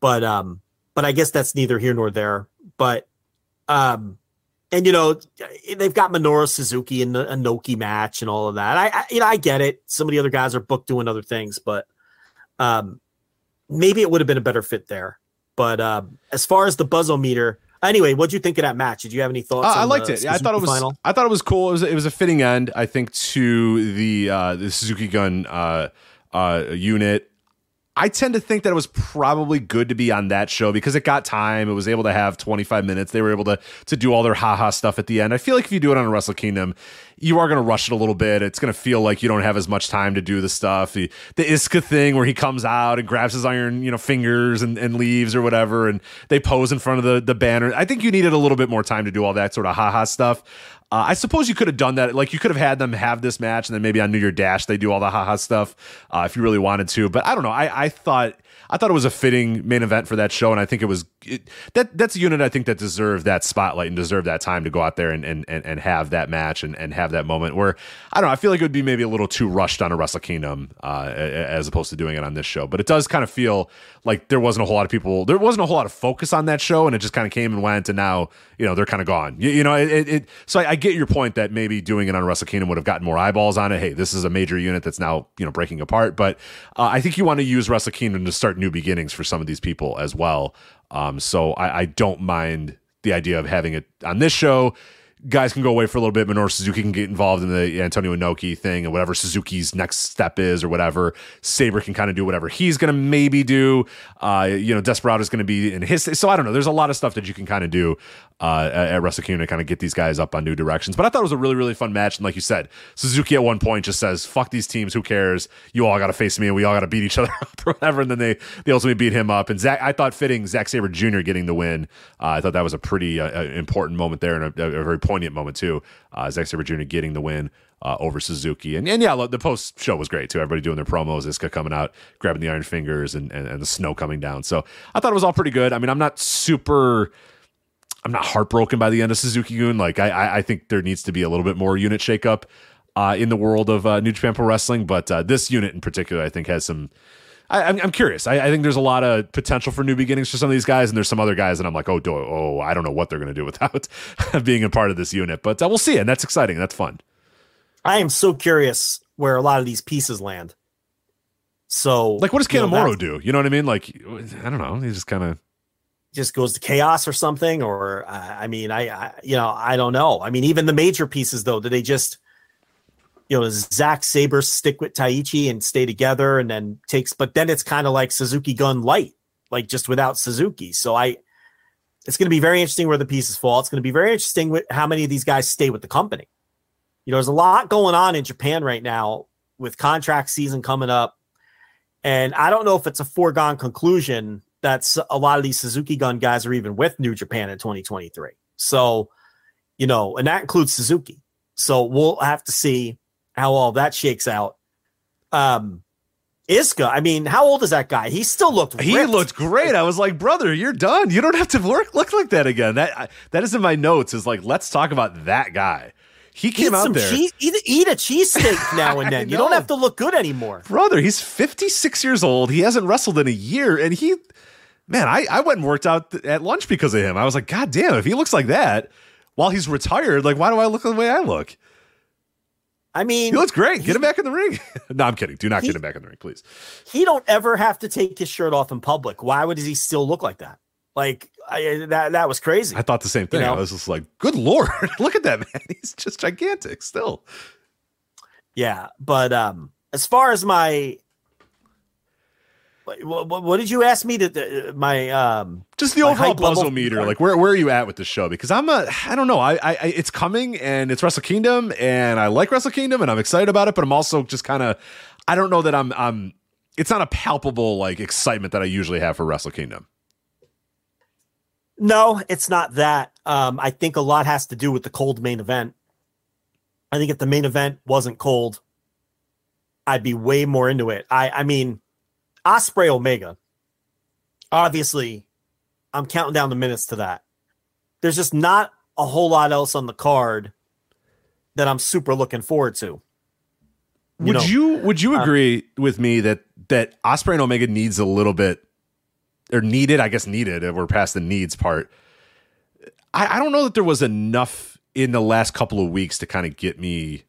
but um but I guess that's neither here nor there. But um and you know they've got Minoru Suzuki in the Inoki match and all of that. I, I you know I get it. Some of the other guys are booked doing other things, but um maybe it would have been a better fit there. But um as far as the buzzometer, Anyway, what do you think of that match? Did you have any thoughts? Uh, I liked it. I thought it was. Final? I thought it was cool. It was. It was a fitting end, I think, to the uh, the Suzuki Gun uh, uh, unit. I tend to think that it was probably good to be on that show because it got time. It was able to have 25 minutes. They were able to to do all their haha stuff at the end. I feel like if you do it on a Wrestle Kingdom, you are going to rush it a little bit. It's going to feel like you don't have as much time to do the stuff. The, Iizuka thing where he comes out and grabs his iron, you know, fingers and, and leaves or whatever, and they pose in front of the, the banner. I think you needed a little bit more time to do all that sort of haha stuff. Uh, I suppose you could have done that. Like you could have had them have this match, and then maybe on New Year Dash they do all the haha stuff uh, if you really wanted to. But I don't know. I I thought I thought it was a fitting main event for that show, and I think it was it, that that's a unit I think that deserved that spotlight and deserved that time to go out there and and and, and have that match and, and have that moment where I don't know I feel like it would be maybe a little too rushed on a Wrestle Kingdom uh, as opposed to doing it on this show, but it does kind of feel like there wasn't a whole lot of people there wasn't a whole lot of focus on that show, and it just kind of came and went, and now you know they're kind of gone. You, you know it, it so I, I, get your point that maybe doing it on Wrestle Kingdom would have gotten more eyeballs on it. Hey, this is a major unit that's now you know breaking apart, but uh, I think you want to use Wrestle Kingdom to start new beginnings for some of these people as well. Um, so I, I don't mind the idea of having it on this show guys can go away for a little bit. Minoru Suzuki can get involved in the Antonio Inoki thing and whatever Suzuki's next step is or whatever. Sabre can kind of do whatever he's going to maybe do. Uh, you know, Desperado is going to be in his. So I don't know. There's a lot of stuff that you can kind of do uh, at, at Wrestle Kingdom to kind of get these guys up on new directions. But I thought it was a really, really fun match. And like you said, Suzuki at one point just says, fuck these teams. Who cares? You all got to face me and we all got to beat each <laughs> other up or whatever. And then they, they ultimately beat him up. And Zack, I thought fitting Zack Sabre Jr. getting the win. Uh, I thought that was a pretty uh, important moment there and a, a very poignant moment too. Uh, Zack Sabre Jr. getting the win. Uh, over Suzuki. And, and yeah, the post show was great too. Everybody doing their promos, Iizuka coming out, grabbing the iron fingers and, and, and, the snow coming down. So I thought it was all pretty good. I mean, I'm not super I'm not heartbroken by the end of Suzuki Gun. Like I, I think there needs to be a little bit more unit shakeup uh, in the world of uh, New Japan Pro Wrestling, but uh, this unit in particular, I think, has some. I, am I'm, I'm curious. I, I, think there's a lot of potential for new beginnings for some of these guys, and there's some other guys, and I'm like, oh, do, oh, I don't know what they're going to do without <laughs> being a part of this unit, but uh, we'll see, and that's exciting. That's fun. I am so curious where a lot of these pieces land. So, like, what does Kanemaru you know, do? You know what I mean? Like, I don't know. He just kind of just goes to chaos or something or uh, i mean I, I, you know i don't know. I mean even the major pieces though do they just you know Zack Sabre stick with taichi and stay together and then takes but then it's kind of like suzuki gun light like just without suzuki. So i it's going to be very interesting where the pieces fall. It's going to be very interesting with how many of these guys stay with the company. You know there's a lot going on in japan right now with contract season coming up and i don't know if it's a foregone conclusion that's a lot of these Suzuki gun guys are even with New Japan in 2023. So, you know, and that includes Suzuki. So we'll have to see how all that shakes out. Um, Iizuka, I mean, how old is that guy? He still looked. Ripped. He looked great. I was like, brother, you're done. You don't have to work look like that again. That that is in my notes. Is like, let's talk about that guy He came eat out there. cheese, eat, eat a cheesesteak <laughs> now and then. you don't have to look good anymore. brother he's 56 years old he hasn't wrestled in a year and he man i i went and worked out th- at lunch because of him i was like god damn if he looks like that while he's retired like why do i look the way i look I mean, he looks great get him back in the ring <laughs> no i'm kidding do not He- get him back in the ring please he don't ever have to take his shirt off in public. Why would he still look like that? Like I, that that was crazy. i thought the same thing You know? i was just like good lord <laughs> look at that man <laughs> he's just gigantic still Yeah, but um, as far as my, what, what, what did you ask me to the, my um? just the overall level- buzzometer like where, where are you at with the show because i'm a i don't know I, I I- it's coming and it's wrestle kingdom and i like wrestle kingdom and i'm excited about it but i'm also just kind of i don't know that i'm i'm it's not a palpable like excitement that i usually have for wrestle kingdom No, it's not that. Um, I think a lot has to do with the cold main event. I think if the main event wasn't cold, I'd be way more into it. I I mean, Ospreay Omega. Obviously, I'm counting down the minutes to that. There's just not a whole lot else on the card that I'm super looking forward to. would know, you would you uh, agree with me that that ospreay and omega needs a little bit or needed i guess needed if we're past the needs part i, I don't know that there was enough in the last couple of weeks to kind of get me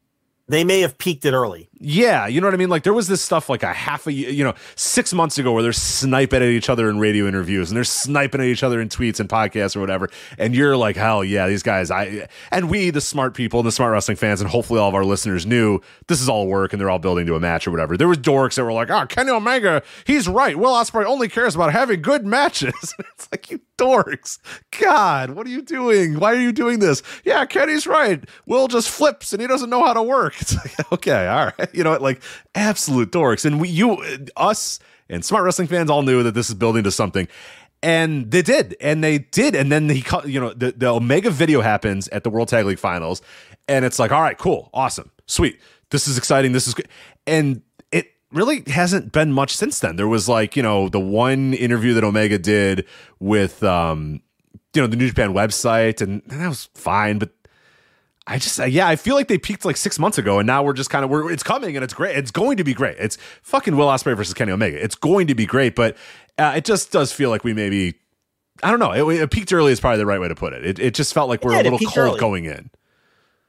They may have peaked it early. Yeah, you know what I mean? Like there was this stuff like a half a year, you know, six months ago where they're sniping at each other in radio interviews and they're sniping at each other in tweets and podcasts or whatever. And you're like, hell yeah, these guys, I and we, the smart people the smart wrestling fans, and hopefully all of our listeners knew this is all work and they're all building to a match or whatever. There was dorks that were like, oh, Kenny Omega, he's right. Will Ospreay only cares about having good matches. <laughs> it's like you dorks. God, what are you doing? Why are you doing this? Yeah, Kenny's right. Will just flips and he doesn't know how to work. <laughs> It's like, okay, all right. <laughs> You know? Like absolute dorks. And we, you, us, and smart wrestling fans all knew that this is building to something. And they did, and they did, and then he, you know, the, the Omega video happens at the World Tag League Finals, and it's like, all right, cool, awesome, sweet, this is exciting, this is good, and it really hasn't been much since then. There was like, you know, the one interview that Omega did with, um, you know, the New Japan website, and that was fine, but I just, uh, yeah, I feel like they peaked like six months ago, and now we're just kind of, we're, it's coming and it's great. It's going to be great. It's fucking Will Ospreay versus Kenny Omega. It's going to be great, but uh, it just does feel like we maybe, I don't know, it, it peaked early is probably the right way to put it. It, it just felt like we're did, a little cold early. going in.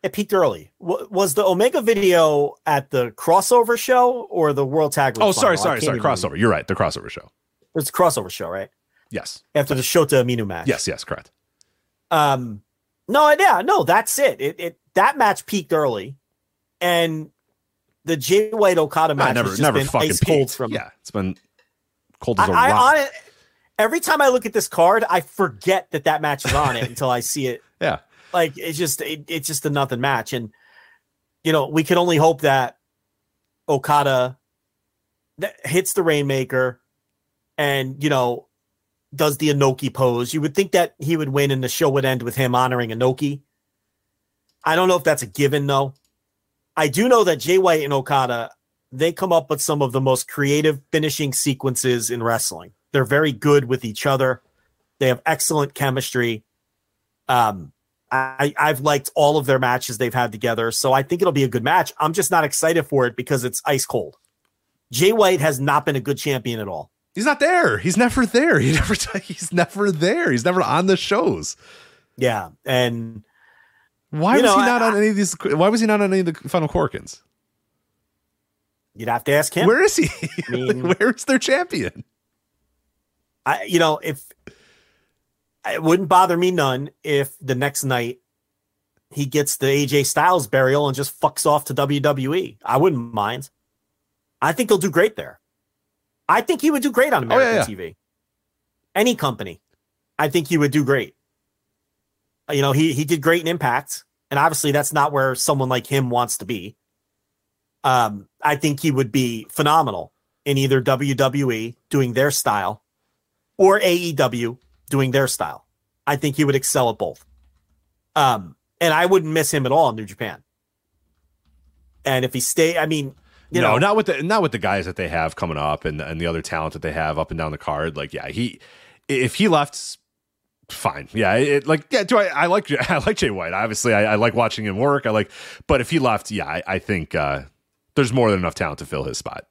It peaked early. W- was the Omega video at the crossover show or the World Tag League? Oh, sorry, final? Sorry, sorry. Crossover. You're right. The crossover show. It's a crossover show, right? Yes. After the Shota Umino match. Yes, yes, correct. Um, no, yeah, no, that's it. It, it that match peaked early, and the Jay White Okada ah, match I never, has just never been fucking ice cold from. Yeah, it's been cold as a I, I rock. it. Every time I look at this card, I forget that that match is on it until I see it. <laughs> yeah. Like it's just it, it's just a nothing match, and you know we can only hope that Okada that hits the Rainmaker, and you know does the Inoki pose. You would think that he would win, and the show would end with him honoring Inoki. I don't know if that's a given though. I do know that Jay White and Okada they come up with some of the most creative finishing sequences in wrestling. They're very good with each other. They have excellent chemistry. Um, I, I've liked all of their matches they've had together, so I think it'll be a good match. I'm just not excited for it because it's ice cold. Jay White has not been a good champion at all. He's not there. He's never there. <laughs> He never. He's never there. He's never on the shows. Yeah, and Why was know, he not I- on any of these? Why was he not on any of the final Korakuens? you'd have to ask him. Where is he? <laughs> mean- Where is their champion? I, you know, if it wouldn't bother me none if the next night he gets the AJ Styles burial and just fucks off to WWE. I wouldn't mind. I think he'll do great there. I think he would do great on Oh, yeah, American TV. Any company, I think he would do great. You know, he he did great in Impact, and obviously that's not where someone like him wants to be. Um, I think he would be phenomenal in either WWE doing their style or AEW doing their style. I think he would excel at both. Um, and I wouldn't miss him at all in New Japan. And if he stay, I mean, you no, know, not with the not with the guys that they have coming up and and the other talent that they have up and down the card. Like, yeah, he if he left fine. Yeah, it, like yeah. Do I? I like <laughs> I like Jay White. Obviously, I, I like watching him work. I like, but if he left, yeah, I, I think uh, there's more than enough talent to fill his spot.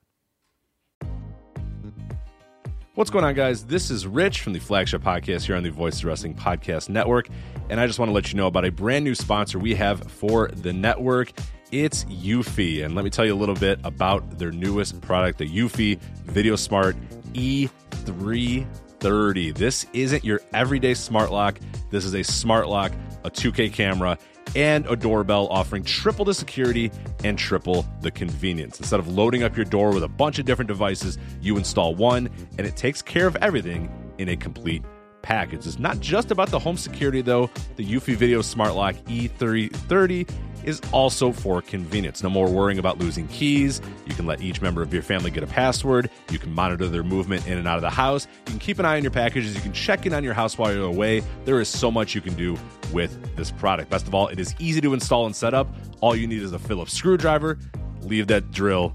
What's going on, guys? This is Rich from the flagship podcast here on the Voice of Wrestling Podcast Network. And I just want to let you know about a brand new sponsor we have for the network. It's Eufy. And let me tell you a little bit about their newest product, the Eufy Video Smart E330. This isn't your everyday smart lock. This is a smart lock, a 2K camera, and a doorbell offering triple the security and triple the convenience. Instead of loading up your door with a bunch of different devices, you install one and it takes care of everything in a complete package. It's not just about the home security though. The Eufy Video Smart Lock E330 is also for convenience. No more worrying about losing keys. You can let each member of your family get a password. You can monitor their movement in and out of the house. You can keep an eye on your packages. You can check in on your house while you're away. There is so much you can do with this product. Best of all, it is easy to install and set up. All you need is a Phillips screwdriver. Leave that drill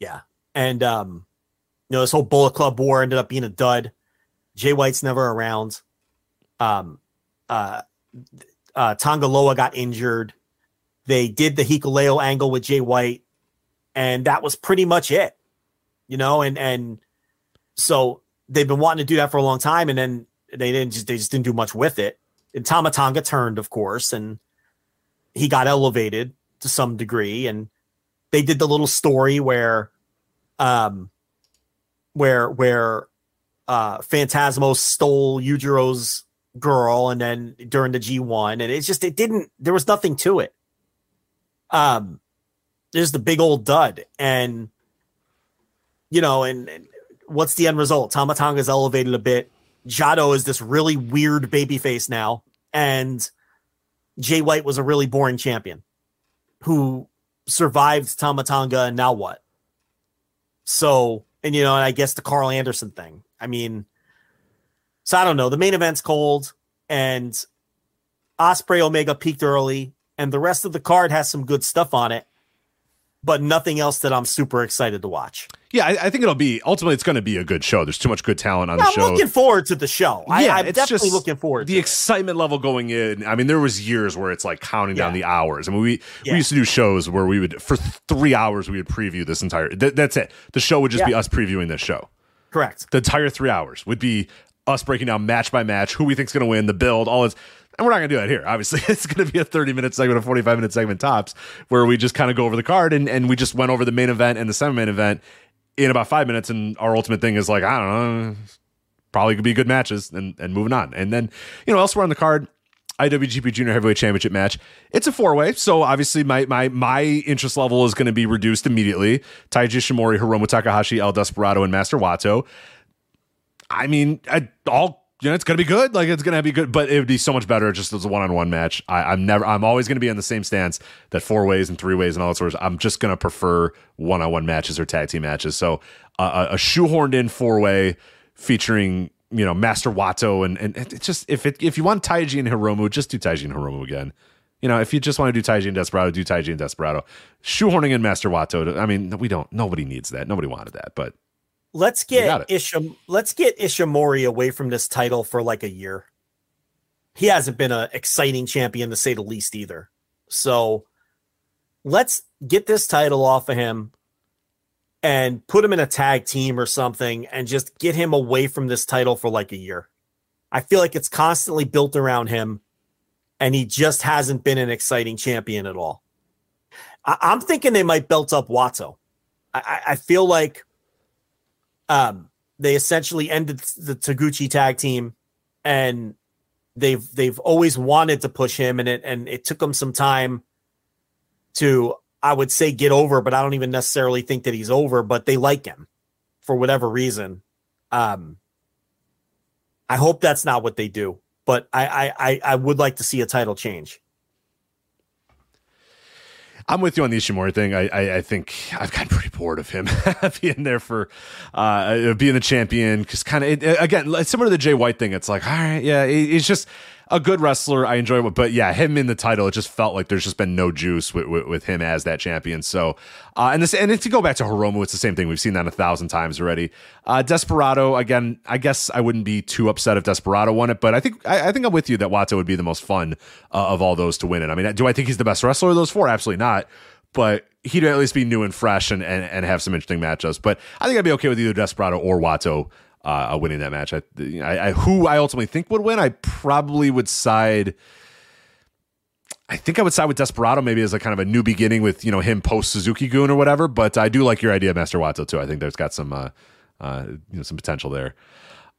Yeah. And um, you know, this whole Bullet Club war ended up being a dud. Jay White's never around. Um uh uh Tonga Loa got injured. They did the Hikuleo angle with Jay White, and that was pretty much it. You know, and and so they've been wanting to do that for a long time, and then they didn't just they just didn't do much with it. And Tama Tonga turned, of course, and he got elevated to some degree, and they did the little story where um where where uh Phantasmo stole Yujiro's girl and then during the G1 and it's just it didn't there was nothing to it. Um there's the big old dud and you know and, and what's the end result? Tama Tonga's elevated a bit. Jado is this really weird baby face now and Jay White was a really boring champion who survived Tama Tonga and now what? So, and you know, and I guess the Karl Anderson thing. I mean, so I don't know. The main event's cold and Ospreay Omega peaked early, and the rest of the card has some good stuff on it, but nothing else that I'm super excited to watch. Yeah, I, I think it'll be ultimately it's going to be a good show. There's too much good talent on Yeah, the show. I'm looking forward to the show. I, Yeah, I'm it's definitely just looking forward the to it. excitement level going in. I mean, there was years where it's like counting down the hours. I mean, we Yeah. we used to do shows where we would for three hours we would preview this entire. Th- that's it. The show would just be us previewing this show. Correct. The entire three hours would be us breaking down match by match, who we think's going to win, the build, all this. And we're not going to do that here. Obviously, <laughs> it's going to be a 30 minute segment, a 45 minute segment tops, where we just kind of go over the card and, and we just went over the main event and the semi main event in about five minutes. And our ultimate thing is like, I don't know, probably could be good matches and, and moving on. And then, you know, elsewhere on the card, IWGP Junior Heavyweight Championship match. It's a four way, so obviously my my my interest level is going to be reduced immediately. Taiji Ishimori, Hiromu Takahashi, El Desperado, and Master Wato. I mean, I, all you know, it's gonna be good. Like it's gonna be good, but it would be so much better just as a one on one match. I, am never. I'm always gonna be on the same stance that four ways and three ways and all that sort of. I'm just gonna prefer one on one matches or tag team matches. So uh, a shoehorned in four way featuring you know Master Wato and and it's just if it if you want Taiji and Hiromu, just do Taiji and Hiromu again. You know, if you just want to do Taiji and Desperado, do Taiji and Desperado. Shoehorning in Master Wato. I mean, we don't. Nobody needs that. Nobody wanted that, but Let's get Isham. Let's get Ishimori away from this title for like a year. He hasn't been an exciting champion to say the least either. So let's get this title off of him and put him in a tag team or something and just get him away from this title for like a year. I feel like it's constantly built around him and he just hasn't been an exciting champion at all. I- am thinking they might belt up Wato. I, I feel like um, they essentially ended the Taguchi tag team, and they've they've always wanted to push him, and it and it took them some time to I would say get over, but I don't even necessarily think that he's over. But they like him for whatever reason. Um, I hope that's not what they do, but I I I would like to see a title change. I'm with you on the Ishimori thing. I, I, I think I've gotten pretty bored of him <laughs> being there for uh, being the champion because kind of again similar to the Jay White thing. It's like all right, yeah, it's just a good wrestler. I enjoy it, but yeah, him in the title, it just felt like there's just been no juice with, with, with him as that champion. So, uh, and this, and to go back to Hiromu, it's the same thing. We've seen that a thousand times already. Uh, Desperado, again, I guess I wouldn't be too upset if Desperado won it, but I think I, I think I'm with you that Wato would be the most fun uh, of all those to win it. I mean, do I think he's the best wrestler of those four? Absolutely not. But he'd at least be new and fresh and, and, and have some interesting matchups. But I think I'd be okay with either Desperado or Wato uh, winning that match. I, I, I, who I ultimately think would win, I probably would side. I think I would side with Desperado maybe as a kind of a new beginning with you know him post Suzuki Gun or whatever. But I do like your idea, Master Wato too. I think there's got some uh, uh, you know some potential there.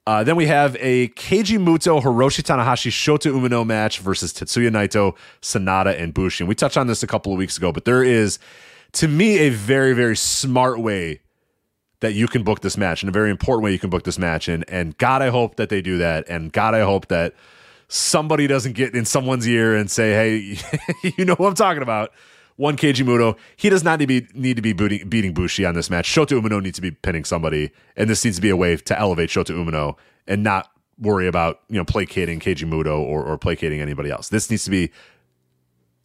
Uh, then we have a Keiji Muto Hiroshi Tanahashi Shota Umino match versus Tetsuya Naito, Sanada, and Bushi. And we touched on this a couple of weeks ago, but there is, to me, a very very smart way that you can book this match in a very important way you can book this match and and god i hope that they do that and god i hope that somebody doesn't get in someone's ear and say hey <laughs> you know what i'm talking about one Keiji Muto. He does not need to be need to be beating, beating Bushi on this match. Shota Umino needs to be pinning somebody, and this needs to be a way to elevate Shota Umino and not worry about you know placating Keiji Muto or, or placating anybody else. This needs to be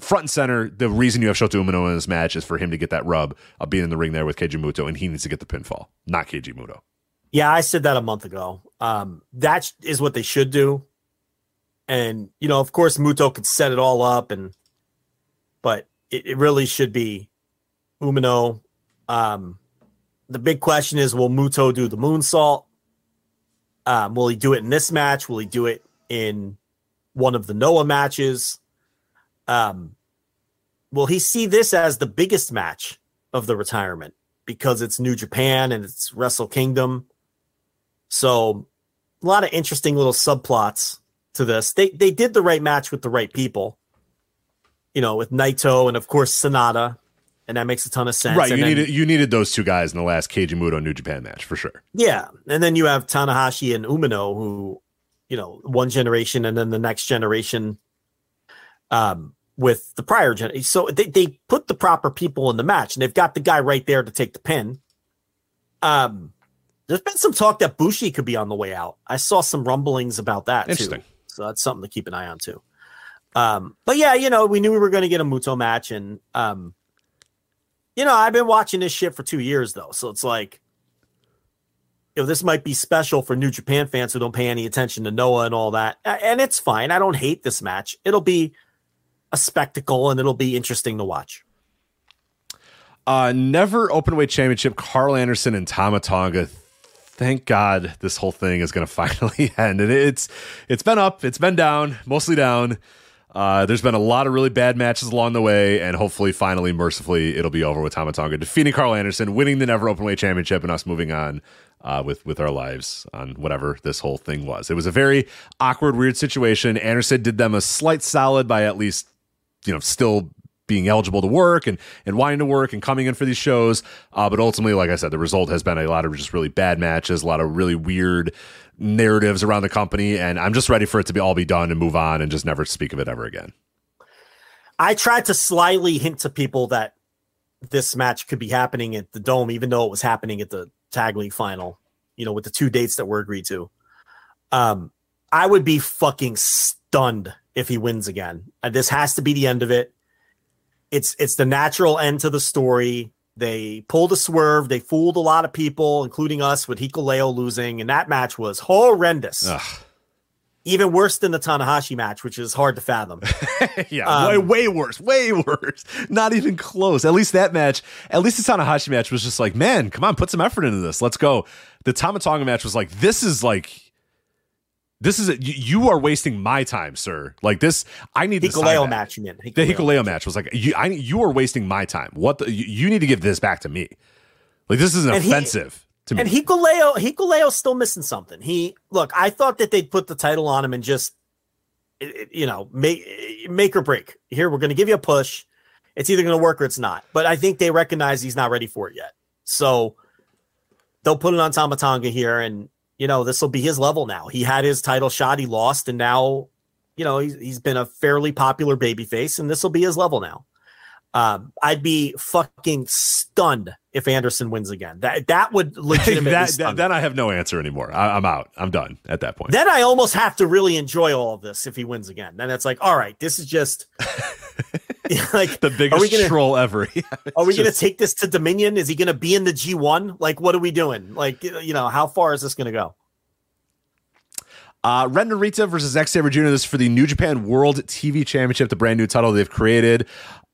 front and center, the reason you have Shota Umino in this match is for him to get that rub of being in the ring there with Keiji Muto, and he needs to get the pinfall, not Keiji Muto. Yeah, I said that a month ago. Um, that is what they should do. And, you know, of course, Muto could set it all up, and but it, it really should be Umino. Um, the big question is will Muto do the moonsault? Um, will he do it in this match? Will he do it in one of the Noah matches? Um, will he see this as the biggest match of the retirement because it's New Japan and it's Wrestle Kingdom? So, a lot of interesting little subplots to this. They they did the right match with the right people. You know, with Naito and of course Sanada, and that makes a ton of sense. Right, and you then, needed you needed those two guys in the last Keiji Muto New Japan match for sure. Yeah, and then you have Tanahashi and Umino, who you know one generation and then the next generation um, with the prior gen. So they, they put the proper people in the match, and they've got the guy right there to take the pin. Um, there's been some talk that Bushi could be on the way out. I saw some rumblings about that Interesting. too. So that's something to keep an eye on too. Um, but yeah, you know, we knew we were going to get a Muto match, and um, you know, I've been watching this shit for two years though, so it's like, you know, this might be special for New Japan fans who don't pay any attention to Noah and all that, and it's fine. I don't hate this match. It'll be a spectacle and it'll be interesting to watch. Uh, never openweight championship. Karl Anderson and Tama Tonga. Thank God this whole thing is going <laughs> to finally end. And it's it's been up, it's been down, mostly down. Uh, there's been a lot of really bad matches along the way, and hopefully, finally, mercifully, it'll be over with Tama Tonga defeating Karl Anderson, winning the Never Openweight Championship, and us moving on uh, with with our lives on whatever this whole thing was. It was a very awkward, weird situation. Anderson did them a slight solid by at least you know still being eligible to work and and wanting to work and coming in for these shows. Uh, but ultimately, like I said, the result has been a lot of just really bad matches, a lot of really weird narratives around the company, and I'm just ready for it to be all be done and move on and just never speak of it ever again. I tried to slyly hint to people that this match could be happening at the Dome, even though it was happening at the Tag League final. You know, with the two dates that were agreed to. Um, I would be fucking stunned if he wins again. Uh, this has to be the end of it. It's it's the natural end to the story. They pulled a swerve. They fooled a lot of people, including us, with Hikuleo losing, and that match was horrendous. Ugh. Even worse than the Tanahashi match, which is hard to fathom. <laughs> yeah, Um, way, way worse, way worse. Not even close. At least that match, at least the Tanahashi match was just like, man, come on, put some effort into this. Let's go. The Tama Tonga match was like, this is like, this is a, you, are wasting my time, sir. Like this, I need Hikuleo match, you mean? The Hikuleo match was like, you, I, you are wasting my time. What the, you, you need to give this back to me. Like this is And he- offensive to me. And Hikuleo, Hikuleo's still missing something. He look, I thought that they'd put the title on him and just, you know, make make or break. Here, we're going to give you a push. It's either going to work or it's not. But I think they recognize he's not ready for it yet. So they'll put it on Tama Tonga here, and you know this will be his level now. He had his title shot, he lost, and now, you know, he's he's been a fairly popular babyface, and this will be his level now. Um, I'd be fucking stunned if Anderson wins again. That that would <laughs> legitimately that, that, then I have no answer anymore. I, I'm out. I'm done at that point. Then I almost have to really enjoy all of this if he wins again. Then it's like, all right, this is just <laughs> <laughs> like the biggest gonna troll ever. <laughs> Yeah, are we it's gonna take this to Dominion? Is he gonna be in the G one? Like, what are we doing? Like, you know, how far is this gonna go? Uh, Ren Narita versus Xavier Jr. This is for the New Japan World TV Championship, the brand new title they've created.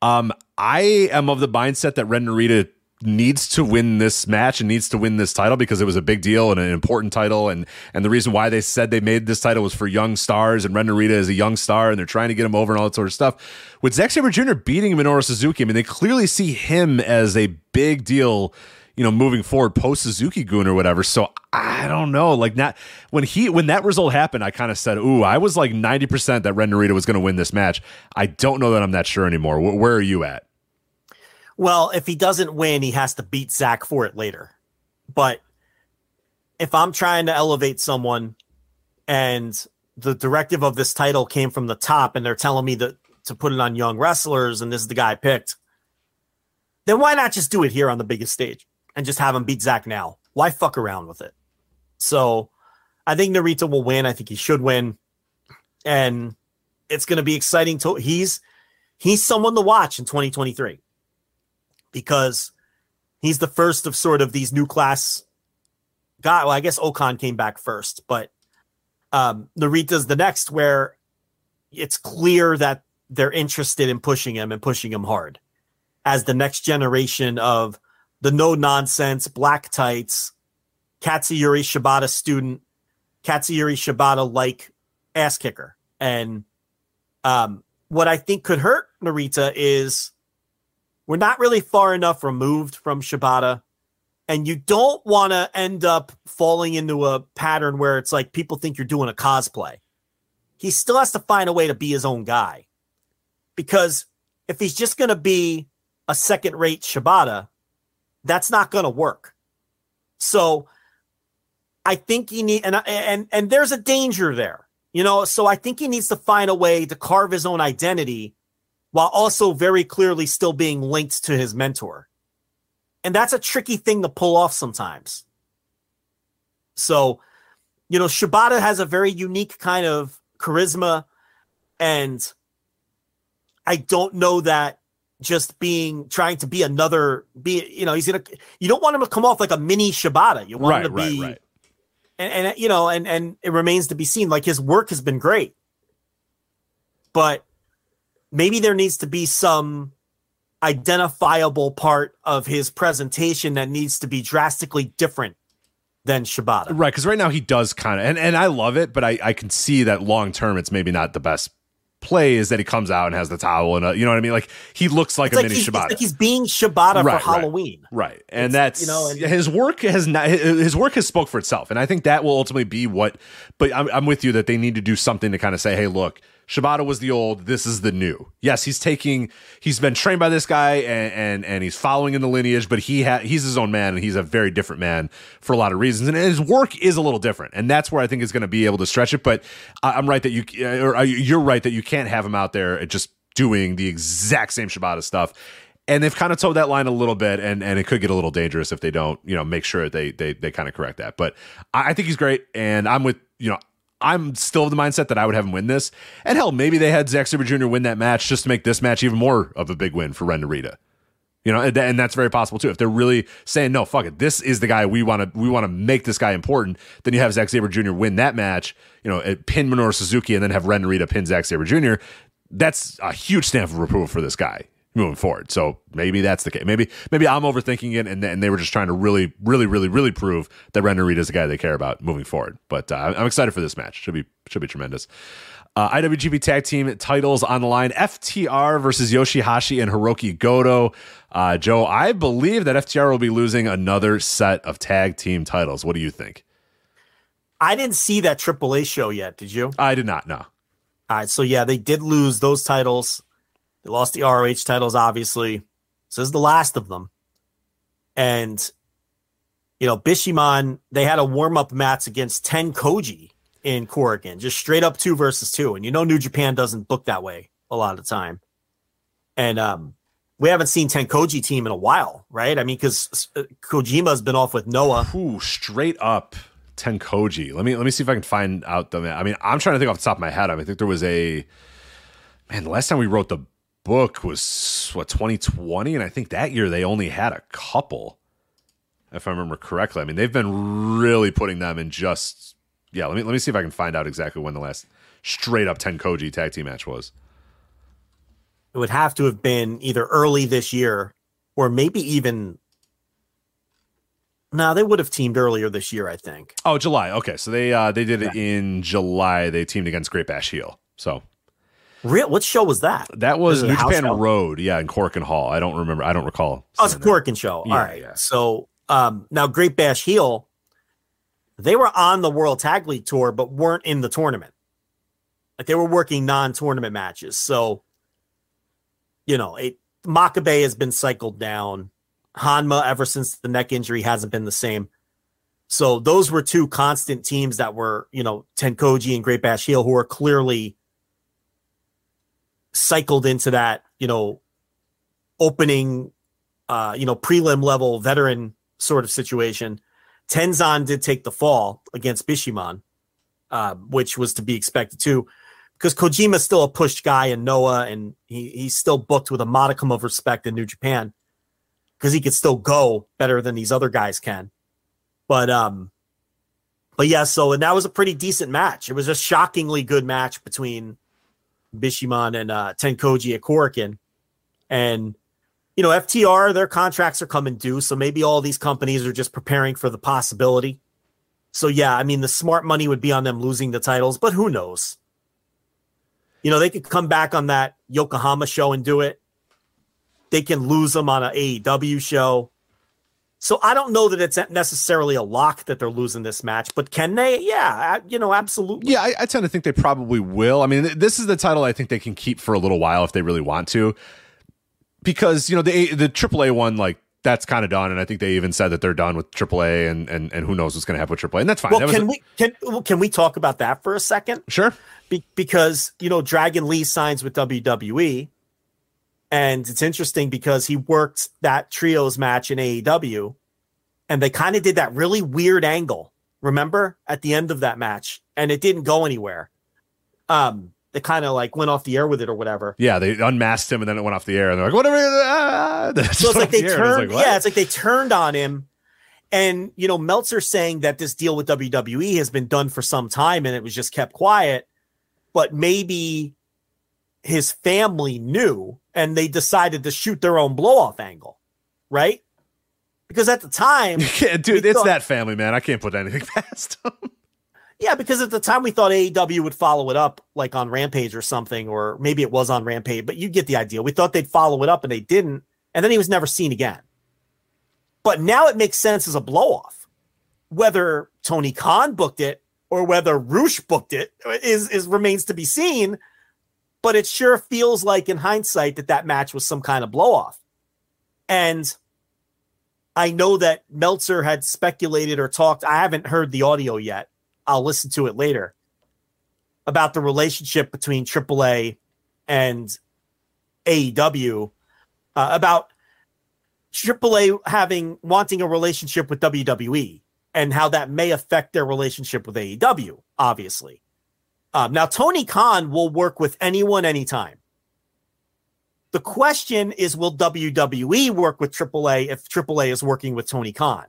Um, I am of the mindset that Ren Narita needs to win this match and needs to win this title because it was a big deal and an important title and and the reason why they said they made this title was for young stars and Ren is a young star and they're trying to get him over and all that sort of stuff. With Zack Sabre Jr. beating Minoru Suzuki, I mean they clearly see him as a big deal you know, moving forward post Suzuki Gun or whatever. So I don't know. Like not when he when that result happened, I kind of said, "Ooh, I was like ninety percent that Ren was going to win this match." I don't know that I'm that sure anymore. Where, where are you at? Well, if he doesn't win, he has to beat Zack for it later. But if I'm trying to elevate someone and the directive of this title came from the top and they're telling me that to put it on young wrestlers and this is the guy I picked, then why not just do it here on the biggest stage and just have him beat Zack now? Why fuck around with it? So I think Narita will win. I think he should win. And it's going to be exciting to he's he's someone to watch in 2023 because he's the first of sort of these new class guy. Well, I guess Okan came back first, but um, Narita's the next where it's clear that they're interested in pushing him and pushing him hard as the next generation of the no nonsense black tights, Katsuyori Shibata student, Katsuyori Shibata like ass kicker. And um, what I think could hurt Narita is we're not really far enough removed from Shibata. And you don't want to end up falling into a pattern where it's like people think you're doing a cosplay. He still has to find a way to be his own guy. Because if he's just going to be a second rate Shibata, that's not going to work. So I think he need and and and there's a danger there. You know, so I think he needs to find a way to carve his own identity while also very clearly still being linked to his mentor. And that's a tricky thing to pull off sometimes. So, you know, Shibata has a very unique kind of charisma. And I don't know that just being trying to be another be you know, he's gonna you don't want him to come off like a mini Shibata. You want Right, him to right, be right. and, and you know, and and it remains to be seen. Like his work has been great, but maybe there needs to be some identifiable part of his presentation that needs to be drastically different than Shibata. Right, because right now he does kind of, and, and I love it, but I, I can see that long term it's maybe not the best play is that he comes out and has the towel and a, you know what I mean. Like he looks like It's a like mini he's, Shibata. like he's being Shibata Right, for right. Halloween. Right. And It's, that's you know, and- his work has not his work has spoke for itself. And I think that will ultimately be what but I'm, I'm with you that they need to do something to kind of say, hey, look, Shibata was the old, this is the new. Yes, he's taking he's been trained by this guy and and, and he's following in the lineage, but he ha- he's his own man and he's a very different man for a lot of reasons. And his work is a little different. And that's where I think is going to be able to stretch it. But I, I'm right that you or uh, you're right that you can't have him out there just doing the exact same Shibata stuff and they've kind of towed that line a little bit, and and it could get a little dangerous if they don't, you know, make sure they they they kind of correct that. But I, I think he's great, and I'm with you know. I'm still of the mindset that I would have him win this. And hell, maybe they had Zack Sabre Jr. win that match just to make this match even more of a big win for Ren Narita. You know, and, and that's very possible too. If they're really saying, no, fuck it, this is the guy we want to we want to make this guy important, then you have Zack Sabre Jr. win that match, you know, eh, pin Minoru Suzuki and then have Ren Narita pin Zack Sabre Jr. That's a huge stamp of approval for this guy moving forward. So maybe that's the case. Maybe maybe I'm overthinking it, and, and they were just trying to really, really, really, really prove that Ren Narita is the guy they care about moving forward. But uh, I'm excited for this match. Should be should be tremendous. Uh, IWGP Tag Team titles on the line: FTR versus Yoshihashi and Hiroki Goto. Uh, Joe, I believe that FTR will be losing another set of tag team titles. What do you think? I didn't see that AAA show yet. Did you? I did not know. All right, so yeah, they did lose those titles. They lost the ROH titles, obviously. So this is the last of them. And you know, Bishamon, they had a warm-up match against TenCozy in Korakuen, just straight up two versus two. And you know, New Japan doesn't book that way a lot of the time. And um, we haven't seen TenCozy team in a while, right? I mean, because Kojima's been off with Noah. Ooh, straight up TenCozy. Let me let me see if I can find out the. I mean, I'm trying to think off the top of my head. I, mean, I think there was a man. The last time we wrote the book was what 2020, and I think that year they only had a couple, if I remember correctly. I mean, they've been really putting them in just yeah. Let me let me see if I can find out exactly when the last straight up TenCozy tag team match was. It would have to have been either early this year or maybe even. No, they would have teamed earlier this year, I think. Oh, July. Okay, so they uh they did it in July. They teamed against Great Bash Heel. So Real? What show was that? that was Was New Japan show? Road. Yeah, in Korakuen Hall. I don't remember. I don't recall. Oh, it's a seeing that. Show. Yeah, All right. yeah. So um, now Great Bash Heel, they were on the World Tag League Tour, but weren't in the tournament. Like they were working non-tournament matches. So, you know, it Makabe has been cycled down. Honma, ever since the neck injury, hasn't been the same. So those were two constant teams that were, you know, TenCozy and Great Bash Heel, who are clearly cycled into that, you know, opening uh, you know, prelim level veteran sort of situation. Tenzan did take the fall against Bishamon, uh, which was to be expected too, because Kojima's still a pushed guy in Noah, and he he's still booked with a modicum of respect in New Japan because he could still go better than these other guys can. But um, but yeah, so and that was a pretty decent match. It was a shockingly good match between Bishamon and uh, TenCozy at Korakuen, and you know, FTR, their contracts are coming due. So maybe all these companies are just preparing for the possibility. So, yeah, I mean, the smart money would be on them losing the titles, but who knows? You know, they could come back on that Yokohama show and do it. They can lose them on an AEW show. So I don't know that it's necessarily a lock that they're losing this match, but can they? Yeah, you know, absolutely. Yeah, I, I tend to think they probably will. I mean, th- this is the title I think they can keep for a little while if they really want to, because you know the the AAA one like that's kind of done, and I think they even said that they're done with AAA, and and and who knows what's going to happen with AAA, and that's fine. Well, That can a- we can well, can we talk about that for a second? Sure. Be- because you know Dragon Lee signs with WWE, and it's interesting because he worked that trios match in AEW, and they kind of did that really weird angle. Remember at the end of that match, and it didn't go anywhere. Um, they kind of like went off the air with it or whatever. Yeah, they unmasked him, and then it went off the air, and they're like, "Whatever." Ah, <laughs> So it's like they turned. turned, yeah, it's like they turned on him. And you know, Meltzer saying that this deal with WWE has been done for some time and it was just kept quiet, but maybe his family knew and they decided to shoot their own blow off angle, right? Because at the time, <laughs> Yeah, dude, it's thought- that family, man. I can't put anything <laughs> past them. Yeah, because at the time we thought AEW would follow it up like on Rampage or something, or maybe it was on Rampage, but you get the idea. We thought they'd follow it up and they didn't, and then he was never seen again. But now it makes sense as a blow off. Whether Tony Khan booked it or whether Rush booked it is, is remains to be seen. But it sure feels like in hindsight that that match was some kind of blow off. And I know that Meltzer had speculated or talked. I haven't heard the audio yet. I'll listen to it later about the relationship between AAA and AEW, uh, about AAA having wanting a relationship with WWE and how that may affect their relationship with AEW, obviously. Um, now, Tony Khan will work with anyone anytime. The question is will WWE work with AAA if AAA is working with Tony Khan?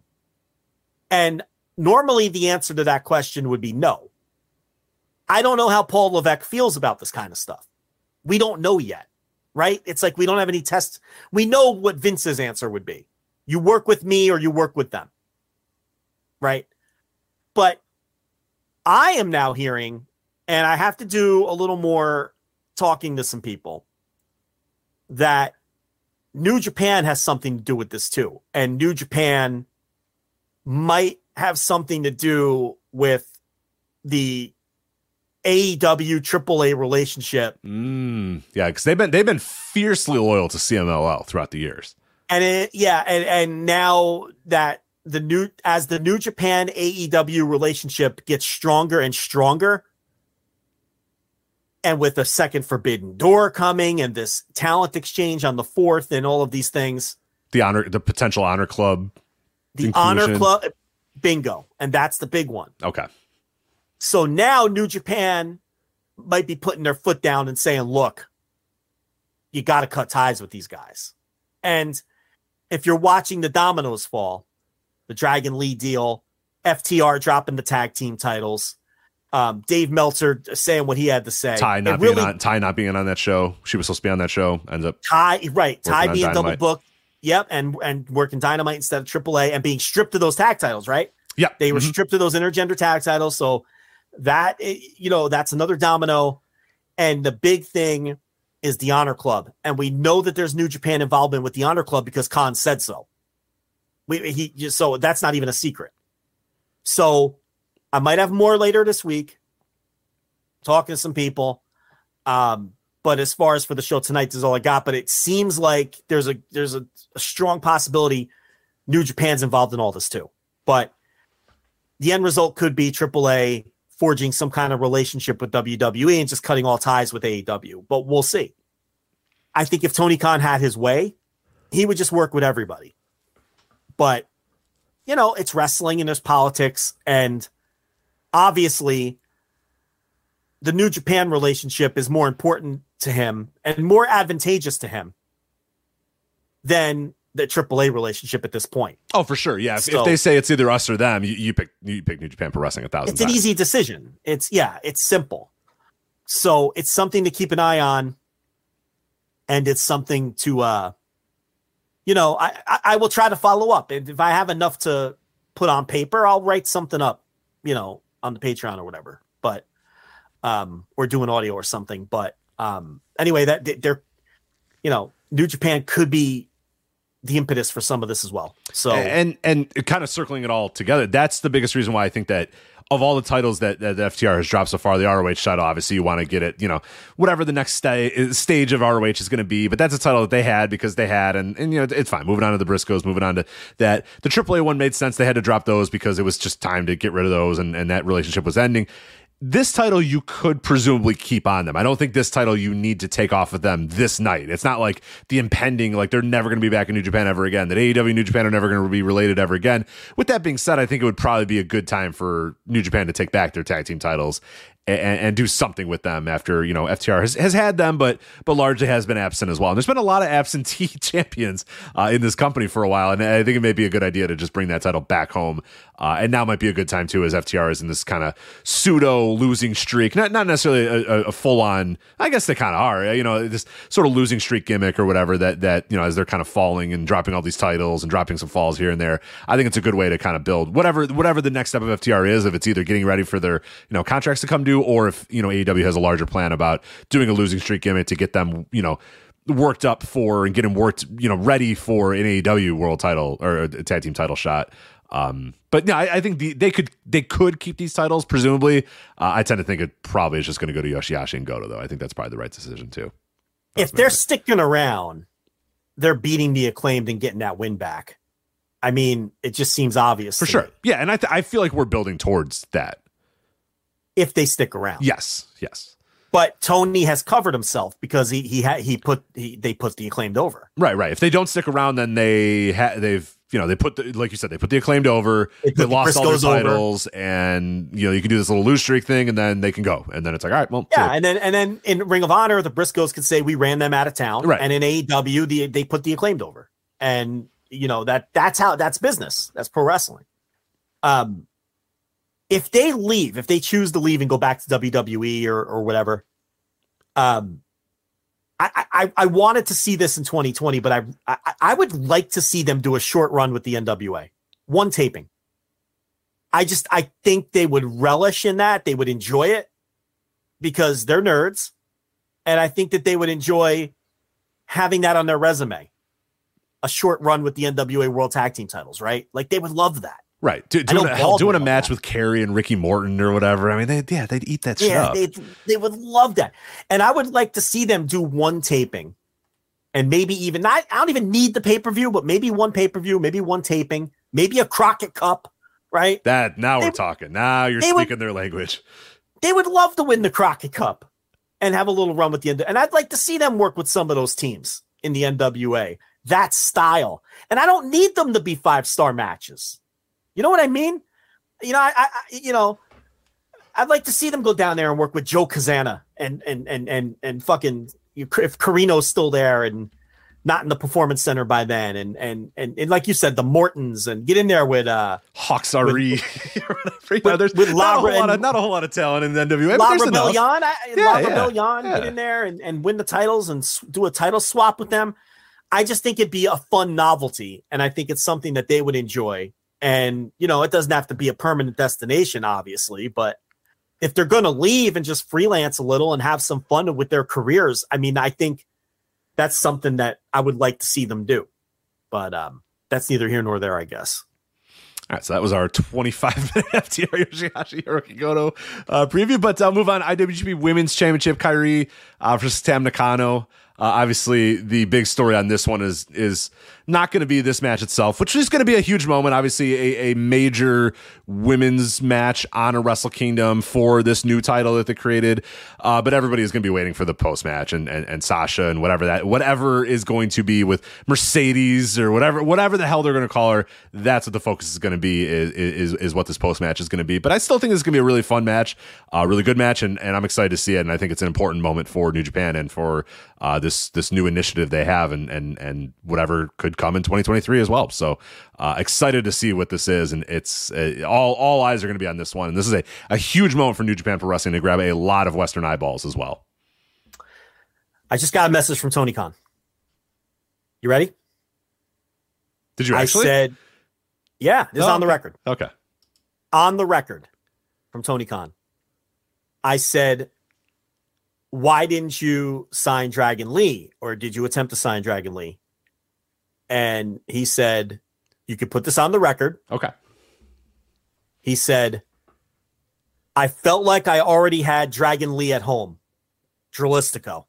And normally the answer to that question would be no. I don't know how Paul Levesque feels about this kind of stuff. We don't know yet, right? It's like we don't have any tests. We know what Vince's answer would be. You work with me or you work with them. Right? But I am now hearing and I have to do a little more talking to some people that New Japan has something to do with this too. And New Japan might have something to do with the AEW AAA relationship. Mm, yeah, because they've been they've been fiercely loyal to CMLL throughout the years. And it, yeah, and and now that the new as the New Japan AEW relationship gets stronger and stronger, and with a second Forbidden Door coming and this talent exchange on the fourth and all of these things, the honor, the potential honor club, the inclusion. honor club, bingo, and that's the big one. Okay. So now New Japan might be putting their foot down and saying, look, you got to cut ties with these guys. And if you're watching the dominoes fall, the Dragon Lee deal, FTR dropping the tag team titles, um, Dave Meltzer saying what he had to say. Tay not really, being on Tay not being on that show. She was supposed to be on that show. Ends up Tay right. Tay being Dynamite. double booked. Yep, and and working Dynamite instead of AAA and being stripped of those tag titles. Right. Yep. They were mm-hmm. stripped of those intergender tag titles. So that eh, you know that's another domino and the big thing is the honor club and we know that there's new japan involvement with the honor club because khan said so we he so that's not even a secret so i might have more later this week talking to some people um but as far as for the show tonight this is all i got but it seems like there's a there's a, a strong possibility new japan's involved in all this too but the end result could be AAA forging some kind of relationship with WWE and just cutting all ties with AEW. But we'll see. I think if Tony Khan had his way, he would just work with everybody. But, you know, it's wrestling and there's politics. And obviously, the New Japan relationship is more important to him and more advantageous to him than the AAA relationship at this point. Oh, for sure. Yeah. So, if, they say it's either us or them, you, you pick you pick New Japan Pro Wrestling a thousand. It's times. an easy decision. It's yeah, it's simple. So it's something to keep an eye on, and it's something to uh, you know, I I, I will try to follow up. If I have enough to put on paper, I'll write something up, you know, on the Patreon or whatever. But um, or do an audio or something. But um, anyway, that they're, you know, New Japan could be the impetus for some of this as well. So and and kind of circling it all together, that's the biggest reason why I think that of all the titles that, that the FTR has dropped so far, the ROH title, obviously you want to get it, you know, whatever the next sta- stage of ROH is going to be. But that's a title that they had because they had, and, and, you know, it's fine. Moving on to the Briscoes, moving on to that. The AAA one made sense. They had to drop those because it was just time to get rid of those and, and that relationship was ending this title you could presumably keep on them. I don't think this title you need to take off of them this night. It's not like the impending, like they're never going to be back in New Japan ever again, that AEW New Japan are never going to be related ever again. With that being said, I think it would probably be a good time for New Japan to take back their tag team titles and, and, do something with them after you know FTR has, has had them, but but largely has been absent as well. And there's been a lot of absentee <laughs> champions uh, in this company for a while, and I think it may be a good idea to just bring that title back home Uh, and now might be a good time too, as FTR is in this kind of pseudo losing streak. Not not necessarily a, a full on. I guess they kind of are. You know, this sort of losing streak gimmick or whatever. That that you know, as they're kind of falling and dropping all these titles and dropping some falls here and there. I think it's a good way to kind of build whatever whatever the next step of FTR is. If it's either getting ready for their you know contracts to come due, or if you know AEW has a larger plan about doing a losing streak gimmick to get them you know worked up for and getting worked, you know, ready for an AEW world title or a tag team title shot. Um, but yeah, I, I think the, they could they could keep these titles presumably. Uh, I tend to think it probably is just going to go to Yoshihashi and Goto though. I think that's probably the right decision too. If they're sticking around, they're beating the acclaimed and getting that win back. I mean, it just seems obvious for sure. Me. Yeah, and I th- I feel like we're building towards that. If they stick around, yes, yes. But Tony has covered himself because he he had he put he they put the acclaimed over. Right, right. If they don't stick around, then they ha- they've you know they put the, like you said they put the acclaimed over. They, they lost all their titles, over. and you know you can do this little lose streak thing, and then they can go, and then it's like all right, well, yeah, and then and then in Ring of Honor, the Briscoes could say we ran them out of town, right? And in AEW, the, they put the acclaimed over, and you know that that's how that's business. That's pro wrestling. Um, if they leave, if they choose to leave and go back to WWE or or whatever, um, I, I I wanted to see this in 2020, but I, I I would like to see them do a short run with the NWA, one taping. I just I think they would relish in that. They would enjoy it because they're nerds, and I think that they would enjoy having that on their resume. A short run with the NWA World Tag Team titles, right? Like they would love that. Right. Do, doing, a, doing a match with Kerry and Ricky Morton or whatever. I mean, they, yeah, they'd eat that shit. yeah, They, they would love that. And I would like to see them do one taping and maybe even not, I don't even need the pay per view, but maybe one pay per view, maybe one taping, maybe a Crockett Cup, right? That now they, we're talking. Now you're speaking would, their language. They would love to win the Crockett Cup and have a little run with the end. And I'd like to see them work with some of those teams in the NWA, that style. And I don't need them to be five star matches. You know what I mean? You know, I, I you know, I'd like to see them go down there and work with Joe Cazana and and and and and fucking if Corino's still there and not in the performance center by then and and and, and like you said the Mortons and get in there with uh Hawx Aerie with, <laughs> there's with not, a whole lot of, not a whole lot of talent in the NWA La Rebellion yeah, La Rebellion yeah. get in there and, and win the titles and do a title swap with them I just think it'd be a fun novelty and I think it's something that they would enjoy and, you know, it doesn't have to be a permanent destination, obviously, but if they're going to leave and just freelance a little and have some fun with their careers, I mean, I think that's something that I would like to see them do. But um, that's neither here nor there, I guess. All right, so that was our 25 minute <laughs> FTR Yoshihashi Hiroki Goto uh, preview. But I'll move on. IWGP Women's Championship, Kairi uh, versus Tam Nakano. Uh, obviously, the big story on this one is is not going to be this match itself, which is going to be a huge moment. Obviously, a, a major women's match on a Wrestle Kingdom for this new title that they created. Uh, but everybody is going to be waiting for the post match and, and and Sasha and whatever that whatever is going to be with Mercedes or whatever whatever the hell they're going to call her. That's what the focus is going to be. Is, is is what this post match is going to be. But I still think this is going to be a really fun match, a really good match, and and I'm excited to see it. And I think it's an important moment for New Japan and for uh, this this new initiative they have, and and and whatever could come in 2023 as well. So uh, excited to see what this is, and it's uh, all all eyes are going to be on this one. And this is a a huge moment for New Japan Pro Wrestling to grab a lot of Western eyeballs as well. I just got a message from Tony Khan. You ready? Did you actually? I said, yeah, this oh, is on the record. Okay. On the record from Tony Khan. I said, why didn't you sign Dragon Lee or did you attempt to sign Dragon Lee? And he said, You could put this on the record. Okay. He said, I felt like I already had Dragon Lee at home, Dralistico.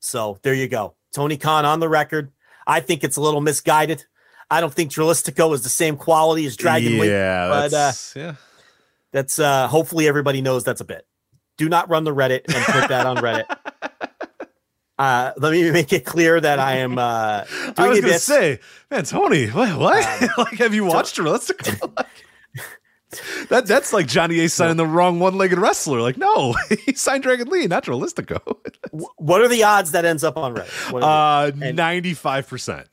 So there you go. Tony Khan on the record. I think it's a little misguided. I don't think Dralistico is the same quality as Dragon yeah, Lee. But uh, yeah, that's uh, hopefully everybody knows that's a bit. Do not run the Reddit and put that on Reddit. <laughs> Uh, let me make it clear that I am. Uh, <laughs> I was going to say, man, Tony, what? what? Um, <laughs> like, have you watched Realistic? <laughs> that that's like Johnny Ace signing the wrong one-legged wrestler. Like, no, he signed Dragon Lee, not Dralistico. what are the odds that ends up on Reddit? Uh, ninety-five percent.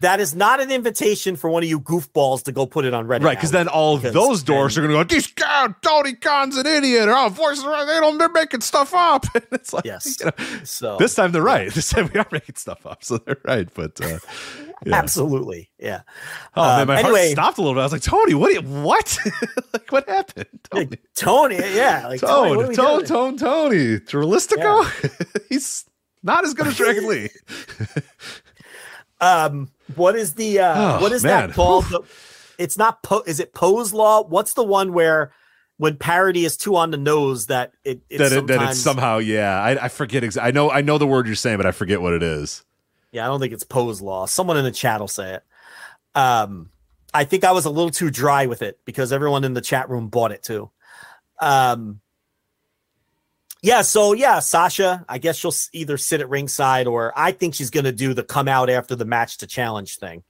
That is not an invitation for one of you goofballs to go put it on Reddit. Right, because then all of those doors are going to go, these God, Tony Khan's an idiot. Or, oh, voices, are- they don't, they're making stuff up. <laughs> And it's like, Yes. you know, So this time they're right. <laughs> This time we are making stuff up. So they're right. But, uh, <laughs> yeah. absolutely, yeah. Oh, man, Um, my anyway- heart stopped a little bit. I was like, Tony, what? you- What? like, what happened? Tony, Tony, yeah, like Tony, what are Tone, we Tone, doing? Tone, Tony. Dralistico? He's not as good as Dragon Lee. Um, what is the uh, Oh, what is man. that called? The- it's not po- is it Poe's law? What's the one where when parody is too on the nose that it, it that, it, that it's somehow, yeah. I, I forget. Exa- I know, I know the word you're saying, but I forget what it is. Yeah, I don't think it's Poe's law. Someone in the chat will say it. Um, I think I was a little too dry with it because everyone in the chat room bought it too. Um, yeah, so yeah, Sasha, I guess she'll either sit at ringside or I think she's going to do the come out after the match to challenge thing.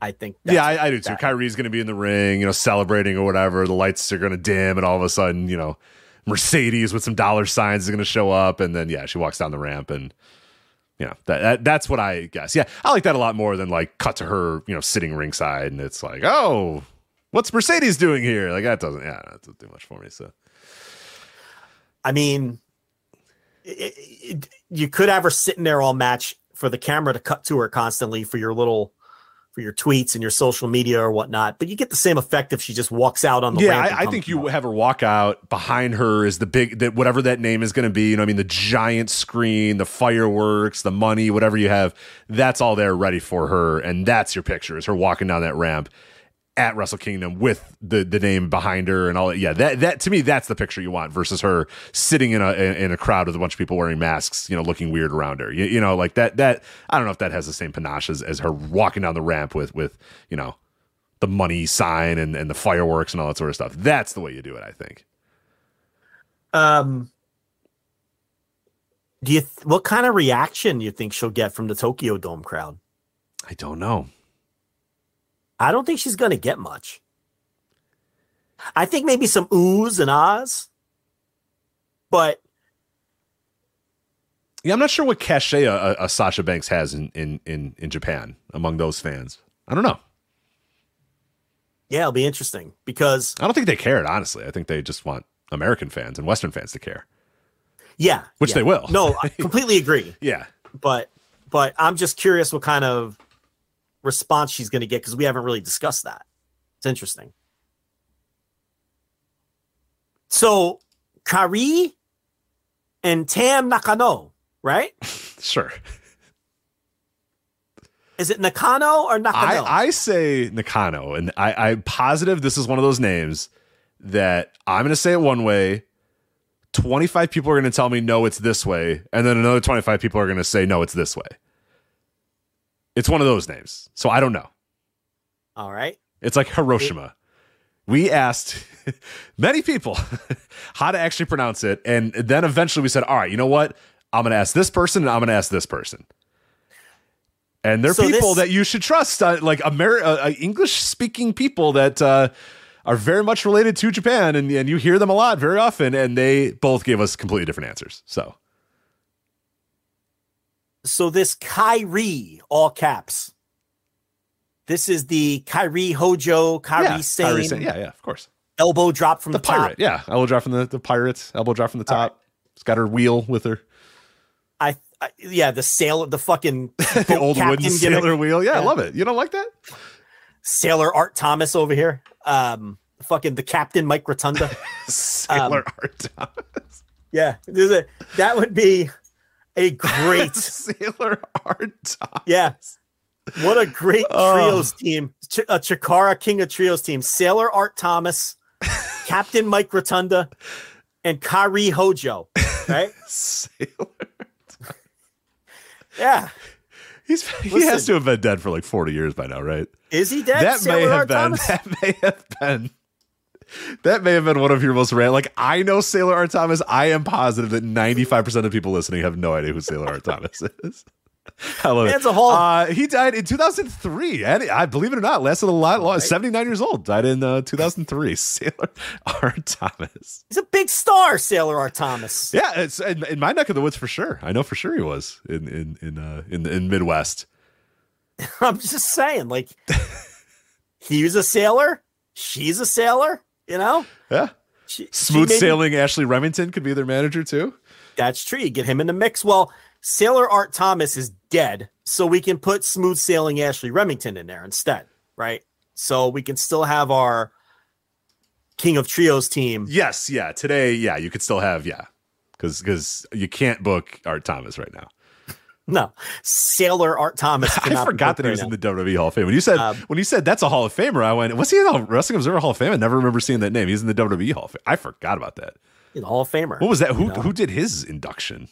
I think. that's yeah, I, I do too. that- Kairi's going to be in the ring, you know, celebrating or whatever. The lights are going to dim, and all of a sudden, you know, Mercedes with some dollar signs is going to show up, and then yeah, she walks down the ramp, and you know that, that that's what I guess. Yeah, I like that a lot more than like cut to her, you know, sitting ringside, and it's like, oh, what's Mercedes doing here? Like that doesn't, yeah, that doesn't do much for me. So I mean, it, it, you could have her sitting there all match for the camera to cut to her constantly for your little, for your tweets and your social media or whatnot. But you get the same effect if she just walks out on the yeah, ramp. I, I think you out. have her walk out behind her is the big that whatever that name is going to be. You know, I mean, the giant screen, the fireworks, the money, whatever you have, that's all there ready for her, and that's your picture is her walking down that ramp at Wrestle Kingdom with the the name behind her and all that. Yeah, that that to me that's the picture you want versus her sitting in a in, a crowd with a bunch of people wearing masks, you know, looking weird around her. You, you know, like that that I don't know if that has the same panache as, as her walking down the ramp with with you know the money sign and, and the fireworks and all that sort of stuff. That's the way you do it, I think. Um, do you? Th- what kind of reaction do you think she'll get from the Tokyo Dome crowd? I don't know. I don't think she's going to get much. I think maybe some oohs and ahs, but Yeah, I'm not sure what cachet a, a, Sasha Banks has in, in in in Japan among those fans. I don't know. yeah, it'll be interesting because I don't think they cared, honestly. I think they just want American fans and Western fans to care. yeah, Which yeah. they will. No, I <laughs> completely agree. Yeah. But but I'm just curious what kind of response she's going to get because we haven't really discussed that. It's interesting. So, Kairi and Tam Nakano, right? <laughs> Sure. Is it Nakano or Nakano? I, I say Nakano, and I, I'm positive this is one of those names that I'm going to say it one way. 25 people are going to tell me, no, it's this way. And then another 25 people are going to say, no, it's this way. It's one of those names. So I don't know. All right. It's like Hiroshima. We asked <laughs> many people <laughs> how to actually pronounce it. And then eventually we said, all right, you know what? I'm going to ask this person and I'm going to ask this person. And they're So people this- that you should trust, uh, like Amer- uh, English speaking people that uh, are very much related to Japan. And, and you hear them a lot very often. And they both gave us completely different answers. So So this Kairi, all caps. This is the Kairi Hojo, Kairi yeah, Sane, Kairi Sane. yeah, yeah, of course. elbow drop from The the, pirate. top. Yeah. Elbow drop from the, the pirates. Elbow drop from the top. It's got her wheel with her. I, I yeah, the sailor, the fucking <laughs> the old wooden sailor wheel. Yeah, I love it. You don't like that? Sailor Art Thomas over here. Um, fucking the captain Mike Rotunda. <laughs> Sailor Um, Art Thomas. yeah, a that would be a great. <laughs> Sailor Art Thomas. yeah, what a great Oh. trios team. Ch- a Chikara King of Trios team. Sailor Art Thomas, <laughs> Captain Mike Rotunda, and Kairi Hojo. Right? <laughs> Sailor. Yeah. He's he Listen. has to have been dead for like 40 years by now, right? Is he dead? that Sailor may have Art been Thomas? that may have been that may have been one of your most random. Like I know Sailor Art Thomas. I am positive that 95% of people listening have no idea who Sailor Art Thomas is. <laughs> I love it. That's a whole- Uh, he died in 2003, and I believe it or not, lasted a lot long. 79 years old, died in uh, 2003. <laughs> Sailor Art Thomas. He's a big star, Sailor Art Thomas. Yeah, it's in, in my neck of the woods for sure. I know for sure he was in in in uh, in in Midwest. <laughs> I'm just saying, like, he was a sailor, she's a sailor, you know? Yeah. She, Smooth she sailing Ashley Remington could be their manager too. That's true. You get him in the mix. Well, Sailor Art Thomas is dead, so we can put smooth sailing Ashley Remington in there instead, right? So we can still have our King of Trios team. Yes, yeah. Today, yeah, you could still have, yeah. Because because you can't book Art Thomas right now. No, Sailor Art Thomas. <laughs> I forgot that he was in the WWE Hall of Fame. When you said Um, when you said that's a Hall of Famer, I went, was he in the Wrestling Observer Hall of Fame? I never remember seeing that name. He's in the WWE Hall of Fame. I forgot about that. He's a Hall of Famer. What was that? Who you know? who did his induction?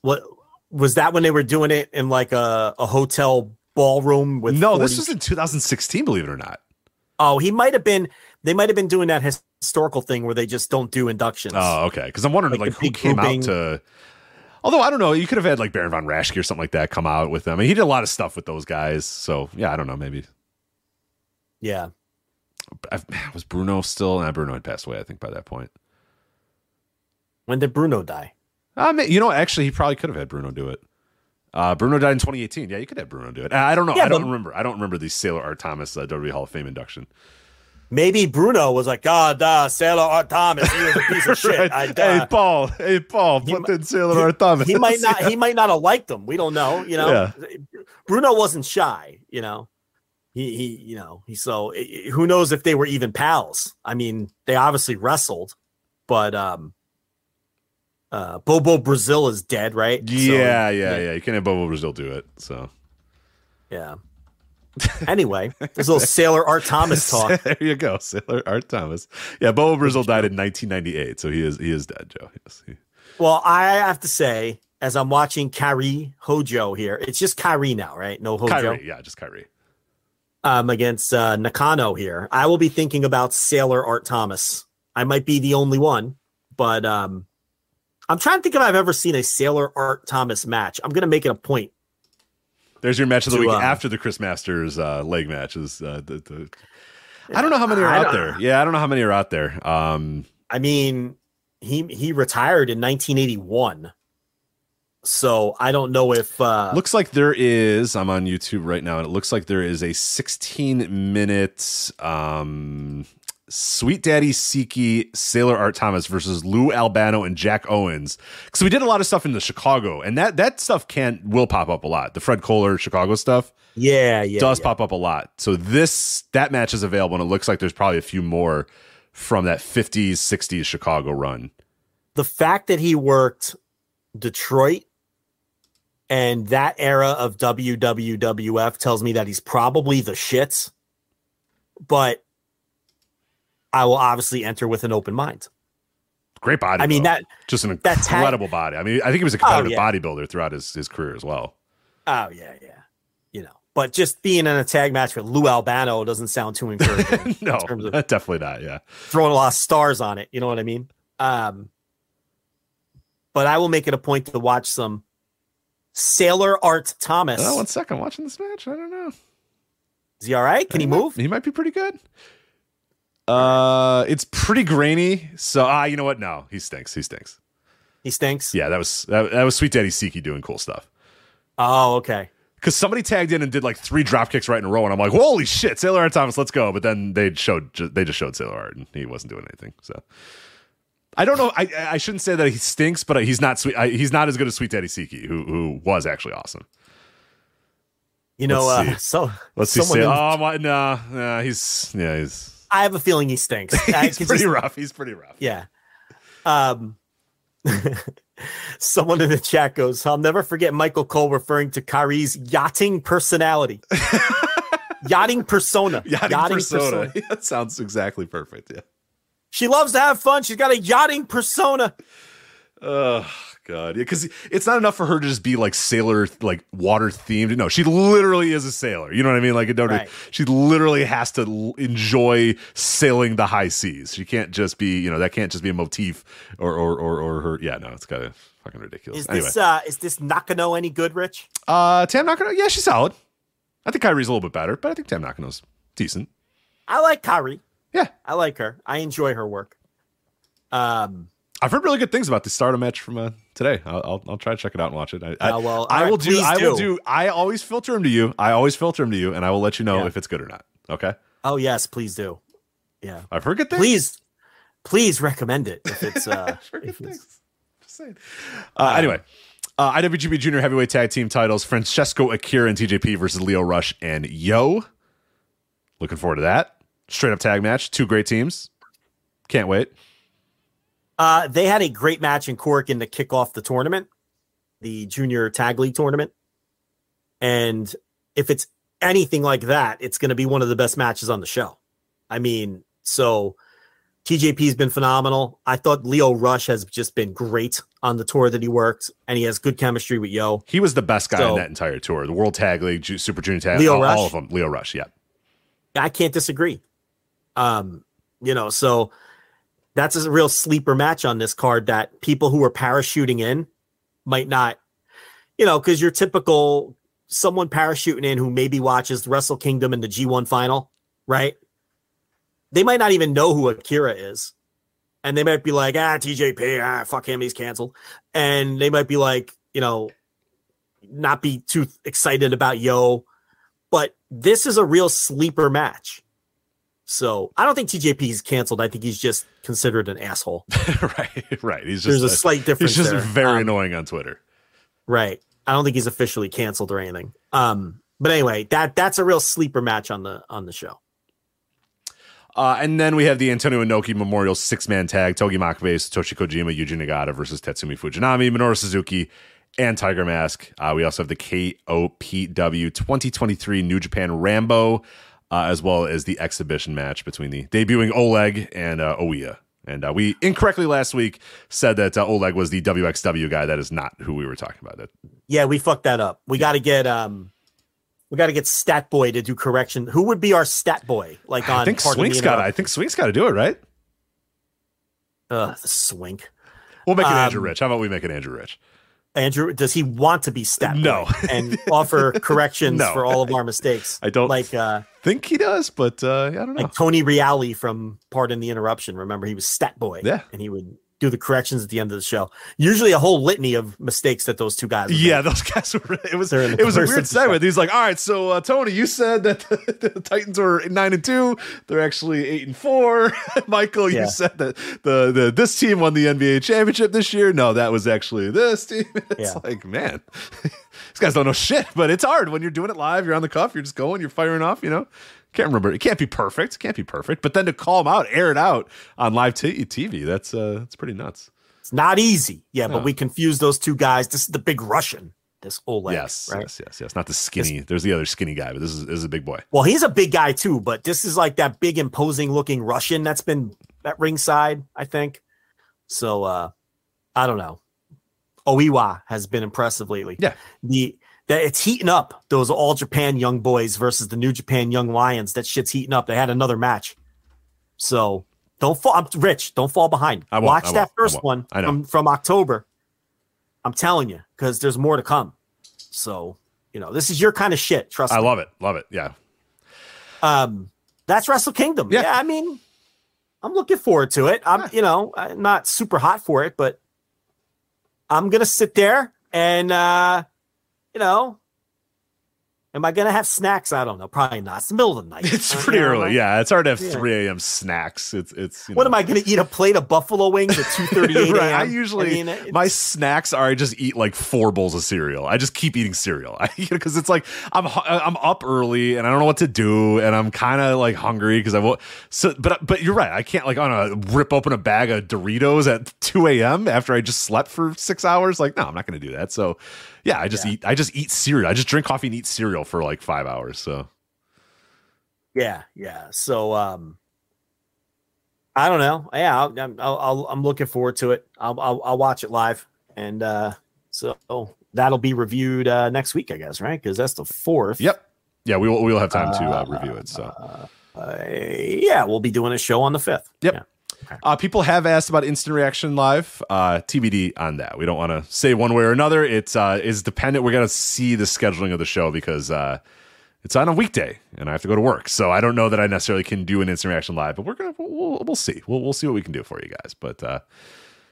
What was that when they were doing it in like a, a hotel ballroom with? No, this was in 2016. Believe it or not. Oh, he might have been. They might have been doing that historical thing where they just don't do inductions. Oh, okay. Because I'm wondering Like like, who came grouping. out to. Although I don't know, you could have had like Baron von Raschke or something like that come out with them. I mean, he did a lot of stuff with those guys. So yeah, I don't know. Maybe Yeah. I, <sighs> was Bruno still? Nah, Bruno had passed away. I think by that point. When did Bruno die? I mean, you know, actually, he probably could have had Bruno do it. Uh, Bruno died in 2018. Yeah, you could have Bruno do it. I I don't know. Yeah, I don't remember. I don't remember the Sailor Art Thomas uh, WWE Hall of Fame induction. Maybe Bruno was like, God, uh, Sailor Art Thomas, he was a piece of <laughs> shit. Right. I, hey, uh, Paul. Hey, Paul. Put in Sailor Art Thomas. he might not. <laughs> He might not have liked them. We don't know. You know, Yeah. Bruno wasn't shy. You know, he he. You know, he. So i- i- who knows if they were even pals? I mean, they obviously wrestled, but um, uh, Bobo Brazil is dead, right? So, Yeah, yeah, yeah. You can't have Bobo Brazil do it. So yeah. <laughs> Anyway, there's a little Sailor Art Thomas talk. <laughs> there you go, Sailor Art Thomas. Yeah, Bobo Brazil died in 1998, so he is he is dead, Joe. Yes. he- Well, I have to say, as I'm watching Kairi Hojo here, it's just Kairi now, right? No Hojo. Kairi, yeah, just Kairi. um, against uh, Nakano here. I will be thinking about Sailor Art Thomas. I might be the only one, but um, I'm trying to think if I've ever seen a Sailor Art Thomas match. I'm going to make it a point. There's your match of the week uh, after the Chris Masters uh, leg matches. Uh, the, the, I don't know how many are I out there. Yeah, I don't know how many are out there. Um, I mean, he he retired in 1981, so I don't know if uh, looks like there is. I'm on YouTube right now, and it looks like there is a 16 minute um, Sweet Daddy Siki Sailor Art Thomas versus Lou Albano and Jack Owens. Because we did a lot of stuff in the Chicago, and that that stuff can will pop up a lot. The Fred Kohler Chicago stuff yeah, yeah, does yeah. pop up a lot. So this that match is available, and it looks like there's probably a few more from that 50s 60s Chicago run. the fact that he worked Detroit and that era of WWWF tells me that he's probably the shits. But I will obviously enter with an open mind. Great body. I mean though. that just an that tag- incredible body. I mean, I think he was a competitive yeah. bodybuilder throughout his, his career as well. Oh yeah, yeah. You know, but just being in a tag match with Lou Albano doesn't sound too encouraging. <laughs> no, in terms of <laughs> definitely not. Yeah. throwing a lot of stars on it. You know what I mean? Um, but I will make it a point to watch some Sailor Art Thomas. Oh, one second. Watching this match, I don't know. Is he all right? Can he might- move? He might be pretty good. Uh, it's pretty grainy. So ah, you know what? No, he stinks. He stinks. He stinks. Yeah, that was that, that was Sweet Daddy Siki doing cool stuff. Oh, okay. Because somebody tagged in and did like three drop kicks right in a row, and I'm like, holy shit, Sailor Art Thomas, let's go. But then they showed ju- they just showed Sailor Art, and he wasn't doing anything. So I don't know. I I shouldn't say that he stinks, but he's not sweet. I, he's not as good as Sweet Daddy Siki, who who was actually awesome. You know, Let's uh, so Let's see. someone in- oh my, nah, nah, he's yeah, he's I have a feeling he stinks. <laughs> He's pretty just- rough. He's pretty rough. Yeah. Um, <laughs> someone in the chat goes, I'll never forget Michael Cole referring to Kairi's yachting personality. <laughs> yachting persona. Yachting, persona. that sounds exactly perfect. Yeah. She loves to have fun. She's got a yachting persona. Oh god, yeah, because it's not enough for her to just be like sailor, like water themed. No, she literally is a sailor. You know what I mean? Like, don't Right. she literally has to l- enjoy sailing the high seas. She can't just be, you know, that can't just be a motif or or or, or her. Yeah, no, it's kind of fucking ridiculous. Is anyway, this uh is this Nakano any good, Rich? uh, Tam Nakano, yeah, she's solid. I think Kairi's a little bit better, but I think Tam Nakano's decent. I like Kyrie. Yeah. I like her. I enjoy her work. Um I've heard really good things about the Stardom match from uh, today. I'll, I'll, I'll try to check it out and watch it. I, I, Uh, well, I will right, do. I will do. do. I always filter them to you. I always filter them to you, and I will let you know Yeah. if it's good or not. Okay. Oh yes, please do. Yeah, I've heard good things. please, please recommend it if it's <laughs> uh, I've heard good if it's, things. Just saying. Uh, anyway, uh, IWGP Junior Heavyweight Tag Team titles: Francesco Akira and TJP versus Lio Rush and Yo. Looking forward to that. Straight up tag match. Two great teams. Can't wait. Uh, they had a great match in Korakuen to kick off the tournament, the junior tag league tournament. And if it's anything like that, it's going to be one of the best matches on the show. I mean, so TJP's been phenomenal. I thought Lio Rush has just been great on the tour that he worked, and he has good chemistry with Yo. He was the best guy So- in that entire tour. The World Tag League, Super Junior Tag, Leo all, Rush? all of them. Lio Rush, yeah. I can't disagree. Um, you know, so that's a real sleeper match on this card that people who are parachuting in might not, you know, because your typical someone parachuting in who maybe watches Wrestle Kingdom and the G1 final, right? They might not even know who Akira is. And they might be like, ah, TJP, ah, fuck him, he's canceled. And they might be like, you know, not be too excited about Yo. But this is a real sleeper match. So I don't think TJP is canceled. I think he's just considered an asshole. <laughs> right, right. He's just There's a slight difference. He's just there. very Um, annoying on Twitter. Right. I don't think he's officially canceled or anything. Um, but anyway, that that's a real sleeper match on the on the show. Uh, and then we have the Antonio Inoki Memorial six man tag: Togi Makabe, Satoshi Kojima, Yuji Nagata versus Tatsumi Fujinami, Minoru Suzuki, and Tiger Mask. Uh, we also have the KOPW 2023 New Japan Rambo, uh, as well as the exhibition match between the debuting Oleg and uh, Oiya. And uh, we incorrectly last week said that uh, Oleg was the WXW guy. That is not who we were talking about. That Yeah, we fucked that up. We got to get um, we got to get Stat Boy to do correction. Who would be our Stat Boy? Like on I think Swink's got. I think Swink's got to do it, right? The swink. We'll make it Um, Andrew Rich. How about we make it Andrew Rich? Andrew, does he want to be Stat Boy No. <laughs> and <laughs> offer corrections No. for all of our mistakes? I don't like uh, think he does, but uh, I don't know. like Tony Reale from Pardon the Interruption. Remember, he was Stat Boy. Yeah. and he would do the corrections at the end of the show. Usually, a whole litany of mistakes that those two guys. Yeah, those guys were. It was. They're in the It was a weird of the show. segment. He's like, "All right, so uh, Tony, you said that the, <laughs> the Titans were nine and two. They're actually eight and four. <laughs> Michael, you said that the the this team won the NBA championship this year. No, that was actually this team. <laughs> It's Yeah. like, man, these guys don't know shit. But it's hard when you're doing it live. You're on the cuff. You're just going. You're firing off. You know. Can't remember. It can't be perfect. It can't be perfect. But then to call them out, air it out on live t- TV, that's uh, that's pretty nuts. It's not easy. Yeah, No. but we confuse those two guys. This is the big Russian. This Oleg. yes, right? yes, yes, yes. Not the skinny. There's the other skinny guy, but this is this is a big boy. Well, he's a big guy too, but this is like that big, imposing looking Russian that's been at ringside, I think. So uh I don't know. Oiwa has been impressive lately. Yeah. The that it's heating up. Those all Japan young boys versus the New Japan young lions. That shit's heating up. They had another match. So don't fall. I'm rich. Don't fall behind. I Watch I that I first one I know. from from October. I'm telling you, because there's more to come. So you know, this is your kind of shit. Trust I me. love it. Love it. Yeah. Um, that's Wrestle Kingdom. Yeah. Yeah. I mean, I'm looking forward to it. I'm, you know, I'm not super hot for it, but I'm gonna sit there and, uh, you know, am I gonna have snacks? I don't know. Probably not. It's the middle of the night. <laughs> It's Uh, pretty you know, early. Yeah. It's hard to have Yeah. 3 a.m. snacks. It's, it's, you What know. am I gonna eat? A plate of buffalo wings at 2:38 <laughs> right. a.m. I usually, mean, it's- my snacks are I just eat like four bowls of cereal. I just keep eating cereal. <laughs> I, because it's like I'm, I'm up early and I don't know what to do. And I'm kind of like hungry because I will. So, but, but you're right. I can't like on a rip open a bag of Doritos at 2 a.m. after I just slept for six hours. Like, no, I'm not going to do that. So, yeah, I just eat, I just eat cereal. I just drink coffee and eat cereal for like five hours. So, Yeah, yeah. So um I don't know. Yeah, I'll, I'm I'll, I'll, I'm looking forward to it. I'll, I'll I'll watch it live, and uh so that'll be reviewed uh next week, I guess, right? Because that's the fourth. yep. Yeah, we will, we will have time to uh, review it. So, Uh, yeah, we'll be doing a show on the fifth. Yep. Yeah. Uh, people have asked about instant reaction live. Uh, TBD on that. We don't want to say one way or another. It's uh, is dependent. We're gonna see the scheduling of the show because uh, it's on a weekday and I have to go to work. So I don't know that I necessarily can do an instant reaction live. But we're gonna we'll, we'll see. We'll we'll see what we can do for you guys. But uh,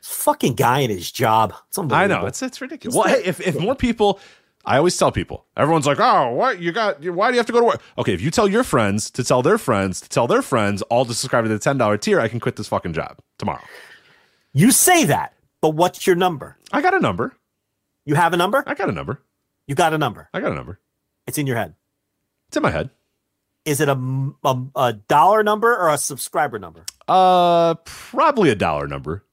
fucking guy in his job. It's I know it's it's ridiculous. Well, hey, if if more people, I always tell people, everyone's like, oh, what you got? Why do you have to go to work? Okay, if you tell your friends to tell their friends to tell their friends, all to subscribe to the ten dollar tier, I can quit this fucking job tomorrow. You say that, but what's your number? I got a number. You have a number? I got a number. You got a number. I got a number. It's in your head. It's in my head. Is it a a dollar number or a subscriber number? Uh, probably a dollar number.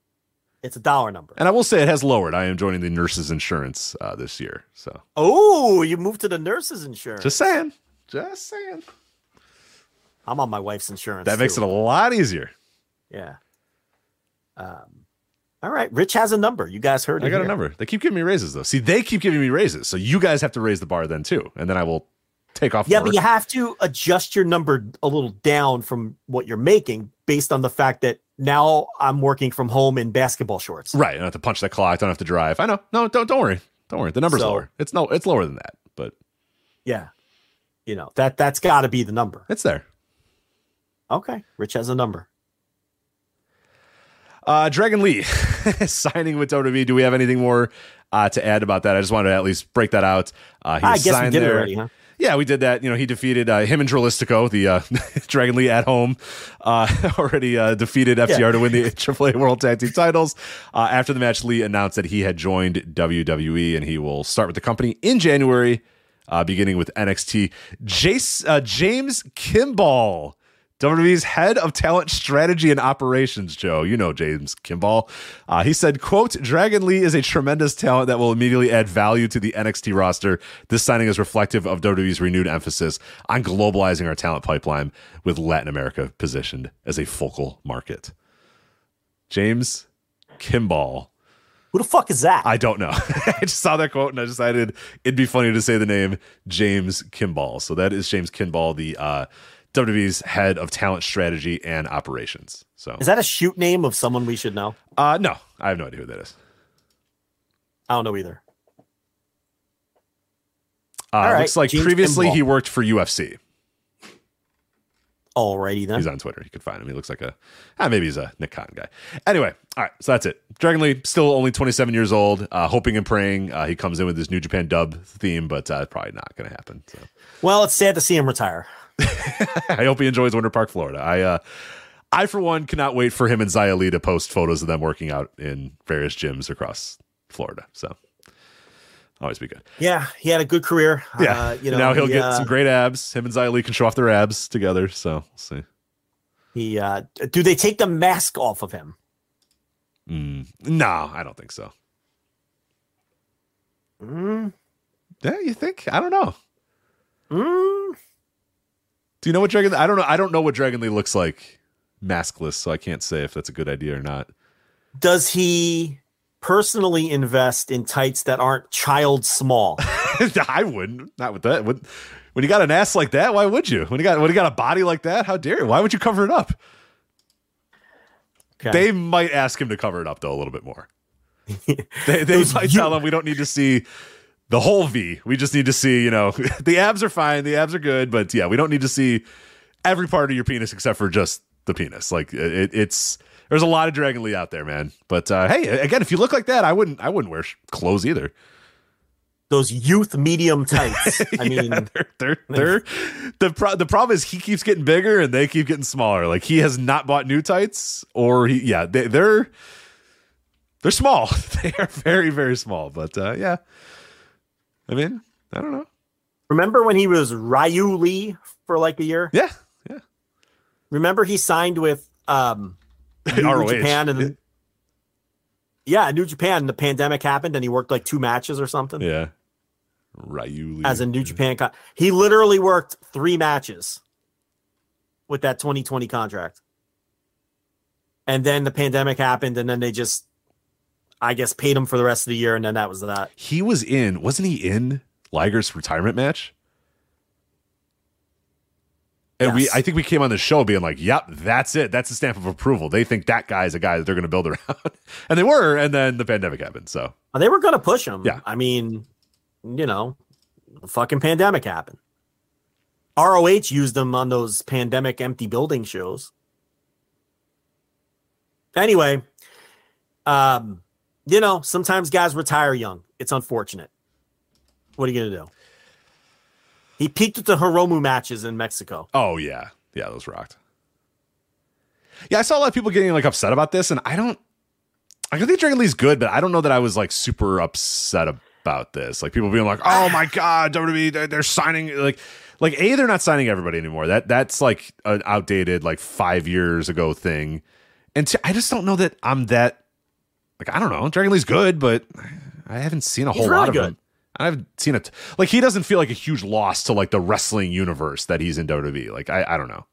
It's a dollar number. And I will say it has lowered. I am joining the nurses insurance uh, this year. So Oh, you moved to the nurses insurance. just saying, just saying. I'm on my wife's insurance. That makes too. it a lot easier. Yeah. Um, all right. Rich has a number. You guys heard it. I got a number. They keep giving me raises though. See, they keep giving me raises, so you guys have to raise the bar then too, and then I will take off. Yeah, but you have to adjust your number a little down from what you're making based on the fact that now I'm working from home in basketball shorts. right. I don't have to punch that clock. I don't have to drive. I know. No, don't don't worry. Don't worry. The number's So- lower. It's no. It's lower than that, but Yeah. You know, that that's got to be the number. it's there. Okay. Rich has a number. Uh, Dragon Lee <laughs> signing with WWE. Do we have anything more uh, to add about that? I just wanted to at least break that out. Uh, he I guess we signed did it there. already, huh? Yeah, we did that. You know, he defeated uh, him and Dralistico, the uh, <laughs> Dragon Lee at home, uh, <laughs> already uh, defeated FTR Yeah. to win the <laughs> AAA World Tag Team titles. Uh, after the match, Lee announced that he had joined WWE and he will start with the company in January, uh, beginning with NXT. Jace, uh, James Kimball. WWE's head of talent strategy and operations, Joe. You know James Kimball. Uh, he said, quote, Dragon Lee is a tremendous talent that will immediately add value to the NXT roster. This signing is reflective of WWE's renewed emphasis on globalizing our talent pipeline with Latin America positioned as a focal market. James Kimball. Who the fuck is that? I don't know. <laughs> I just saw that quote and I decided it'd be funny to say the name James Kimball. So that is James Kimball, the uh, WWE's head of talent strategy and operations. So is that a shoot name of someone we should know? uh, no, I have no idea who that is. I don't know either. Uh, All right, Looks like James previously Kimball. he worked for UFC. Alrighty then. He's on Twitter. You could find him. He looks like a, ah, maybe he's a Nick Khan guy. Anyway, all right. So that's it. Dragon Lee, still only 27 years old, uh, hoping and praying uh, he comes in with this New Japan dub theme, but uh, probably not going to happen. So Well, it's sad to see him retire. <laughs> I hope he enjoys Winter Park, Florida. I, uh, I for one cannot wait for him and Zia Lee to post photos of them working out in various gyms across Florida. So always be good. Yeah, he had a good career. Yeah, Uh, you know, now he'll he, get uh, some great abs. Him and Zia Lee can show off their abs together. So we'll see. He uh, do they take the mask off of him? Mm, no, I don't think so. Mm, Yeah, you think? I don't know. mm, Do you know what Dragon? I don't know. I don't know what Dragon Lee looks like maskless, so I can't say if that's a good idea or not. does he personally invest in tights that aren't child small? <laughs> I wouldn't. Not with that. When, when you got an ass like that, why would you? When you got when you got a body like that, how dare you? Why would you cover it up? Okay. They might ask him to cover it up though a little bit more. <laughs> they they might you- tell him we don't need to see the whole V. We just need to see, you know, <laughs> the abs are fine, the abs are good, but yeah, we don't need to see every part of your penis except for just the penis. Like it, it's there's a lot of Dragon Lee out there, man. But uh, hey, again, if you look like that, I wouldn't I wouldn't wear clothes either. Those youth medium tights. <laughs> I mean, they're, they're, <laughs> they're, the pro- the problem is he keeps getting bigger and they keep getting smaller. Like he has not bought new tights, or he yeah they, they're they're small. they are very very small. But uh, yeah, I mean I don't know. remember when he was Ryu Lee for like a year? Yeah, yeah. Remember he signed with um New. Japan and then yeah, New Japan. And the pandemic happened, and he worked like two matches or something Yeah, Ryu Lee. as a New Japan. Con- he literally worked three matches with that 2020 contract, and then the pandemic happened, and then they just, I guess, paid him for the rest of the year, and then that was that. He was in, wasn't he in Liger's retirement match? And we, I think we came on the show being like, "Yep, that's it. That's the stamp of approval." They think that guy's a guy that they're going to build around, <laughs> and they were. And then the pandemic happened. So They were going to push him. Yeah. I mean, you know, the fucking pandemic happened. ROH used them on those pandemic empty building shows. Anyway, Um, you know, sometimes guys retire young. It's unfortunate. What are you gonna do? He peaked at the Hiromu matches in Mexico. Oh yeah, yeah, those rocked. Yeah, I saw a lot of people getting like upset about this, and I don't. I think Dragon Lee's good, but I don't know that I was like super upset about this. Like people being like, "Oh my <sighs> god, WWE, they're, they're signing like." Like a, they're not signing everybody anymore. That that's like an outdated, like five years ago thing. And I just don't know that I'm that. Like I don't know. Dragon Lee's good, but I haven't seen a He's whole really lot of good. him. I haven't seen it. Like he doesn't feel like a huge loss to like the wrestling universe that he's in WWE. Like I, I don't know.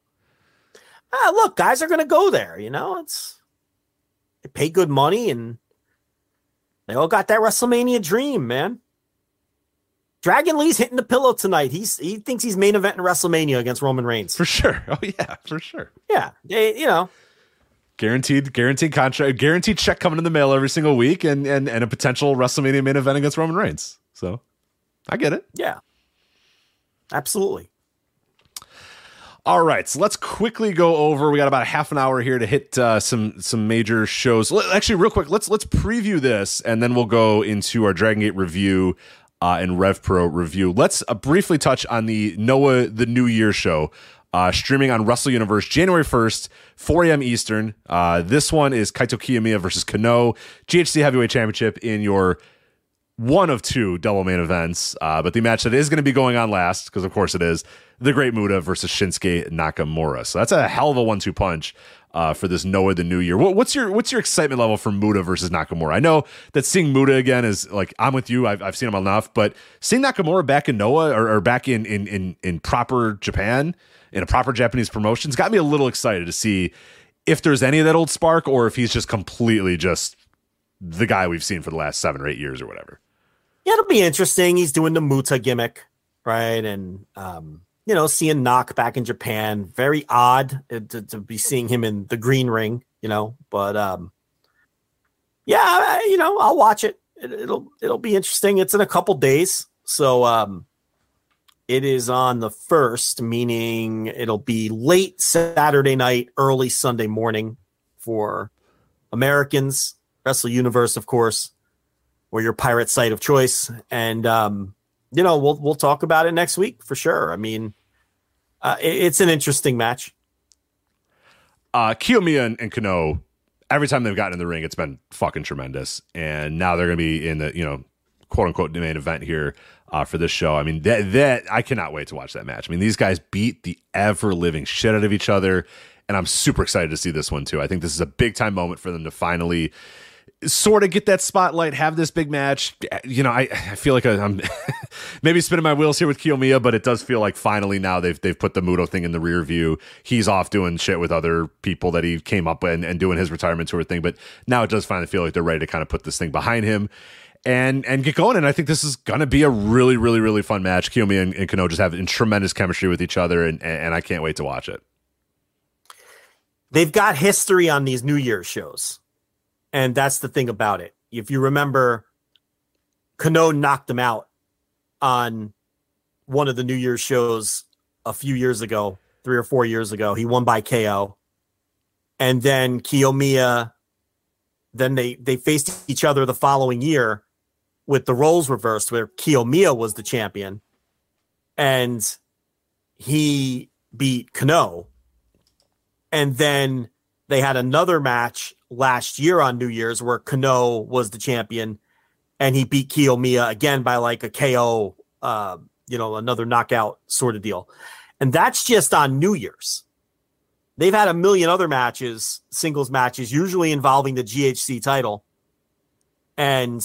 Ah, look, guys are gonna go there. You know, it's they pay good money and they all got that WrestleMania dream, man. Dragon Lee's hitting the pillow tonight. He's he thinks he's main event in WrestleMania against Roman Reigns. For sure. <laughs> Oh yeah, for sure. Yeah, they, you know, Guaranteed, guaranteed contract, guaranteed check coming in the mail every single week, and and and a potential WrestleMania main event against Roman Reigns. So, I get it. yeah, absolutely. All right, so let's quickly go over. We got about a half an hour here to hit uh, some some major shows. Actually, real quick, let's let's preview this, and then we'll go into our Dragon Gate review uh, and Rev Pro review. Let's uh, briefly touch on the Noah the New Year show. Uh, streaming on Wrestle Universe January 1st, 4 a.m. Eastern. Uh, this one is Kaito Kiyomiya versus Kenoh, GHC Heavyweight Championship in your one of two double main events. Uh, but the match that is going to be going on last, because of course it is, the Great Muta versus Shinsuke Nakamura. So that's a hell of a one-two punch uh, for this Noah the New Year. What, what's your what's your excitement level for Muta versus Nakamura? I know that seeing Muta again is like I'm with you. I've, I've seen him enough, but seeing Nakamura back in Noah or, or back in, in in in proper Japan in a proper Japanese promotion has got me a little excited to see if there's any of that old spark or if he's just completely just the guy we've seen for the last seven or eight years or whatever. Yeah, it'll be interesting. He's doing the Muta gimmick, right? And um, you know, seeing Knock back in Japan, very odd uh, to, to be seeing him in the green ring, you know. But um, yeah, you know, I'll watch it. it. It'll it'll be interesting. It's in a couple days, so um, it is on the first, meaning it'll be late Saturday night, early Sunday morning for Americans. Wrestle Universe, of course or your pirate site of choice. And um, you know, we'll we'll talk about it next week for sure. I mean, uh, it- it's an interesting match. uh Kiyomiya and, and Kenoh, every time they've gotten in the ring, it's been fucking tremendous. And now they're gonna be in the, you know, quote unquote main event here uh, for this show. I mean, that that I cannot wait to watch that match. I mean, these guys beat the ever living shit out of each other, and I'm super excited to see this one too. I think this is a big time moment for them to finally sort of get that spotlight, have this big match. You know, I, I feel like I'm <laughs> maybe spinning my wheels here with Kiyomiya, but it does feel like finally now they've they've put the Muto thing in the rear view. He's off doing shit with other people that he came up with and, and doing his retirement tour thing. But now it does finally feel like they're ready to kind of put this thing behind him. And and get going, and I think this is gonna be a really, really, really fun match. Kiyomi and, and Kenoh just have tremendous chemistry with each other, and, and I can't wait to watch it. They've got history on these New Year's shows, and that's the thing about it. If you remember, Kenoh knocked them out on one of the New Year's shows a few years ago, three or four years ago. He won by KO, and then Kiyomiya. Then they they faced each other the following year with the roles reversed, where Kiyomiya was the champion, and he beat Kenoh. And then they had another match last year on New Year's where Kenoh was the champion, and he beat Kiyomiya again by like a KO, uh, you know, another knockout sort of deal. And that's just on New Year's. They've had a million other matches, singles matches, usually involving the GHC title. And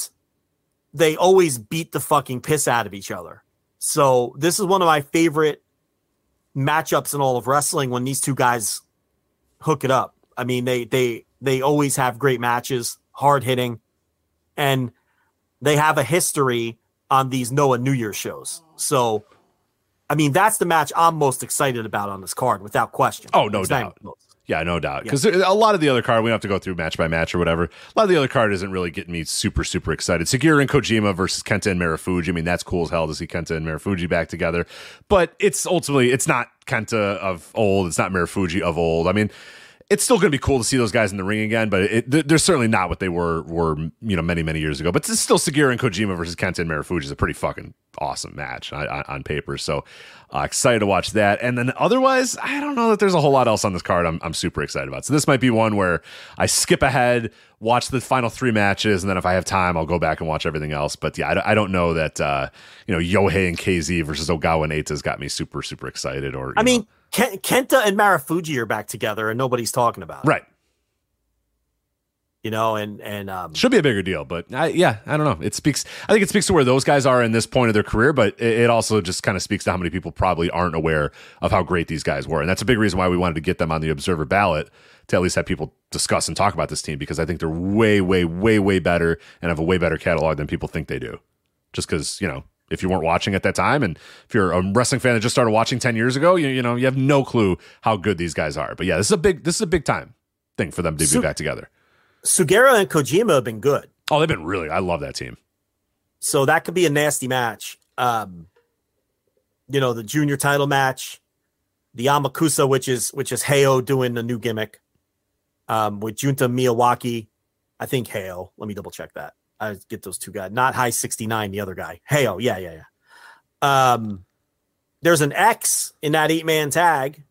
they always beat the fucking piss out of each other. So this is one of my favorite matchups in all of wrestling when these two guys hook it up. I mean, they they they always have great matches, hard hitting, and they have a history on these Noah New Year shows. So I mean, that's the match I'm most excited about on this card, without question. Oh, no doubt. Yeah, no doubt. Because a lot of the other card, we don't have to go through match by match or whatever. A lot of the other card isn't really getting me super, super excited. Sugiura and Kojima versus Kenta and Marufuji. I mean, that's cool as hell to see Kenta and Marufuji back together. But it's ultimately, it's not Kenta of old. It's not Marufuji of old. I mean, it's still going to be cool to see those guys in the ring again, but it, they're certainly not what they were were you know many many years ago. But it's still Sugiura and Kojima versus Kenta and Marufuji is a pretty fucking awesome match on, on paper. So uh, excited to watch that. And then otherwise, I don't know that there's a whole lot else on this card. I'm I'm super excited about. So this might be one where I skip ahead, watch the final three matches, and then if I have time, I'll go back and watch everything else. But yeah, I, I don't know that uh, you know Yohei and KZ versus Ogawa and Eita's got me super super excited. Or I mean. Know, Kenta and Marufuji are back together, and nobody's talking about it. Right. You know, and and um, should be a bigger deal, but I, yeah, I don't know. It speaks. I think it speaks to where those guys are in this point of their career, but it, it also just kind of speaks to how many people probably aren't aware of how great these guys were, and that's a big reason why we wanted to get them on the Observer ballot to at least have people discuss and talk about this team because I think they're way, way, way, way better and have a way better catalog than people think they do. Just because you know if you weren't watching at that time. And if you're a wrestling fan that just started watching 10 years ago, you, you know, you have no clue how good these guys are. But yeah, this is a big, this is a big time thing for them to Su- be back together. Sugiura and Kojima have been good. Oh, they've been really, I love that team. So that could be a nasty match. Um, you know, the junior title match, the Amakusa, which is, which is Heyo doing the new gimmick, um, with Junta Miyawaki. I think Heyo. Let me double check that. I get those two guys, not high 69, the other guy. Hey, oh, yeah, yeah, yeah. Um, there's an X in that eight man tag.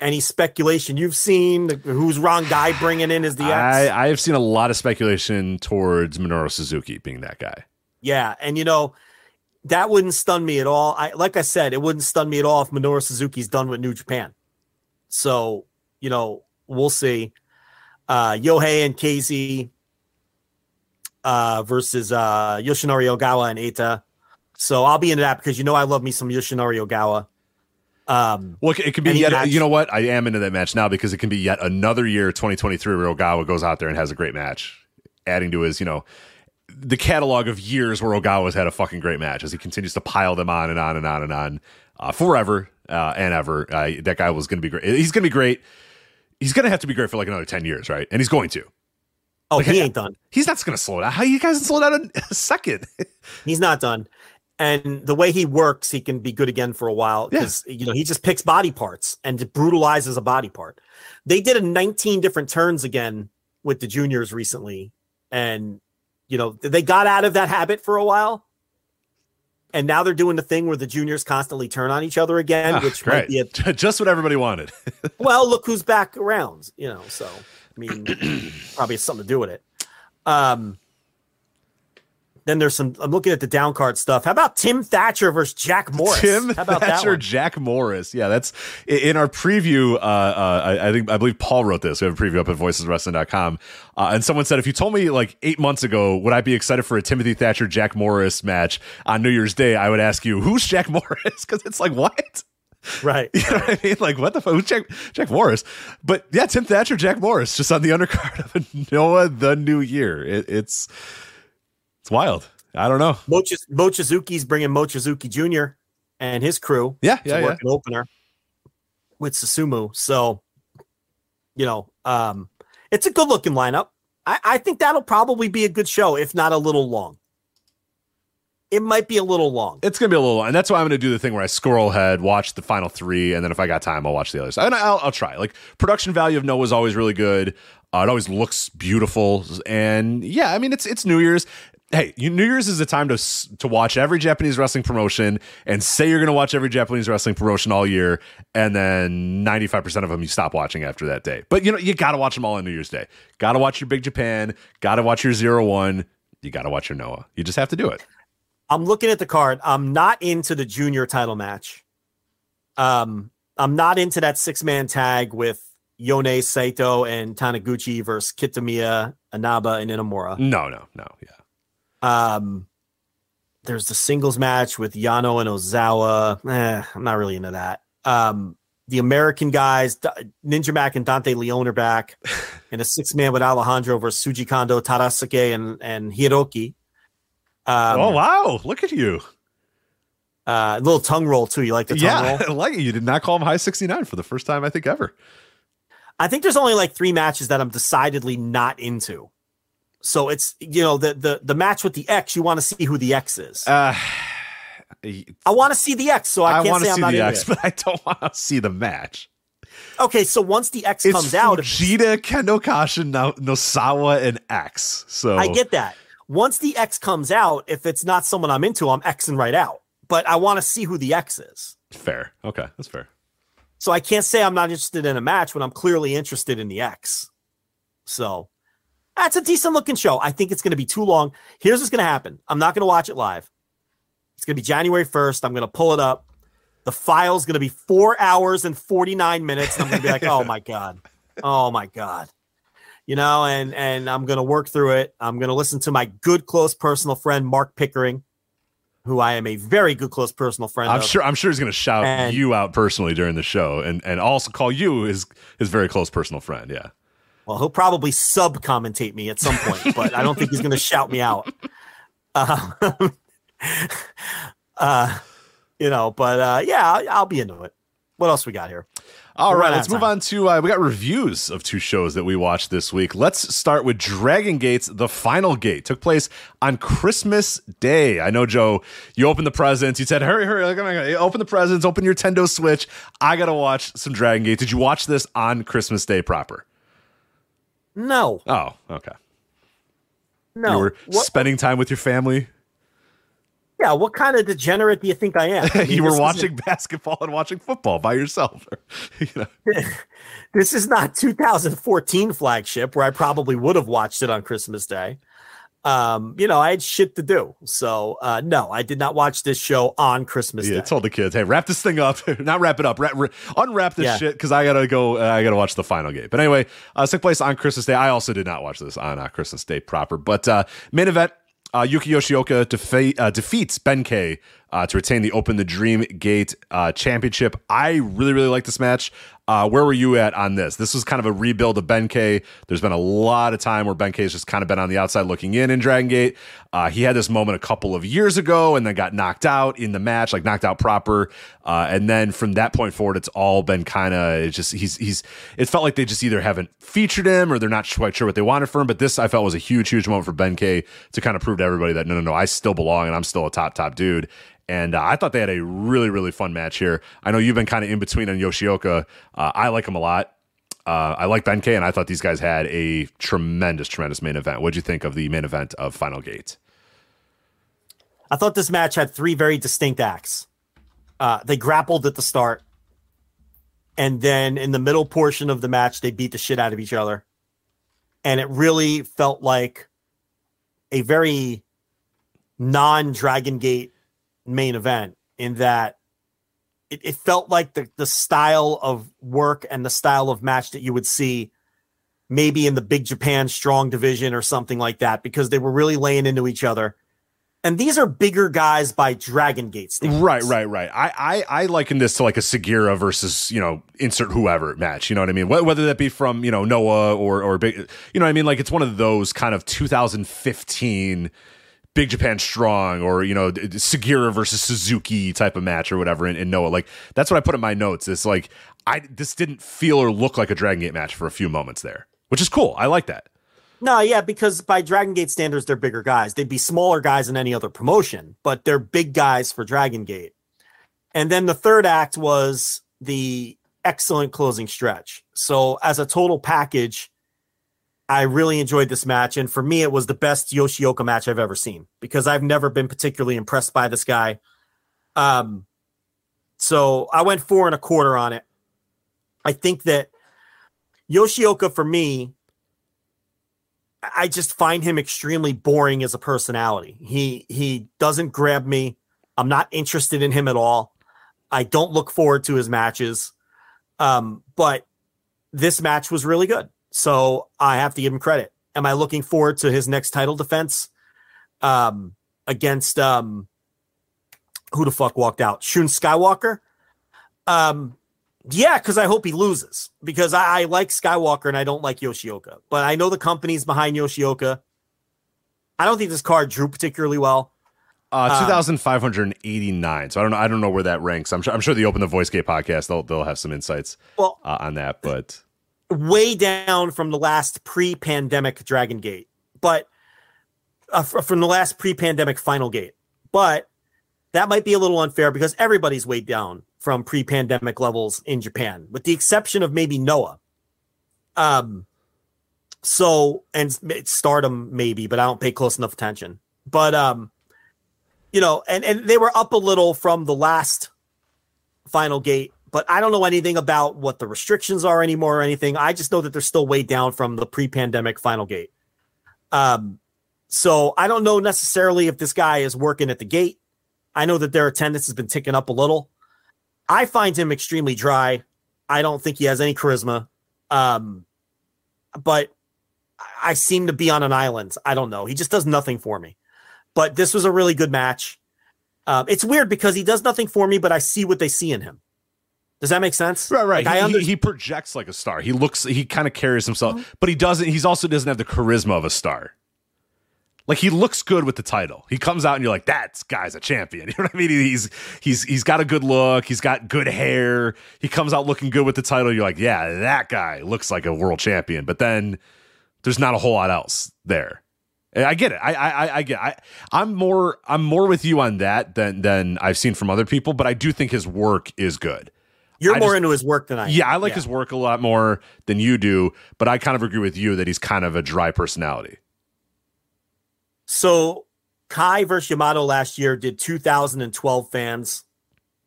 Any speculation you've seen? Who's wrong guy bringing in is the X? I, I have seen a lot of speculation towards Minoru Suzuki being that guy. Yeah, and you know that wouldn't stun me at all. I like I said, it wouldn't stun me at all if Minoru Suzuki's done with New Japan. So you know we'll see. Uh, Yohei and KZ uh, versus uh, Yoshinori Ogawa and Eita. So I'll be into that because you know I love me some Yoshinori Ogawa. Um, well, it could be yet. Match. You know what? I am into that match now because it can be yet another year, 2023, where Ogawa goes out there and has a great match, adding to his, you know, the catalog of years where Ogawa's had a fucking great match as he continues to pile them on and on and on and on uh, forever uh, and ever. Uh, that guy was going to be great. He's going to be great. He's going to have to be great for like another 10 years, right? And he's going to. Oh, like, he ain't done. He's not going to slow down. How you guys slow down <laughs> a second? he's not done. And the way he works, he can be good again for a while because yeah. you know he just picks body parts and brutalizes a body part. They did a 19 different turns again with the juniors recently, and you know they got out of that habit for a while, and now they're doing the thing where the juniors constantly turn on each other again, oh, which great. might be a, <laughs> just what everybody wanted. <laughs> well, look who's back around, you know. So I mean, <clears throat> probably has something to do with it. Um, then there's some. I'm looking at the down card stuff. How about Tim Thatcher versus Jack Morris? Tim How about Thatcher, Jack Morris. Yeah, that's in our preview. Uh, uh, I, I, think I believe Paul wrote this. We have a preview up at voiceswrestling.com. Uh, and someone said, if you told me like eight months ago, would I be excited for a Timothy Thatcher Jack Morris match on New Year's Day? I would ask you, who's Jack <laughs> Morris? Because it's like what? Right. <laughs> You know what I mean? Like, what the fuck? Jack, Jack Morris? But yeah, Tim Thatcher, Jack Morris, just on the <laughs> undercard of a Noah the New Year. It, it's it's wild. I don't know. Moch- Mochizuki's bringing Mochizuki Jr. and his crew. Yeah, yeah, yeah. An opener with Susumu. So, you know, um, it's a good looking lineup. I, I think that'll probably be a good show, if not a little long it might be a little long. It's gonna be a little long, and that's why I'm gonna do the thing where I scroll ahead, watch the final three, and then if I got time, I'll watch the others. And I'll, I'll try. Like production value of Noah is always really good. Uh, it always looks beautiful, and yeah, I mean it's it's New Year's. Hey, New Year's is a time to to watch every Japanese wrestling promotion and say you're going to watch every Japanese wrestling promotion all year, and then 95 percent of them you stop watching after that day. But you know you got to watch them all on New Year's Day. Got to watch your Big Japan. Got to watch your Zero One. You got to watch your Noah. You just have to do it. I'm looking at the card. I'm not into the junior title match. Um, I'm not into that six man tag with Yone Saito and Taniguchi versus Kitamiya, Inaba, and Inamura. No, no, no. Yeah. Um, there's the singles match with Yano and Ozawa. Eh, I'm not really into that. Um, the American guys, Ninja Mac and Dante Leon are back, <laughs> and a six man with Alejandro versus Shuji Kondo, Tadasuke, and and Hiroki. Um, oh wow! Look at you. Uh, little tongue roll too. You like the tongue yeah, roll? <laughs> I like it. You did not call him high sixty nine for the first time I think ever. I think there's only like three matches that I'm decidedly not into. So it's you know the the the match with the X. You want to see who the X is. Uh, I want to see the X, so I, I can't say I'm not the X, but I don't want to see the match. Okay, so once the X it's comes out, Fujita, Kendo Kashin, no, Nosawa, and X. So I get that. Once the X comes out, if it's not someone I'm into, I'm Xing right out. But I want to see who the X is. fair. Okay, that's fair. So I can't say I'm not interested in a match when I'm clearly interested in the X. So that's a decent looking show. I think it's going to be too long. Here's what's going to happen I'm not going to watch it live. It's going to be January 1st. I'm going to pull it up. The file's going to be four hours and 49 minutes. And I'm going to be like, oh my God. Oh my God. You know, and and I'm gonna work through it. I'm gonna listen to my good close personal friend Mark Pickering, who I am a very good close personal friend. I'm of. sure. I'm sure he's going to shout And- you out personally during the show, and and also call you his his very close personal friend. Yeah. Well, he'll probably sub commentate me at some point, but I don't think he's going <laughs> to shout me out. Uh, <laughs> uh, you know, but uh, yeah, I'll, I'll be into it. What else we got here? All right, let's move on to uh, we got reviews of two shows that we watched this week. Let's start with Dragon Gates. The final gate took place on Christmas Day. I know, Joe, you opened the presents. You said, "Hurry, hurry! Like, my God, open the presents, open your Nintendo Switch. I gotta watch some Dragon Gate." Did you watch this on Christmas Day proper? No, Oh, okay. no. You were What- spending time with your family. yeah, what kind of degenerate do you think I am? <laughs> I mean, you were watching <laughs> basketball and watching football by yourself. <laughs> you know? This is not 2014 flagship where I probably would have watched it on Christmas Day. Um, you know, I had shit to do. So, uh, no, I did not watch this show on Christmas Yeah, Day. told the kids, "Hey, wrap this thing up. <laughs> Not wrap it up. Wrap, ra- unwrap this Yeah. shit because I gotta go. Uh, I gotta watch the final game." But anyway, uh, took place on Christmas Day. I also did not watch this on uh, Christmas Day proper. But uh, main event: uh, Yuki Yoshioka defa- uh, defeats Benkei uh, to retain the Open the Dream Gate uh, championship. I really, really like this match. Uh, where were you at on this? This was kind of a rebuild of Benkei. There's been a lot of time where Benkei has just kind of been on the outside looking in in Dragon Gate. Uh, he had this moment a couple of years ago and then got knocked out in the match, like knocked out proper. Uh, and then from that point forward, it's all been kind of just he's he's. It felt like they just either haven't featured him or they're not quite sure what they wanted from him. But this I felt was a huge, huge moment for Benkei to kind of prove to everybody that no, no, no, I still belong and I'm still a top, top dude. And uh, I thought they had a really, really fun match here. I know you've been kind of in between on Yoshioka. Uh, I like him a lot. Uh, I like Benkei, and I thought these guys had a tremendous, tremendous main event. What'd you think of the main event of Final Gate? I thought this match had three very distinct acts. Uh, they grappled at the start, and then in the middle portion of the match, they beat the shit out of each other. And it really felt like a very non Dragon Gate main event in that it, it felt like the, the style of work and the style of match that you would see maybe in the Big Japan Strong division or something like that, because they were really laying into each other. And these are bigger guys by Dragon Gate standards. Right, right, right. I, I, I liken this to like a Sugiura versus you know insert whoever match. You know what I mean? Whether that be from you know Noah or or big, you know what I mean? Like it's one of those kind of 2015 Big Japan Strong or you know Sugiura versus Suzuki type of match or whatever in, in Noah. Like that's what I put in my notes. It's like I this didn't feel or look like a Dragon Gate match for a few moments there, which is cool. I like that. No, yeah, because by Dragon Gate standards, they're bigger guys. They'd be smaller guys in any other promotion, but they're big guys for Dragon Gate. And then the third act was the excellent closing stretch. So, as a total package, I really enjoyed this match. And for me, it was the best Yoshioka match I've ever seen because I've never been particularly impressed by this guy. Um, so I went four and a quarter on it. I think that Yoshioka, for me, I just find him extremely boring as a personality. He he doesn't grab me. I'm not interested in him at all. I don't look forward to his matches. Um, but this match was really good. So I have to give him credit. Am I looking forward to his next title defense? Um, against um who the fuck walked out? Shun Skywalker? Um, yeah, because I hope he loses because I, I like Skywalker and I don't like Yoshioka. But I know the company's behind Yoshioka. I don't think this card drew particularly well. Uh, Um, 2,589. So I don't know. I don't know where that ranks. I'm sure. I'm sure the Open the Voice Gate podcast. They'll they'll have some insights Well, uh, on that. But way down from the last pre-pandemic Dragon Gate, but uh, from the last pre-pandemic Final Gate. But that might be a little unfair because everybody's way down from pre-pandemic levels in Japan, with the exception of maybe Noah. Um, so and Stardom maybe, but I don't pay close enough attention. But um, you know, and and they were up a little from the last final gate, but I don't know anything about what the restrictions are anymore or anything. I just know that they're still way down from the pre-pandemic final gate. Um, so I don't know necessarily if this guy is working at the gate. I know that their attendance has been ticking up a little. I find him extremely dry. I don't think he has any charisma. Um, but I seem to be on an island. I don't know. He just does nothing for me. But this was a really good match. Um, it's weird because he does nothing for me, but I see what they see in him. Does that make sense? Right, right. Like, he, under- he, he projects like a star. He looks, he kind of carries himself, Uh-huh. but he doesn't. He's also doesn't have the charisma of a star. Like he looks good with the title. He comes out and you're like, that guy's a champion. <laughs> You know what I mean? He's he's he's got a good look. He's got good hair. He comes out looking good with the title. You're like, yeah, that guy looks like a world champion. But then there's not a whole lot else there. And I get it. I I I get. It. I I'm more I'm more with you on that than than I've seen from other people. But I do think his work is good. You're I more just- into his work than I am. Yeah, I like his work a lot more than you do, but I kind of agree with you that he's kind of a dry personality. So Kai versus Yamato last year did 2,012 fans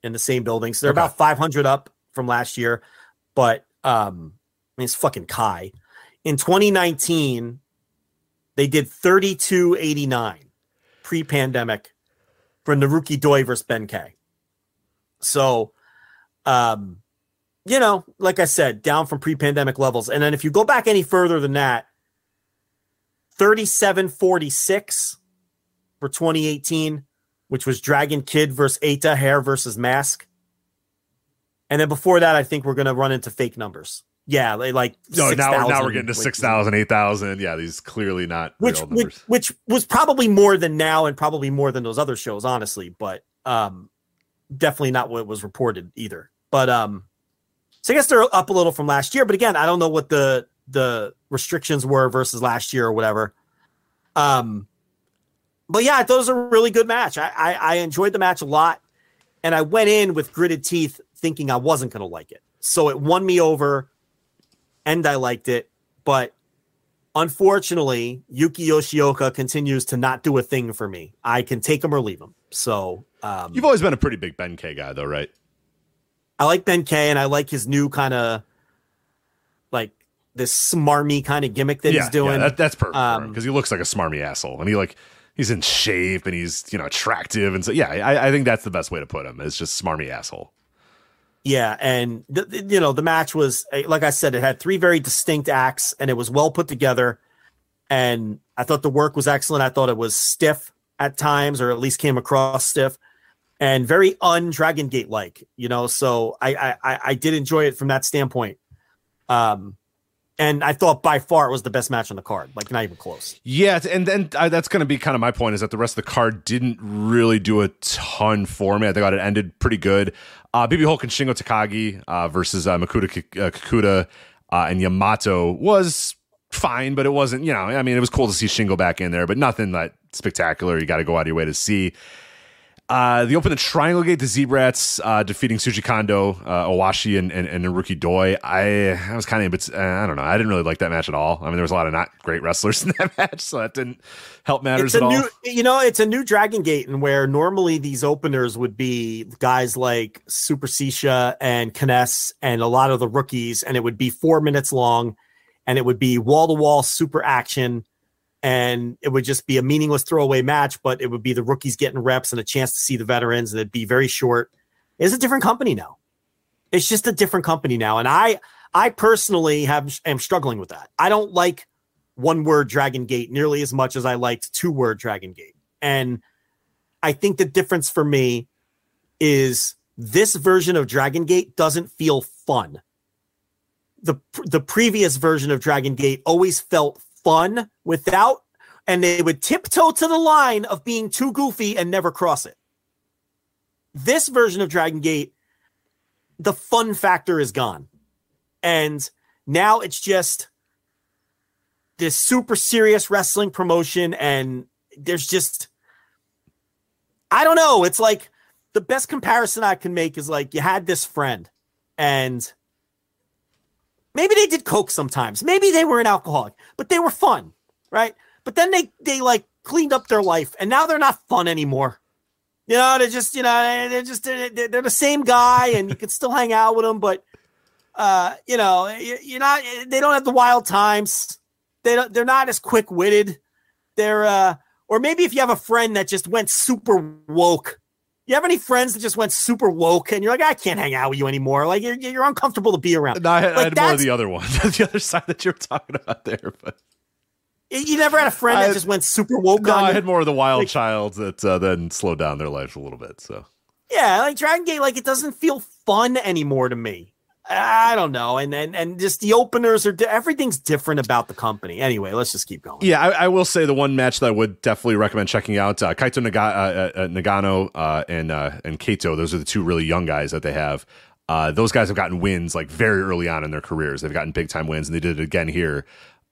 in the same building. So they're Okay. about 500 up from last year. But um, I mean, it's fucking Kai. In 2019, they did 3289 pre-pandemic for Naruki Doi versus Benkei. So, um, you know, like I said, down from pre-pandemic levels. And then if you go back any further than that, 3746 for 2018, which was Dragon Kid versus Eita, hair versus mask. And then before that, I think we're going to run into fake numbers. Yeah, like No, now, now we're getting to like, 6,000, 8,000. Yeah, these clearly not which, real which numbers. which was probably more than now and probably more than those other shows, honestly. But um, definitely not what was reported either. But um, so I guess they're up a little from last year. But again, I don't know what the the restrictions were versus last year or whatever. Um, but yeah, I thought it was a really good match. I, I I enjoyed the match a lot, and I went in with gritted teeth, thinking I wasn't going to like it. So it won me over, and I liked it. But unfortunately, Yuki Yoshioka continues to not do a thing for me. I can take him or leave him. So um, You've always been a pretty big Benkei guy, though, right? I like Benkei, and I like his new kind of like this smarmy kind of gimmick that yeah, he's doing. Yeah, that, that's perfect Um, because he looks like a smarmy asshole, and he like he's in shape and he's you know attractive, and so yeah, I, I think that's the best way to put him. Is just smarmy asshole. Yeah, and th- you know the match was eh, like I said, it had three very distinct acts, and it was well put together. And I thought the work was excellent. I thought it was stiff at times, or at least came across stiff, and very un Dragon Gate like. You know, so I, I I did enjoy it from that standpoint. Um, and I thought by far it was the best match on the card, like not even close. Yeah, and then uh, that's going to be kind of my point is that the rest of the card didn't really do a ton for me. I think it ended pretty good. Uh, BB Hulk and Shingo Takagi uh, versus uh, Makuta K- uh, Kakuta uh, and Yamato was fine, but it wasn't, you know, I mean, it was cool to see Shingo back in there, but nothing that spectacular. You got to go out of your way to see. Uh, the open the Triangle Gate, the Z-Brats uh, defeating Shuji Kondo, uh, Owashi, and, and, and Naruki Doi. I, I was kind of, but uh, I don't know. I didn't really like that match at all. I mean, there was a lot of not great wrestlers in <laughs> that match, so that didn't help matters it's at a all. you know it's a new dragon gate and where normally these openers would be guys like super Shisa and Kness and a lot of the rookies and it would be four minutes long and it would be wall-to-wall super action and it would just be a meaningless throwaway match but it would be the rookies getting reps and a chance to see the veterans and it'd be very short it's a different company now it's just a different company now and i i personally have am struggling with that i don't like one word Dragon Gate nearly as much as I liked two word Dragon Gate. And I think the difference for me is this version of Dragon Gate doesn't feel fun. The the previous version of Dragon Gate always felt fun without and they would tiptoe to the line of being too goofy and never cross it. This version of Dragon Gate the fun factor is gone. And now it's just this super serious wrestling promotion and there's just I don't know. It's like the best comparison I can make is like you had this friend and maybe they did coke sometimes. Maybe they were an alcoholic, but they were fun, right? But then they they like cleaned up their life and now they're not fun anymore. You know, they're just, you know, they're just they're, they're the same guy and you can still hang out with them, but uh, you know, you're not they don't have the wild times. They don't they're not as quick-witted. They're uh or maybe if you have a friend that just went super woke you have any friends that just went super woke and you're like, I can't hang out with you anymore? Like you're, you're uncomfortable to be around. No, I had, Like, I had more of the other one, <laughs> the other side that you were talking about there. But You never had a friend I- that just went super woke no, I you? had more of the wild Like- child that uh, then slowed down their lives a little bit. So Yeah, like Dragon Gate, like it doesn't feel fun anymore to me. I don't know, and and and just the openers are everything's different about the company. Anyway, let's just keep going. Yeah, I, I will say the one match that I would definitely recommend checking out: uh, Kaito Naga, uh, uh, Nagano uh, and uh, and Kaito. Those are the two really young guys that they have. Uh, those guys have gotten wins like very early on in their careers. They've gotten big time wins, and they did it again here